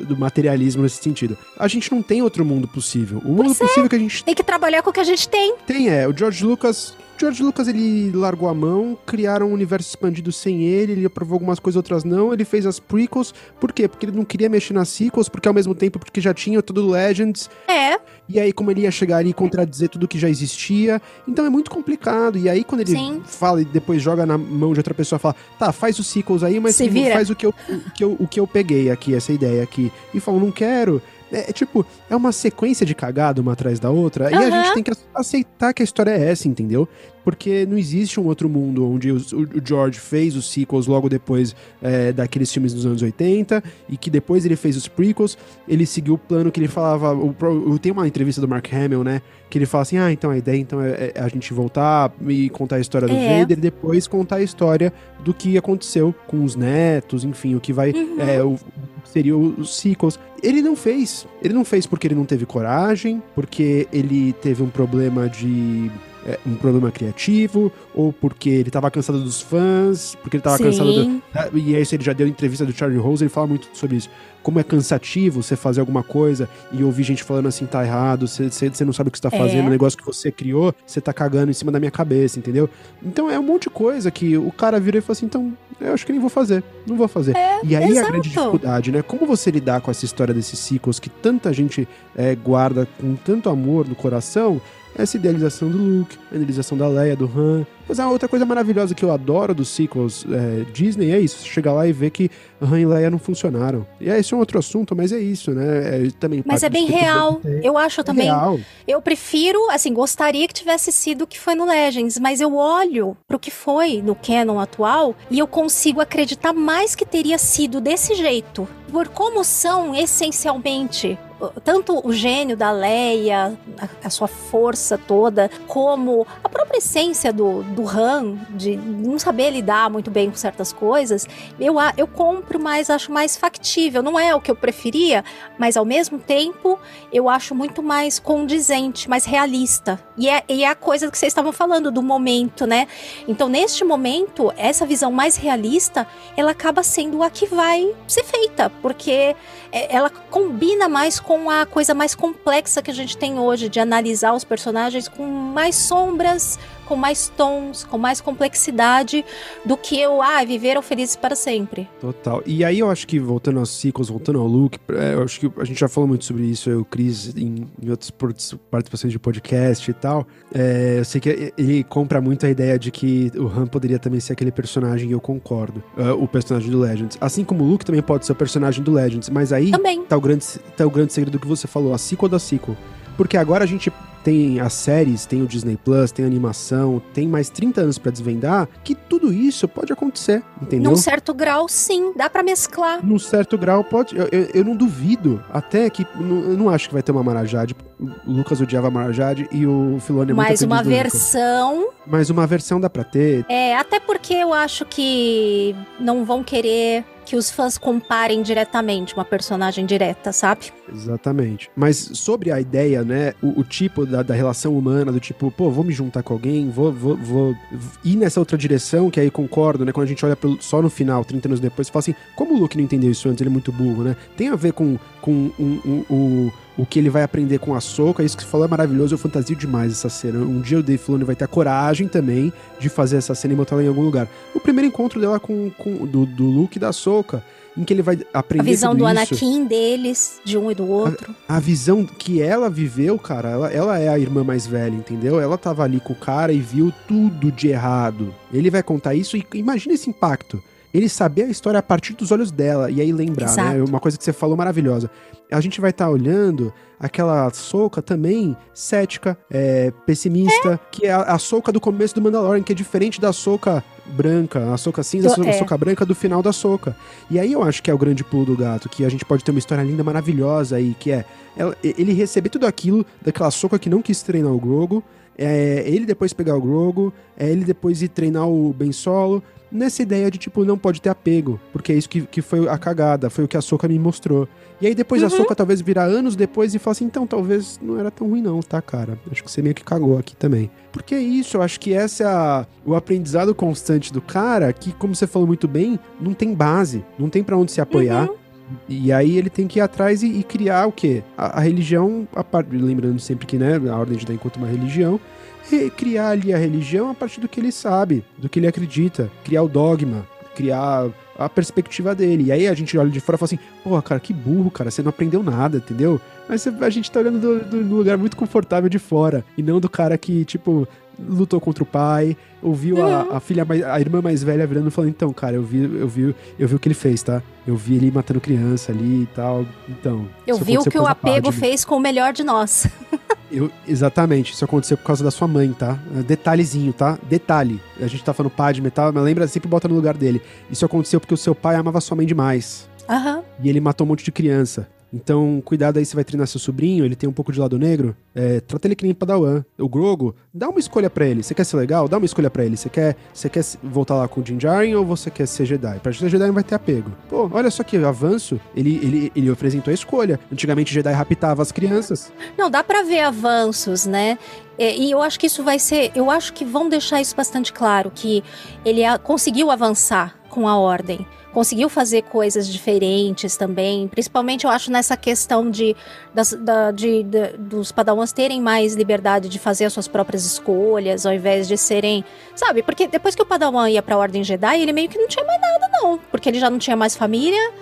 do materialismo nesse sentido. A gente não tem outro mundo possível. O mundo Pois é. possível que a gente Tem que trabalhar com o que a gente tem. tem é o George Lucas George Lucas, ele largou a mão, criaram um universo expandido sem ele, ele aprovou algumas coisas, outras não, ele fez as prequels, por quê? Porque ele não queria mexer nas sequels, porque ao mesmo tempo, porque já tinha tudo Legends. É. E aí, como ele ia chegar ali e contradizer tudo que já existia, então é muito complicado. E aí, quando ele Sim. fala e depois joga na mão de outra pessoa, fala, tá, faz os sequels aí, mas faz o que, eu, o, que eu, o que eu peguei aqui, essa ideia aqui. E fala, não quero. É, é tipo, é uma sequência de cagada uma atrás da outra, e a gente tem que ace- aceitar que a história é essa, entendeu? Porque não existe um outro mundo onde o, o George fez os sequels logo depois é, daqueles filmes dos anos 80 e que depois ele fez os prequels. Ele seguiu o plano que ele falava. O, tem uma entrevista do Mark Hamill, né? Que ele fala assim: ah, então a ideia então é, é a gente voltar e contar a história do É. Vader e depois contar a história do que aconteceu com os netos, enfim, o que vai. Uhum. é, o, seria os sequels. Ele não fez. Ele não fez porque ele não teve coragem, porque ele teve um problema de. É, um problema criativo, ou porque ele tava cansado dos fãs, porque ele tava Sim. cansado do, ah, E aí, ele já deu entrevista do Charlie Rose, ele fala muito sobre isso. Como é cansativo você fazer alguma coisa e ouvir gente falando assim, tá errado, você, você, não sabe o que você tá É. fazendo, o negócio que você criou, você tá cagando em cima da minha cabeça, entendeu? Então é um monte de coisa que o cara vira e fala assim, então, eu acho que nem vou fazer, não vou fazer. e aí a É, exato. grande dificuldade, né? Como você lidar com essa história desses ciclos que tanta gente é, guarda com tanto amor no coração, essa idealização do Luke, a idealização da Leia, do Han. Mas a outra coisa maravilhosa que eu adoro dos sequels é, Disney é isso. Você chega lá e vê que Han e Leia não funcionaram. E aí, isso é um outro assunto, mas é isso, né? É, também Mas é bem real. Eu acho também. real. Eu prefiro, assim, gostaria que tivesse sido o que foi no Legends, mas eu olho pro que foi no canon atual e eu consigo acreditar mais que teria sido desse jeito. Por como são essencialmente tanto o gênio da Leia, a, a sua força toda, como a própria essência do, do Han, de não saber lidar muito bem com certas coisas, eu, eu compro mais, acho mais factível. Não é o que eu preferia, mas ao mesmo tempo eu acho muito mais condizente, mais realista. E é, e é a coisa que vocês estavam falando do momento, né? Então, neste momento, essa visão mais realista, ela acaba sendo a que vai ser feita, porque é, ela combina mais com a coisa mais complexa que a gente tem hoje, de analisar os personagens com mais sombras, com mais tons, com mais complexidade do que o, ah, viveram felizes para sempre. Total. E aí eu acho que, voltando aos sequels, voltando ao Luke, é, eu acho que a gente já falou muito sobre isso, eu o Chris, em, em outras parti- participações de podcast e tal. É, eu sei que ele compra muito a ideia de que o Han poderia também ser aquele personagem, e eu concordo. é, o personagem do Legends. Assim como o Luke também pode ser o personagem do Legends, mas aí Também. tá o grande, tá o grande segredo que você falou, a sequel da sequel. Porque agora a gente tem as séries, tem o Disney Plus, tem a animação, tem mais 30 anos pra desvendar, que tudo isso pode acontecer, entendeu? Num certo grau, sim, dá pra mesclar. num certo grau pode. Eu, eu, eu não duvido até que. não- Eu não acho que vai ter uma Marajade. O Lucas odiava a Marajade e o Filone é muito Mais uma do versão Mas uma versão dá pra ter. É, até porque eu acho que não vão querer que os fãs comparem diretamente uma personagem direta, sabe? Exatamente. Mas sobre a ideia, né? O, o tipo da, da relação humana, do tipo, pô, vou me juntar com alguém, vou, vou, vou ir nessa outra direção, que aí concordo, né? Quando a gente olha pelo- só no final, 30 anos depois, você fala assim, como o Luke não entendeu isso antes? Ele é muito burro, né? Tem a ver com, com um- um- o, o que ele vai aprender com a Soca, isso que você falou é maravilhoso, eu fantasio demais essa cena. Um dia o Dave Filoni vai ter a coragem também de fazer essa cena e botar ela em algum lugar. O primeiro encontro dela com, com do, do Luke e da Soca, em que ele vai aprender A visão do isso. Anakin deles, de um e do outro. A visão que ela viveu, cara, ela, ela é a irmã mais velha, entendeu? Ela tava ali com o cara e viu tudo de errado. Ele vai contar isso e imagina esse impacto. Ele saber a história a partir dos olhos dela e aí lembrar, né? Exato. Uma coisa que você falou maravilhosa. A gente vai estar olhando aquela soca também cética, é, pessimista, que é a, a soca do começo do Mandalorian, que é diferente da soca branca, a soca cinza, a Do- soca, é. soca branca do final da soca. E aí eu acho que é o grande pulo do gato, que a gente pode ter uma história linda, maravilhosa aí, que é ela- ele receber tudo aquilo daquela soca que não quis treinar o Grogo, é ele depois pegar o Grogo, é ele depois ir treinar o Ben Solo, nessa ideia de, tipo, não pode ter apego, porque é isso que, que foi a cagada, foi o que a Soca me mostrou. E aí depois a Soca talvez virar anos depois e falar assim, então, talvez não era tão ruim não, tá, cara? Acho que você meio que cagou aqui também. Porque é isso, eu acho que essa é a- o aprendizado constante do cara, que, como você falou muito bem, não tem base, não tem pra onde se apoiar. E aí ele tem que ir atrás e, e criar o quê? A, a religião, a lembrando sempre que, né, a Ordem de Jedi enquanto uma religião, re- criar ali a religião a partir do que ele sabe, do que ele acredita, criar o dogma, criar a perspectiva dele. E aí a gente olha de fora e fala assim: porra, cara, que burro, cara, você não aprendeu nada, entendeu? Mas a gente tá olhando do, do- do lugar muito confortável de fora e não do cara que, tipo, lutou contra o pai, ouviu a, a filha mais, a irmã mais velha virando e falando, então, cara, eu vi, eu vi, eu vi o que ele fez, tá? Eu vi ele matando criança ali e tal. Então. Eu vi o que o apego fez com o melhor de nós. Eu- exatamente, isso aconteceu por causa da sua mãe, tá? É, Detalhezinho, tá? Detalhe. A gente tá falando Padme e tal, mas lembra, sempre bota no lugar dele. Isso aconteceu porque o seu pai amava sua mãe demais. Aham. E ele matou um monte de criança. Então, cuidado aí, você vai treinar seu sobrinho, ele tem um pouco de lado negro. É, trata ele que nem Padawan. O Grogo, dá uma escolha pra ele. Você quer ser legal? Dá uma escolha pra ele. Você quer, você quer voltar lá com o Din Djarin ou você quer ser Jedi? Pra ser Jedi não vai ter apego. Pô, olha só que avanço. Ele, ele, ele apresentou a escolha. Antigamente, Jedi raptava as crianças. Não, dá pra ver avanços, né? É, e eu acho que isso vai ser. Eu acho que vão deixar isso bastante claro: que ele a- conseguiu avançar com a ordem. Conseguiu fazer coisas diferentes também. Principalmente, eu acho, nessa questão de, das- da- de- da- dos padawans terem mais liberdade de fazer as suas próprias escolhas, ao invés de serem. Sabe? Porque depois que o padawan ia pra Ordem Jedi, ele meio que não tinha mais nada, não. Porque ele já não tinha mais família.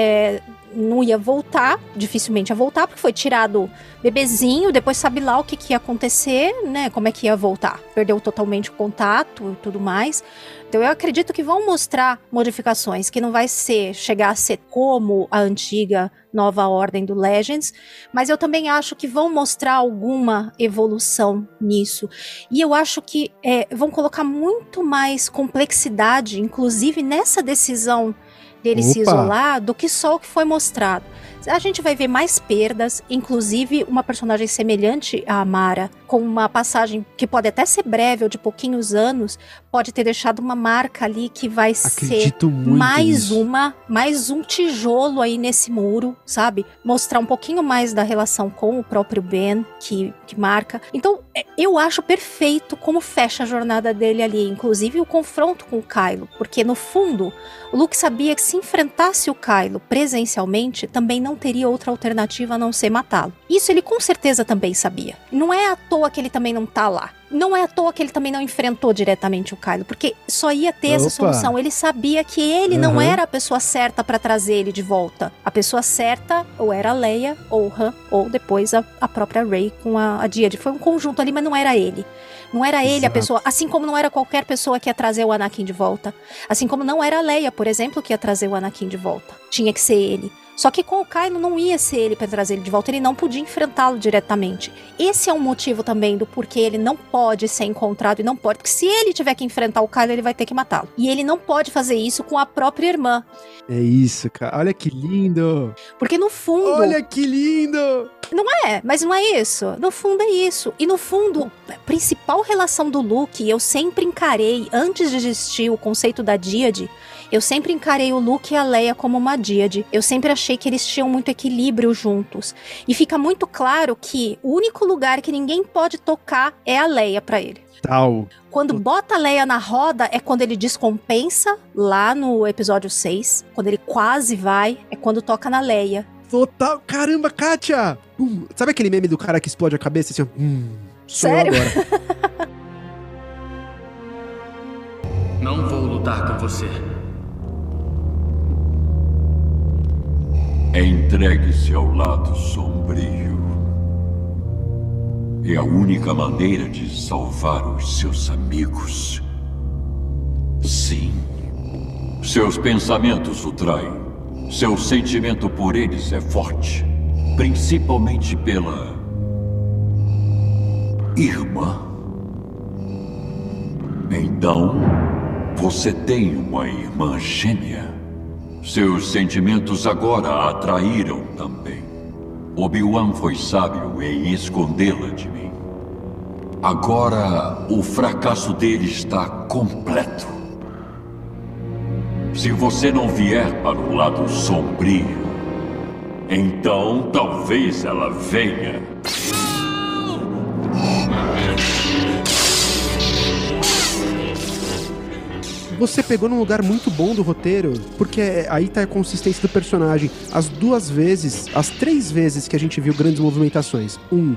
É, não ia voltar, dificilmente ia voltar, porque foi tirado bebezinho, depois sabe lá o que, que ia acontecer, né? Como é que ia voltar. Perdeu totalmente o contato e tudo mais. Então eu acredito que vão mostrar modificações, que não vai ser chegar a ser como a antiga nova ordem do Legends, mas eu também acho que vão mostrar alguma evolução nisso. E eu acho que é, vão colocar muito mais complexidade, inclusive nessa decisão dele se Opa! isolar, do que só o que foi mostrado. A gente vai ver mais perdas, inclusive uma personagem semelhante à Amara, com uma passagem que pode até ser breve ou de pouquinhos anos, pode ter deixado uma marca ali que vai Acredito ser mais nisso. uma, mais um tijolo aí nesse muro, sabe? Mostrar um pouquinho mais da relação com o próprio Ben, que, que marca. Então, é, eu acho perfeito como fecha a jornada dele ali, inclusive o confronto com o Kylo, porque no fundo, o Luke sabia que se enfrentasse o Kylo presencialmente, também não teria outra alternativa a não ser matá-lo. Isso ele com certeza também sabia. Não é à toa que ele também não tá lá. Não é à toa que ele também não enfrentou diretamente o Kylo, porque só ia ter essa Opa. solução. Ele sabia que ele não Aham. era a pessoa certa pra trazer ele de volta. A pessoa certa ou era a Leia, ou Han, ou depois a, a própria Rey com a, a Díade. Foi um conjunto ali, mas não era ele. Não era ele a Exato. pessoa, assim como não era qualquer pessoa que ia trazer o Anakin de volta. Assim como não era a Leia, por exemplo, que ia trazer o Anakin de volta. Tinha que ser ele. Só que com o Kylo não ia ser ele para trazer ele de volta, ele não podia enfrentá-lo diretamente. Esse é um motivo também do porquê ele não pode ser encontrado e não pode, porque se ele tiver que enfrentar o Kylo, ele vai ter que matá-lo. E ele não pode fazer isso com a própria irmã, É isso, cara. Olha que lindo. porque no fundo Olha que lindo. Não é, mas não é isso. No fundo é isso. E no fundo, a principal relação do Luke, eu sempre encarei, antes de existir o conceito da Díade, eu sempre encarei o Luke e a Leia como uma Díade. Eu sempre achei que eles tinham muito equilíbrio juntos. E fica muito claro que o único lugar que ninguém pode tocar é a Leia pra ele. Tal. Quando bota a Leia na roda é quando ele descompensa, lá no episódio 6. Quando ele quase vai, é quando toca na Leia. Total. Caramba, Kátia. Hum, sabe aquele meme do cara que explode a cabeça assim? Hum, Sério? agora. Não vou lutar com você. Entregue-se ao lado sombrio. É a única maneira de salvar os seus amigos. Sim. Seus pensamentos o traem. Seu sentimento por eles é forte. Principalmente pela. irmã. Então, você tem uma irmã gêmea. Seus sentimentos agora a atraíram também. Obi-Wan foi sábio em escondê-la de mim. Agora, o fracasso dele está completo. Se você não vier para o lado sombrio, então talvez ela venha. Você pegou num lugar muito bom do roteiro, porque aí tá a consistência do personagem. As duas vezes, as três vezes que a gente viu grandes movimentações. Um,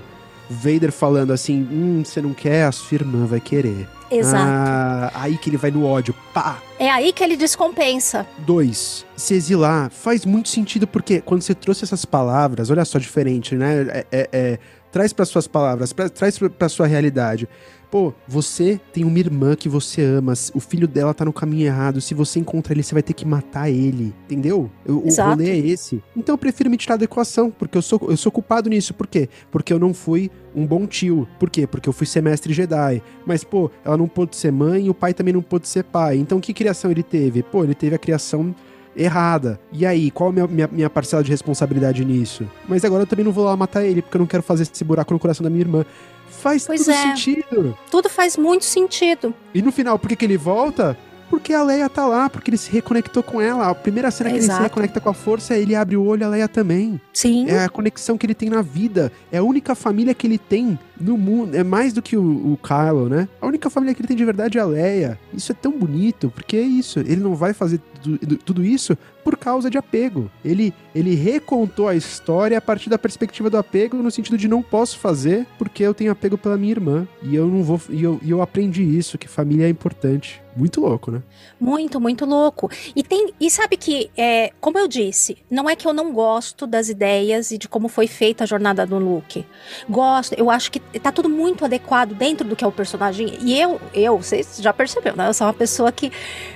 Vader falando assim: hum, você não quer, a sua irmã vai querer. Exato. Ah, aí que ele vai no ódio. Pá! É aí que ele descompensa. Dois, se exilar faz muito sentido porque quando você trouxe essas palavras, olha só diferente, né? É, é- é- traz para suas palavras, pra, traz para sua realidade. Pô, você tem uma irmã que você ama, o filho dela tá no caminho errado. Se você encontra ele, você vai ter que matar ele, entendeu? Eu- o Exato. rolê é esse. Então eu prefiro me tirar da equação, porque eu sou, eu sou culpado nisso. Por quê? Porque eu não fui um bom tio. Por quê? Porque eu fui semestre Jedi. Mas, pô, ela não pôde ser mãe e o pai também não pôde ser pai. Então que criação ele teve? Pô, ele teve a criação errada. E aí, qual a minha, minha, minha parcela de responsabilidade nisso? Mas agora eu também não vou lá matar ele, porque eu não quero fazer esse buraco no coração da minha irmã. Faz Pois tudo é. sentido. Tudo faz muito sentido. E no final, por que, que ele volta? Porque a Leia tá lá, porque ele se reconectou com ela. A primeira cena que ele se Exato. reconecta com a força, ele abre o olho, a Leia também. Sim. É a conexão que ele tem na vida. É a única família que ele tem no mundo. É mais do que o, o Kylo, né? A única família que ele tem de verdade é a Leia. Isso é tão bonito, porque é isso. Ele não vai fazer tudo, tudo isso por causa de apego. Ele, ele recontou a história a partir da perspectiva do apego, no sentido de não posso fazer porque eu tenho apego pela minha irmã. E eu não vou. E eu, e eu aprendi isso, que família é importante. Muito louco, né? Muito, muito louco. E tem, e sabe que, é, como eu disse, não é que eu não gosto das ideias e de como foi feita a jornada do Luke. Gosto, eu acho que tá tudo muito adequado dentro do que é o personagem. E eu, eu, vocês já perceberam, né? Eu sou uma pessoa que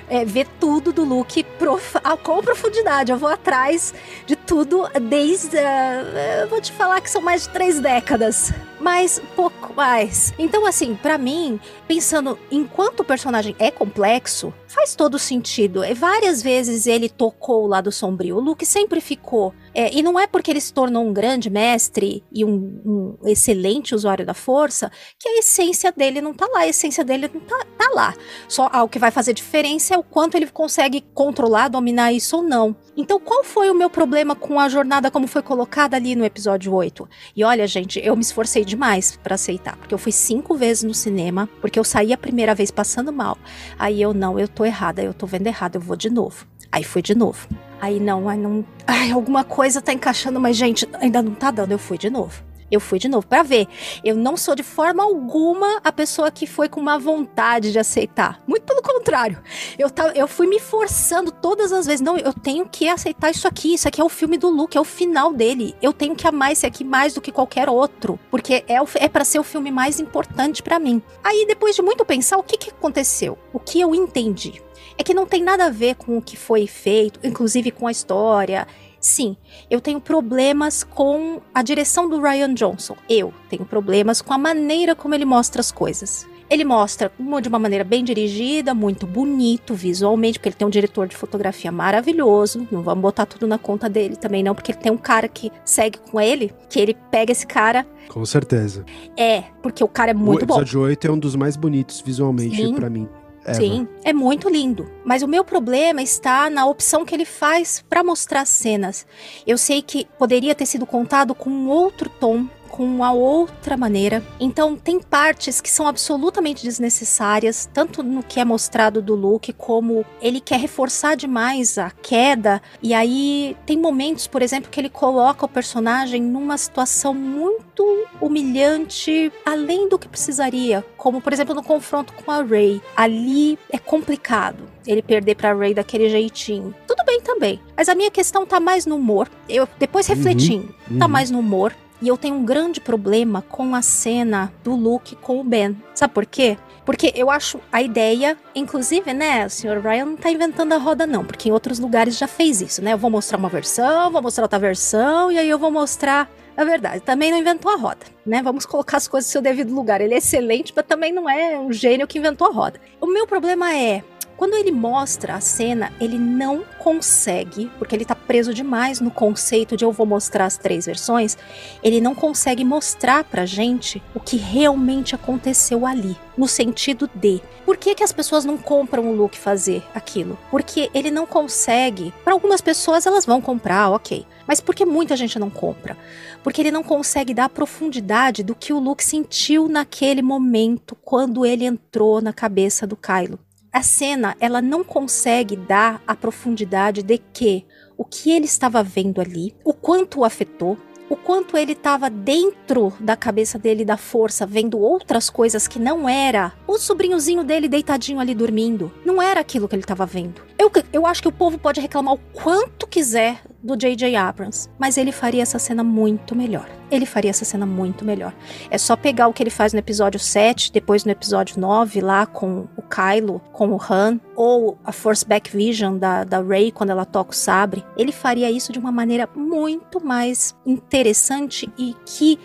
é, vê tudo do Luke prof, ah, com profundidade. Eu vou atrás de tudo desde. ah, eu vou te falar que são mais de três décadas. Mas pouco mais. Então, assim, pra mim, pensando enquanto o personagem é complexo, faz todo sentido. Várias vezes ele tocou o lado sombrio. O Luke sempre ficou. É, e não é porque ele se tornou um grande mestre e um, um excelente usuário da força que a essência dele não tá lá. A essência dele não tá, tá lá. Só ah, o que vai fazer diferença é o quanto ele consegue controlar, dominar isso ou não. Então, qual foi o meu problema com a jornada como foi colocada ali no episódio 8? E olha, gente, eu me esforcei demais pra aceitar, porque eu fui cinco vezes no cinema, porque eu saí a primeira vez passando mal. Aí eu, não, eu tô errada, eu tô vendo errado, eu vou de novo. Aí fui de novo. Aí não, aí não. Ai, alguma coisa tá encaixando, mas gente, ainda não tá dando, eu fui de novo. Eu fui de novo pra ver. Eu não sou de forma alguma a pessoa que foi com uma vontade de aceitar. Muito pelo contrário. Eu, ta- eu fui me forçando todas as vezes. Não, eu tenho que aceitar isso aqui. Isso aqui é o filme do Luke, é o final dele. Eu tenho que amar esse aqui mais do que qualquer outro. Porque é, é para ser o filme mais importante pra mim. Aí, depois de muito pensar, o que, que aconteceu? O que eu entendi? É que não tem nada a ver com o que foi feito, inclusive com a história. Sim, eu tenho problemas com a direção do Ryan Johnson. Eu tenho problemas com a maneira como ele mostra as coisas. Ele mostra de uma maneira bem dirigida, muito bonito visualmente, porque ele tem um diretor de fotografia maravilhoso. Não vamos botar tudo na conta dele também, não, porque ele tem um cara que segue com ele, que ele pega esse cara. Com certeza. É, porque o cara é o muito bom. episódio 8 é um dos mais bonitos visualmente pra mim. Sim, é muito lindo. Mas o meu problema está na opção que ele faz para mostrar as cenas. Eu sei que poderia ter sido contado com outro tom, com uma outra maneira. Então tem partes que são absolutamente desnecessárias, tanto no que é mostrado do Luke, como ele quer reforçar demais a queda. E aí tem momentos, por exemplo, que ele coloca o personagem numa situação muito humilhante, além do que precisaria, como por exemplo no confronto com a Rey. Ali é complicado ele perder pra Rey daquele jeitinho. Tudo bem também, mas a minha questão tá mais no humor. Eu depois Uhum, refletindo, tá uhum. mais no humor. E eu tenho um grande problema com a cena do Luke com o Ben. Sabe por quê? Porque eu acho a ideia, inclusive, né, o senhor Ryan não tá inventando a roda, não, porque em outros lugares já fez isso, né? Eu vou mostrar uma versão, vou mostrar outra versão, e aí eu vou mostrar a verdade. Também não inventou a roda, né? Vamos colocar as coisas no seu devido lugar. Ele é excelente, mas também não é um gênio que inventou a roda. O meu problema é. Quando ele mostra a cena, ele não consegue, porque ele tá preso demais no conceito de eu vou mostrar as três versões, ele não consegue mostrar pra gente o que realmente aconteceu ali, no sentido de por que, que as pessoas não compram o Luke fazer aquilo? Porque ele não consegue. Para algumas pessoas elas vão comprar, ok. Mas por que muita gente não compra? Porque ele não consegue dar a profundidade do que o Luke sentiu naquele momento quando ele entrou na cabeça do Kylo. A cena, ela não consegue dar a profundidade de que o que ele estava vendo ali, o quanto o afetou, o quanto ele estava dentro da cabeça dele da força, vendo outras coisas que não era o sobrinhozinho dele deitadinho ali dormindo. Não era aquilo que ele estava vendo. Eu, eu acho que o povo pode reclamar o quanto quiser do J.J. Abrams, mas ele faria essa cena muito melhor. Ele faria essa cena muito melhor. É só pegar o que ele faz no episódio 7, depois no episódio 9, lá com o Kylo, com o Han, ou a Force Back Vision da, da Rey quando ela toca o sabre. Ele faria isso de uma maneira muito mais interessante e que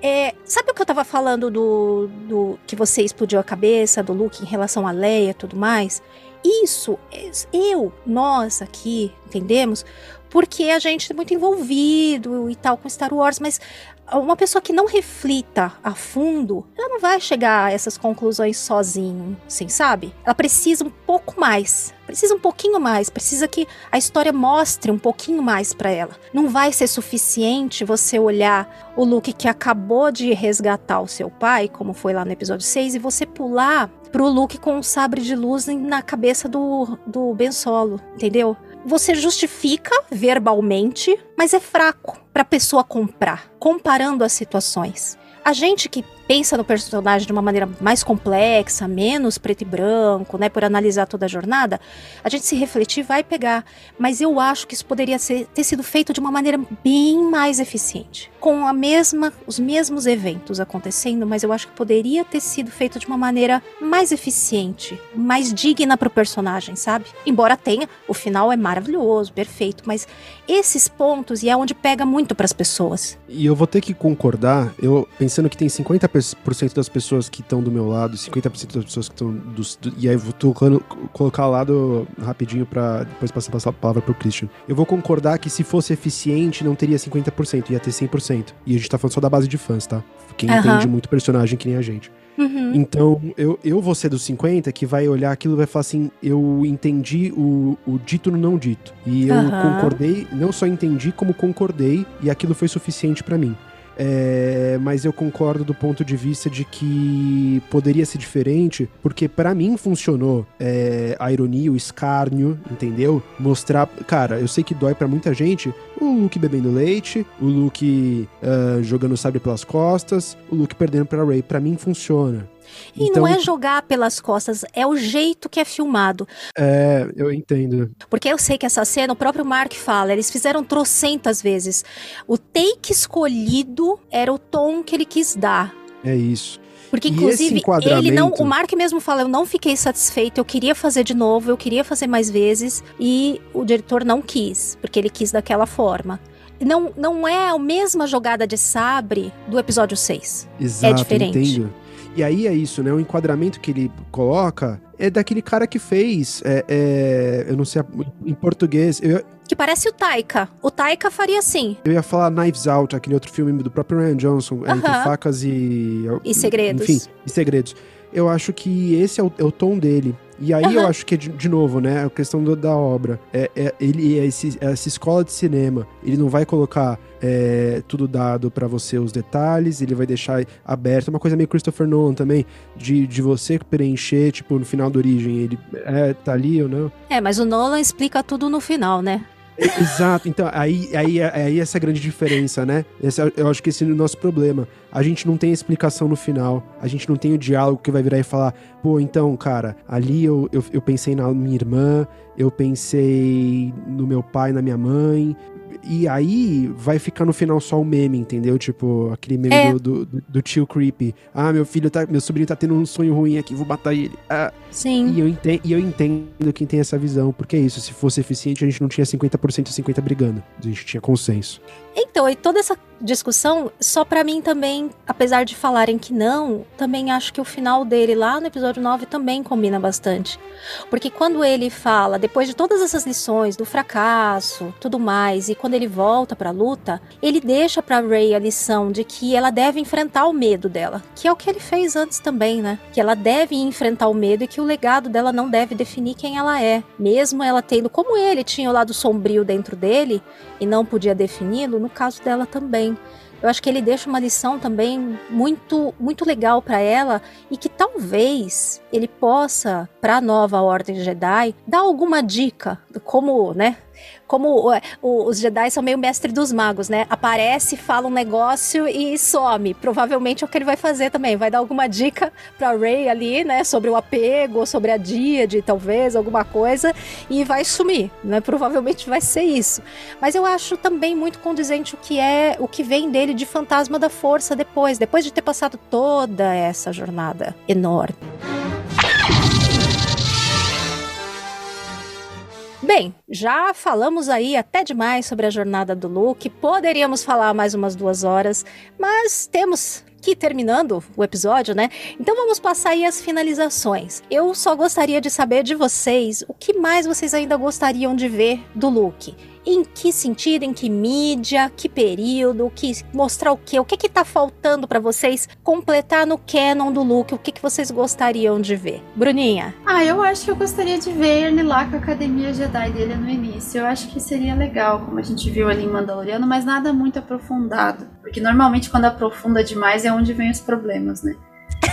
é, sabe o que eu tava falando do, do que você explodiu a cabeça do Luke em relação a Leia e tudo mais? Isso, eu, nós aqui, entendemos? Porque a gente é muito envolvido e tal com Star Wars, mas uma pessoa que não reflita a fundo, ela não vai chegar a essas conclusões sozinho, assim, sabe? Ela precisa um pouco mais, precisa um pouquinho mais, precisa que a história mostre um pouquinho mais para ela. Não vai ser suficiente você olhar o Luke que acabou de resgatar o seu pai, como foi lá no episódio 6, e você pular pro Luke com um sabre de luz na cabeça do, do Ben Solo, entendeu? Você justifica verbalmente, mas é fraco para a pessoa comprar, comparando as situações. A gente que pensa no personagem de uma maneira mais complexa, menos preto e branco, né, por analisar toda a jornada, a gente se refletir vai pegar. Mas eu acho que isso poderia ser, ter sido feito de uma maneira bem mais eficiente, com a mesma, os mesmos eventos acontecendo, mas eu acho que poderia ter sido feito de uma maneira mais eficiente, mais digna para o personagem, sabe? Embora tenha, o final é maravilhoso, perfeito, mas esses pontos e é onde pega muito para as pessoas. E eu vou ter que concordar, eu pensando que tem 50 50% das pessoas que estão do meu lado, 50% das pessoas que estão dos. Do, e aí vou tocando, colocar ao lado rapidinho para depois passar a palavra pro Christian. Eu vou concordar que se fosse eficiente, não teria 50%, ia ter 100%. E a gente tá falando só da base de fãs, tá? Quem uhum. entende muito personagem que nem a gente. Uhum. Então, eu, eu vou ser dos 50 que vai olhar aquilo e vai falar assim: eu entendi o, o dito no não dito. E eu uhum. concordei, não só entendi, como concordei, e aquilo foi suficiente para mim. É, mas eu concordo do ponto de vista de que poderia ser diferente, porque para mim funcionou é, a ironia, o escárnio, entendeu? Mostrar. Cara, eu sei que dói para muita gente o Luke bebendo leite, o Luke uh, jogando sabre pelas costas, o Luke perdendo pra Ray. Para mim funciona. E então, não é jogar pelas costas, é o jeito que é filmado. É, eu entendo. Porque eu sei que essa cena, o próprio Mark fala, eles fizeram trocentas vezes. O take escolhido era o tom que ele quis dar. É isso. Porque, inclusive, ele não. O Mark mesmo fala: eu não fiquei satisfeito, eu queria fazer de novo, eu queria fazer mais vezes. E o diretor não quis, porque ele quis daquela forma. Não, não é a mesma jogada de sabre do episódio 6. Exato, é diferente. Entendo. E aí é isso, né? O enquadramento que ele coloca é daquele cara que fez. É, é, eu não sei em português. Eu, que parece o Taika. O Taika faria assim. Eu ia falar Knives Out, aquele outro filme do próprio Ryan Johnson, entre facas e. E segredos. Enfim, e segredos. Eu acho que esse é o, é o tom dele. E aí uhum. eu acho que, de, de, novo, né, a questão do, da obra. É, é ele é esse, é essa escola de cinema. Ele não vai colocar é, tudo dado para você, os detalhes, ele vai deixar aberto. Uma coisa meio Christopher Nolan também, de, de você preencher, tipo, no final da origem, ele é, tá ali ou não. É, mas o Nolan explica tudo no final, né? Exato, então aí, aí, aí essa grande diferença, né? Esse, eu acho que esse é o nosso problema. A gente não tem explicação no final, a gente não tem o diálogo que vai virar e falar, pô, então, cara, ali eu, eu, eu pensei na minha irmã, eu pensei no meu pai, na minha mãe, e aí vai ficar no final só o meme, entendeu? Tipo, aquele meme é. do, do, do, tio creepy. Ah, meu filho tá. Meu sobrinho tá tendo um sonho ruim aqui, vou matar ele. Ah. Sim. E eu, entendo, e eu entendo quem tem essa visão, porque é isso. Se fosse eficiente, a gente não tinha 50% e 50% brigando. A gente tinha consenso. Então, e toda essa discussão, só para mim também, apesar de falarem que não, também acho que o final dele lá no episódio 9 também combina bastante. Porque quando ele fala, depois de todas essas lições do fracasso, tudo mais, e quando ele volta para a luta, ele deixa para Rey a lição de que ela deve enfrentar o medo dela, que é o que ele fez antes também, né? Que ela deve enfrentar o medo e que o legado dela não deve definir quem ela é, mesmo ela tendo como ele tinha o lado sombrio dentro dele e não podia defini-lo, no caso dela também. Eu acho que ele deixa uma lição também muito muito legal para ela e que talvez ele possa para a nova ordem Jedi dar alguma dica como, né, como o, o, os Jedi são meio mestre dos magos, né? Aparece, fala um negócio e some. Provavelmente é o que ele vai fazer também. Vai dar alguma dica pra Rey ali, né? Sobre o apego, sobre a Díade, talvez, alguma coisa, e vai sumir, né? Provavelmente vai ser isso. Mas eu acho também muito condizente o que é, o que vem dele de fantasma da força depois, depois de ter passado toda essa jornada enorme. Bem, já falamos aí até demais sobre a jornada do Luke. Poderíamos falar mais umas duas horas, mas temos que terminando o episódio, né? Então vamos passar aí as finalizações. Eu só gostaria de saber de vocês o que mais vocês ainda gostariam de ver do Luke. Em que sentido, em que mídia, que período, que mostrar o quê? O que que tá faltando para vocês completar no canon do Luke? O que que vocês gostariam de ver? Bruninha. Ah, eu acho que eu gostaria de ver ele lá com a academia Jedi dele no início. Eu acho que seria legal, como a gente viu ali em Mandaloriano, mas nada muito aprofundado, porque normalmente quando aprofunda demais é onde vem os problemas, né?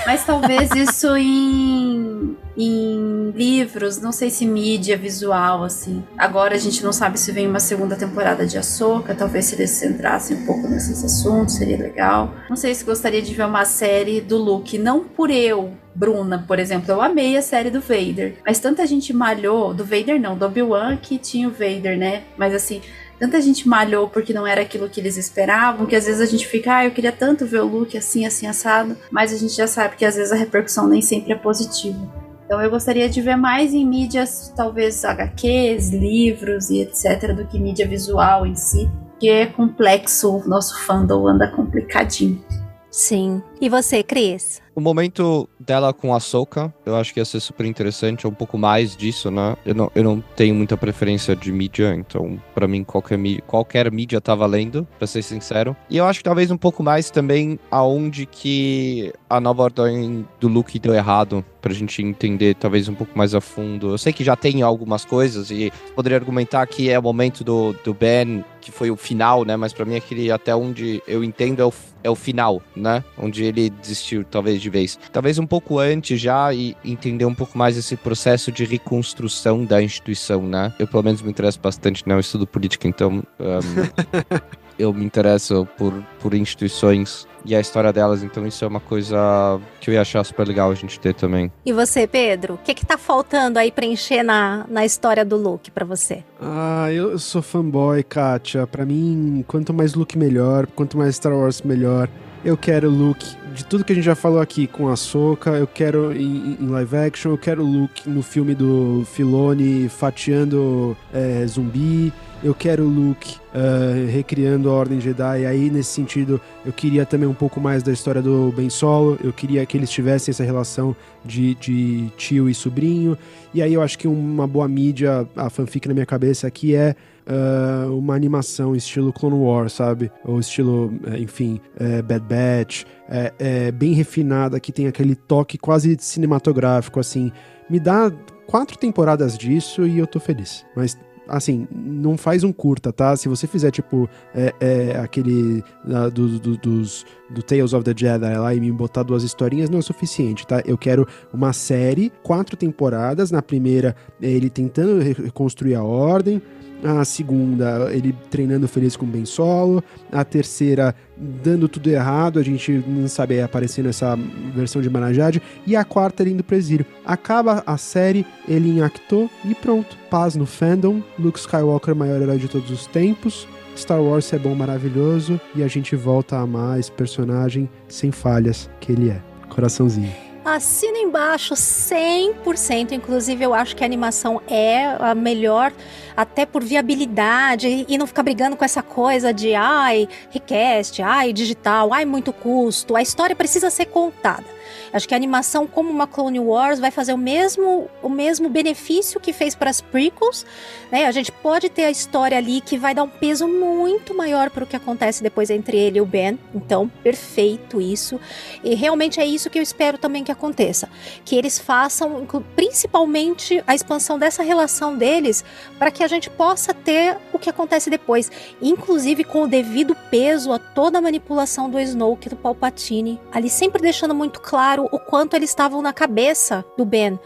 Mas talvez isso em, em livros, não sei se mídia visual, assim. Agora a gente não sabe se vem uma segunda temporada de Ahsoka, talvez se eles centrassem um pouco nesses assuntos, seria legal. Não sei se gostaria de ver uma série do Luke, não por eu, Bruna, por exemplo, eu amei a série do Vader. Mas tanta gente malhou, do Vader não, do Obi-Wan que tinha o Vader, né? Mas assim, tanta gente malhou porque não era aquilo que eles esperavam, que às vezes a gente fica, ah, eu queria tanto ver o Luke assim, assim, assado, mas a gente já sabe que às vezes a repercussão nem sempre é positiva. Então eu gostaria de ver mais em mídias, talvez HQs, livros e etc, do que mídia visual em si, que é complexo, o nosso fandom anda complicadinho. Sim. E você, Cris? O momento dela com a Soca, eu acho que ia ser super interessante, é um pouco mais disso, né? Eu não, eu não tenho muita preferência de mídia, então para mim qualquer, qualquer mídia tá valendo, pra ser sincero. E eu acho que talvez um pouco mais também aonde que a nova ordem do Luke deu errado, pra gente entender talvez um pouco mais a fundo. Eu sei que já tem algumas coisas e poderia argumentar que é o momento do, do Ben, que foi o final, né? Mas para mim aquele até onde eu entendo é o, é o final, né? Onde ele desistiu, talvez, de vez. Talvez um pouco antes já e entender um pouco mais esse processo de reconstrução da instituição, né? Eu, pelo menos, me interesso bastante, né? Eu estudo política, então. Um, eu me interesso por, por instituições e a história delas, então isso é uma coisa que eu ia achar super legal a gente ter também. E você, Pedro? O que que tá faltando aí preencher na, na história do Luke para você? Ah, eu sou fanboy, Kátia. Para mim, quanto mais Luke melhor, quanto mais Star Wars melhor. Eu quero Luke de tudo que a gente já falou aqui com a Soca, eu quero em, live action, eu quero Luke no filme do Filoni fatiando é, zumbi, eu quero Luke uh, recriando a Ordem Jedi. Aí, nesse sentido, eu queria também um pouco mais da história do Ben Solo. Eu queria que eles tivessem essa relação de, de tio e sobrinho. E aí, eu acho que uma boa mídia, a fanfic na minha cabeça aqui é uh, uma animação estilo Clone Wars, sabe? Ou estilo, eh, enfim, uh, Bad Batch, é, é, bem refinada, que tem aquele toque quase cinematográfico, assim. Me dá quatro temporadas disso e eu tô feliz. Mas assim, não faz um curta, tá? Se você fizer, tipo, é, é, aquele uh, do, do, dos, do Tales of the Jedi lá e me botar duas historinhas, não é suficiente, tá? Eu quero uma série, quatro temporadas. Na primeira, ele tentando reconstruir a ordem a segunda ele treinando feliz com o Ben Solo, a terceira dando tudo errado, a gente não sabe aparecendo essa versão de Manajade, e a quarta ele indo pro exílio. Acaba a série, ele em Acto e pronto. Paz no fandom, Luke Skywalker maior herói de todos os tempos, Star Wars é bom, maravilhoso, e a gente volta a amar esse personagem sem falhas que ele é. Coraçãozinho. Assina embaixo 100%. Inclusive, eu acho que a animação é a melhor, até por viabilidade e não ficar brigando com essa coisa de ai, request, ai, digital, ai, muito custo. A história precisa ser contada. Acho que a animação, como uma Clone Wars, vai fazer o mesmo, o mesmo benefício que fez para as prequels. Né? A gente pode ter a história ali que vai dar um peso muito maior para o que acontece depois entre ele e o Ben. Então, perfeito isso. E realmente é isso que eu espero também que aconteça. Que eles façam, principalmente, a expansão dessa relação deles para que a gente possa ter o que acontece depois. Inclusive com o devido peso a toda a manipulação do Snoke do Palpatine. Ali sempre deixando muito claro claro o quanto eles estavam na cabeça do Ben.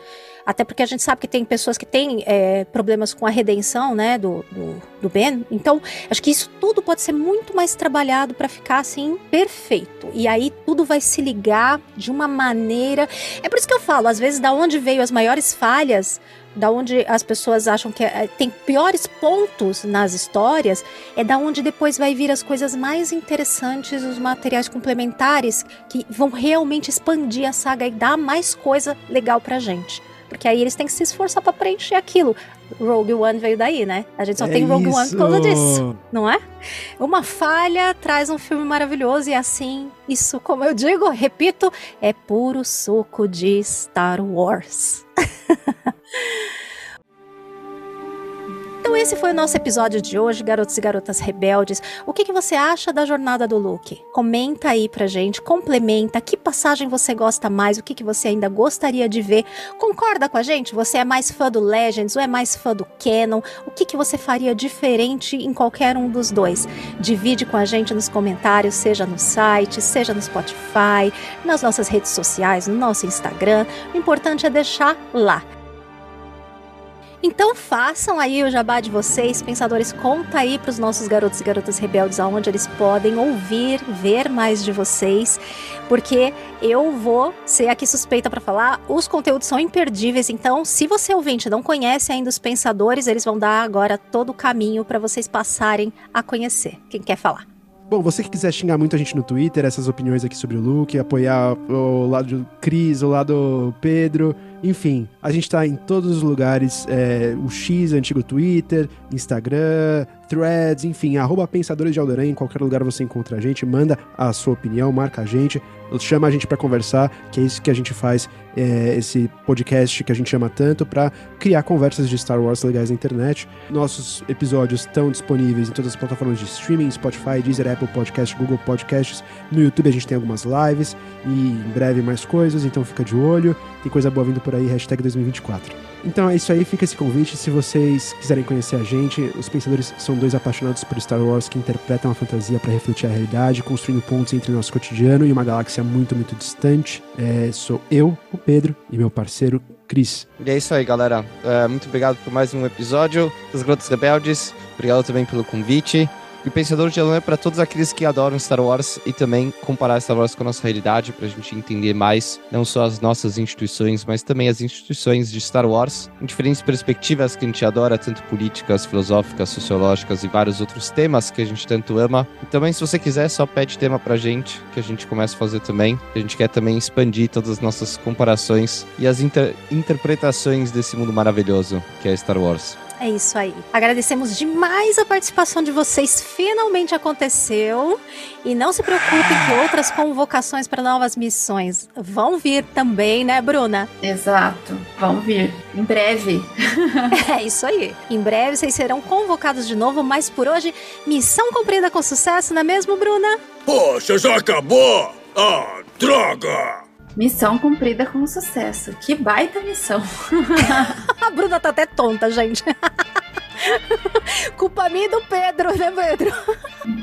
Até porque a gente sabe que tem pessoas que têm é, problemas com a redenção, né, do, do, do, Ben. Então, acho que isso tudo pode ser muito mais trabalhado para ficar assim perfeito. E aí tudo vai se ligar de uma maneira. É por isso que eu falo, às vezes, da onde veio as maiores falhas da onde as pessoas acham que é, tem piores pontos nas histórias, é da onde depois vai vir as coisas mais interessantes, os materiais complementares que vão realmente expandir a saga e dar mais coisa legal pra gente. Porque aí eles têm que se esforçar para preencher aquilo. Rogue One veio daí, né? A gente só É tem Rogue One por causa isso. disso, não é? Uma falha traz um filme maravilhoso e assim, isso, como eu digo, repito, é puro suco de Star Wars. Então esse foi o nosso episódio de hoje, garotos e garotas rebeldes. O que, que você acha da jornada do Luke? Comenta aí pra gente, complementa, que passagem você gosta mais, o que, que você ainda gostaria de ver. Concorda com a gente? Você é mais fã do Legends ou é mais fã do Canon? O que, que você faria diferente em qualquer um dos dois? Divide com a gente nos comentários, seja no site, seja no Spotify, nas nossas redes sociais, no nosso Instagram. O importante é deixar lá. Então façam aí o jabá de vocês, pensadores, conta aí para os nossos garotos e garotas rebeldes aonde eles podem ouvir, ver mais de vocês, porque eu vou ser aqui suspeita para falar, os conteúdos são imperdíveis, então se você ouvinte não conhece ainda os pensadores, eles vão dar agora todo o caminho para vocês passarem a conhecer. Quem quer falar? Bom, você que quiser xingar muito a gente no Twitter, essas opiniões aqui sobre o Luke, apoiar o lado do Cris, o lado do Pedro, enfim, a gente tá em todos os lugares, é, o X, antigo Twitter, Instagram, Threads, enfim, arroba Pensadores de Alderan, em qualquer lugar você encontra a gente, manda a sua opinião, marca a gente, chama a gente pra conversar, que é isso que a gente faz, é, esse podcast que a gente chama tanto pra criar conversas de Star Wars legais na internet. Nossos episódios estão disponíveis em todas as plataformas de streaming, Spotify, Deezer, Apple Podcast, Google Podcasts. No YouTube a gente tem algumas lives e em breve mais coisas, então fica de olho. Tem coisa boa vindo por aí, hashtag 2024. Então é isso aí, fica esse convite. Se vocês quiserem conhecer a gente, os pensadores são dois apaixonados por Star Wars que interpretam a fantasia para refletir a realidade, construindo pontos entre nosso cotidiano e uma galáxia muito, muito distante. É, sou eu, o Pedro, e meu parceiro Cris. E é isso aí, galera. É, muito obrigado por mais um episódio dos Grotos Rebeldes. Obrigado também pelo convite. E o Pensador de Elon é para todos aqueles que adoram Star Wars e também comparar Star Wars com a nossa realidade, para a gente entender mais não só as nossas instituições, mas também as instituições de Star Wars, em diferentes perspectivas que a gente adora, tanto políticas, filosóficas, sociológicas e vários outros temas que a gente tanto ama. E também, se você quiser, só pede tema pra gente, que a gente começa a fazer também. A gente quer também expandir todas as nossas comparações e as inter interpretações desse mundo maravilhoso que é Star Wars. É isso aí. Agradecemos demais a participação de vocês. Finalmente aconteceu. E não se preocupem que outras convocações para novas missões vão vir também, né, Bruna? Exato. Vão vir. Em breve. é isso aí. Em breve vocês serão convocados de novo, mas por hoje, missão cumprida com sucesso, não é mesmo, Bruna? Poxa, já acabou? Ah, droga! Missão cumprida com sucesso. Que baita missão. a Bruna tá até tonta, gente. Culpa minha e do Pedro, né, Pedro?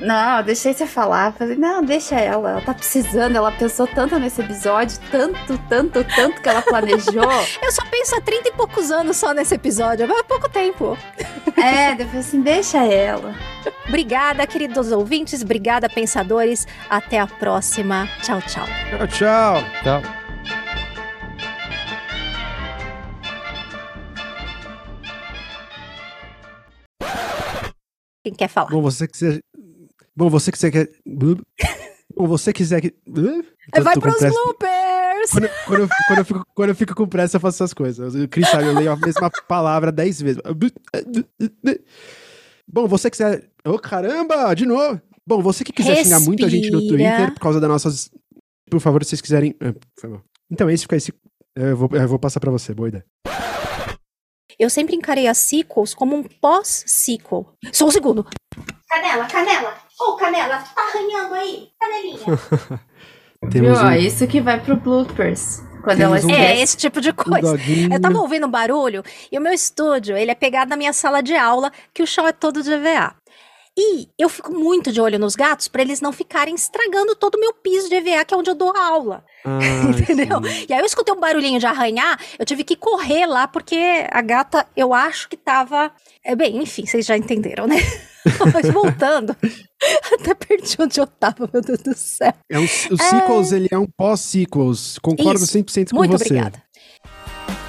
Não, eu deixei você falar. Falei, não, deixa ela. Ela tá precisando. Ela pensou tanto nesse episódio, tanto, tanto, tanto que ela planejou. eu só penso há 30 e poucos anos só nesse episódio. Há pouco tempo. É, depois assim, deixa ela. Obrigada, queridos ouvintes. Obrigada, pensadores. Até a próxima. Tchau, tchau. Tchau, tchau. Tchau. Quem quer falar? Bom, você quiser. Bom, você quiser que. Bom, você quiser que. Eu Vai pros pressa. bloopers! Quando, quando eu, quando, eu fico, quando eu fico com pressa, eu faço essas coisas. O Chris sabe, eu leio a mesma palavra dez vezes. Bom, você quiser. Ô, caramba! De novo! Bom, você que quiser xingar muito a gente no Respira. Twitter por causa das nossas. Por favor, se vocês quiserem. é, favor. Então, esse fica esse. Eu vou, eu vou passar pra você, boa ideia. Eu sempre encarei as sequels como um pós-sequel. Só um segundo. Canela, canela. Ô, canela, tá arranhando aí? Canelinha. Temos Viu? um- Ó, Isso que vai pro bloopers. Quando Temos ela um-. É, esse tipo de coisa. doguinho. Eu tava ouvindo um barulho e o meu estúdio, ele é pegado na minha sala de aula, que o chão é todo de EVA. E eu fico muito de olho nos gatos para eles não ficarem estragando todo o meu piso de EVA, que é onde eu dou aula. Ah, Entendeu? sim. E aí eu escutei um barulhinho de arranhar, eu tive que correr lá, porque a gata, eu acho que tava. É bem, enfim, vocês já entenderam, né? Mas voltando, até perdi onde eu tava, meu Deus do céu. É um, o sequels, ele é um pós-sequels. Concordo Isso. 100% com Muito você. obrigada.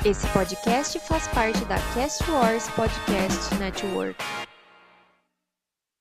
Esse podcast faz parte da Cast Wars Podcast Network.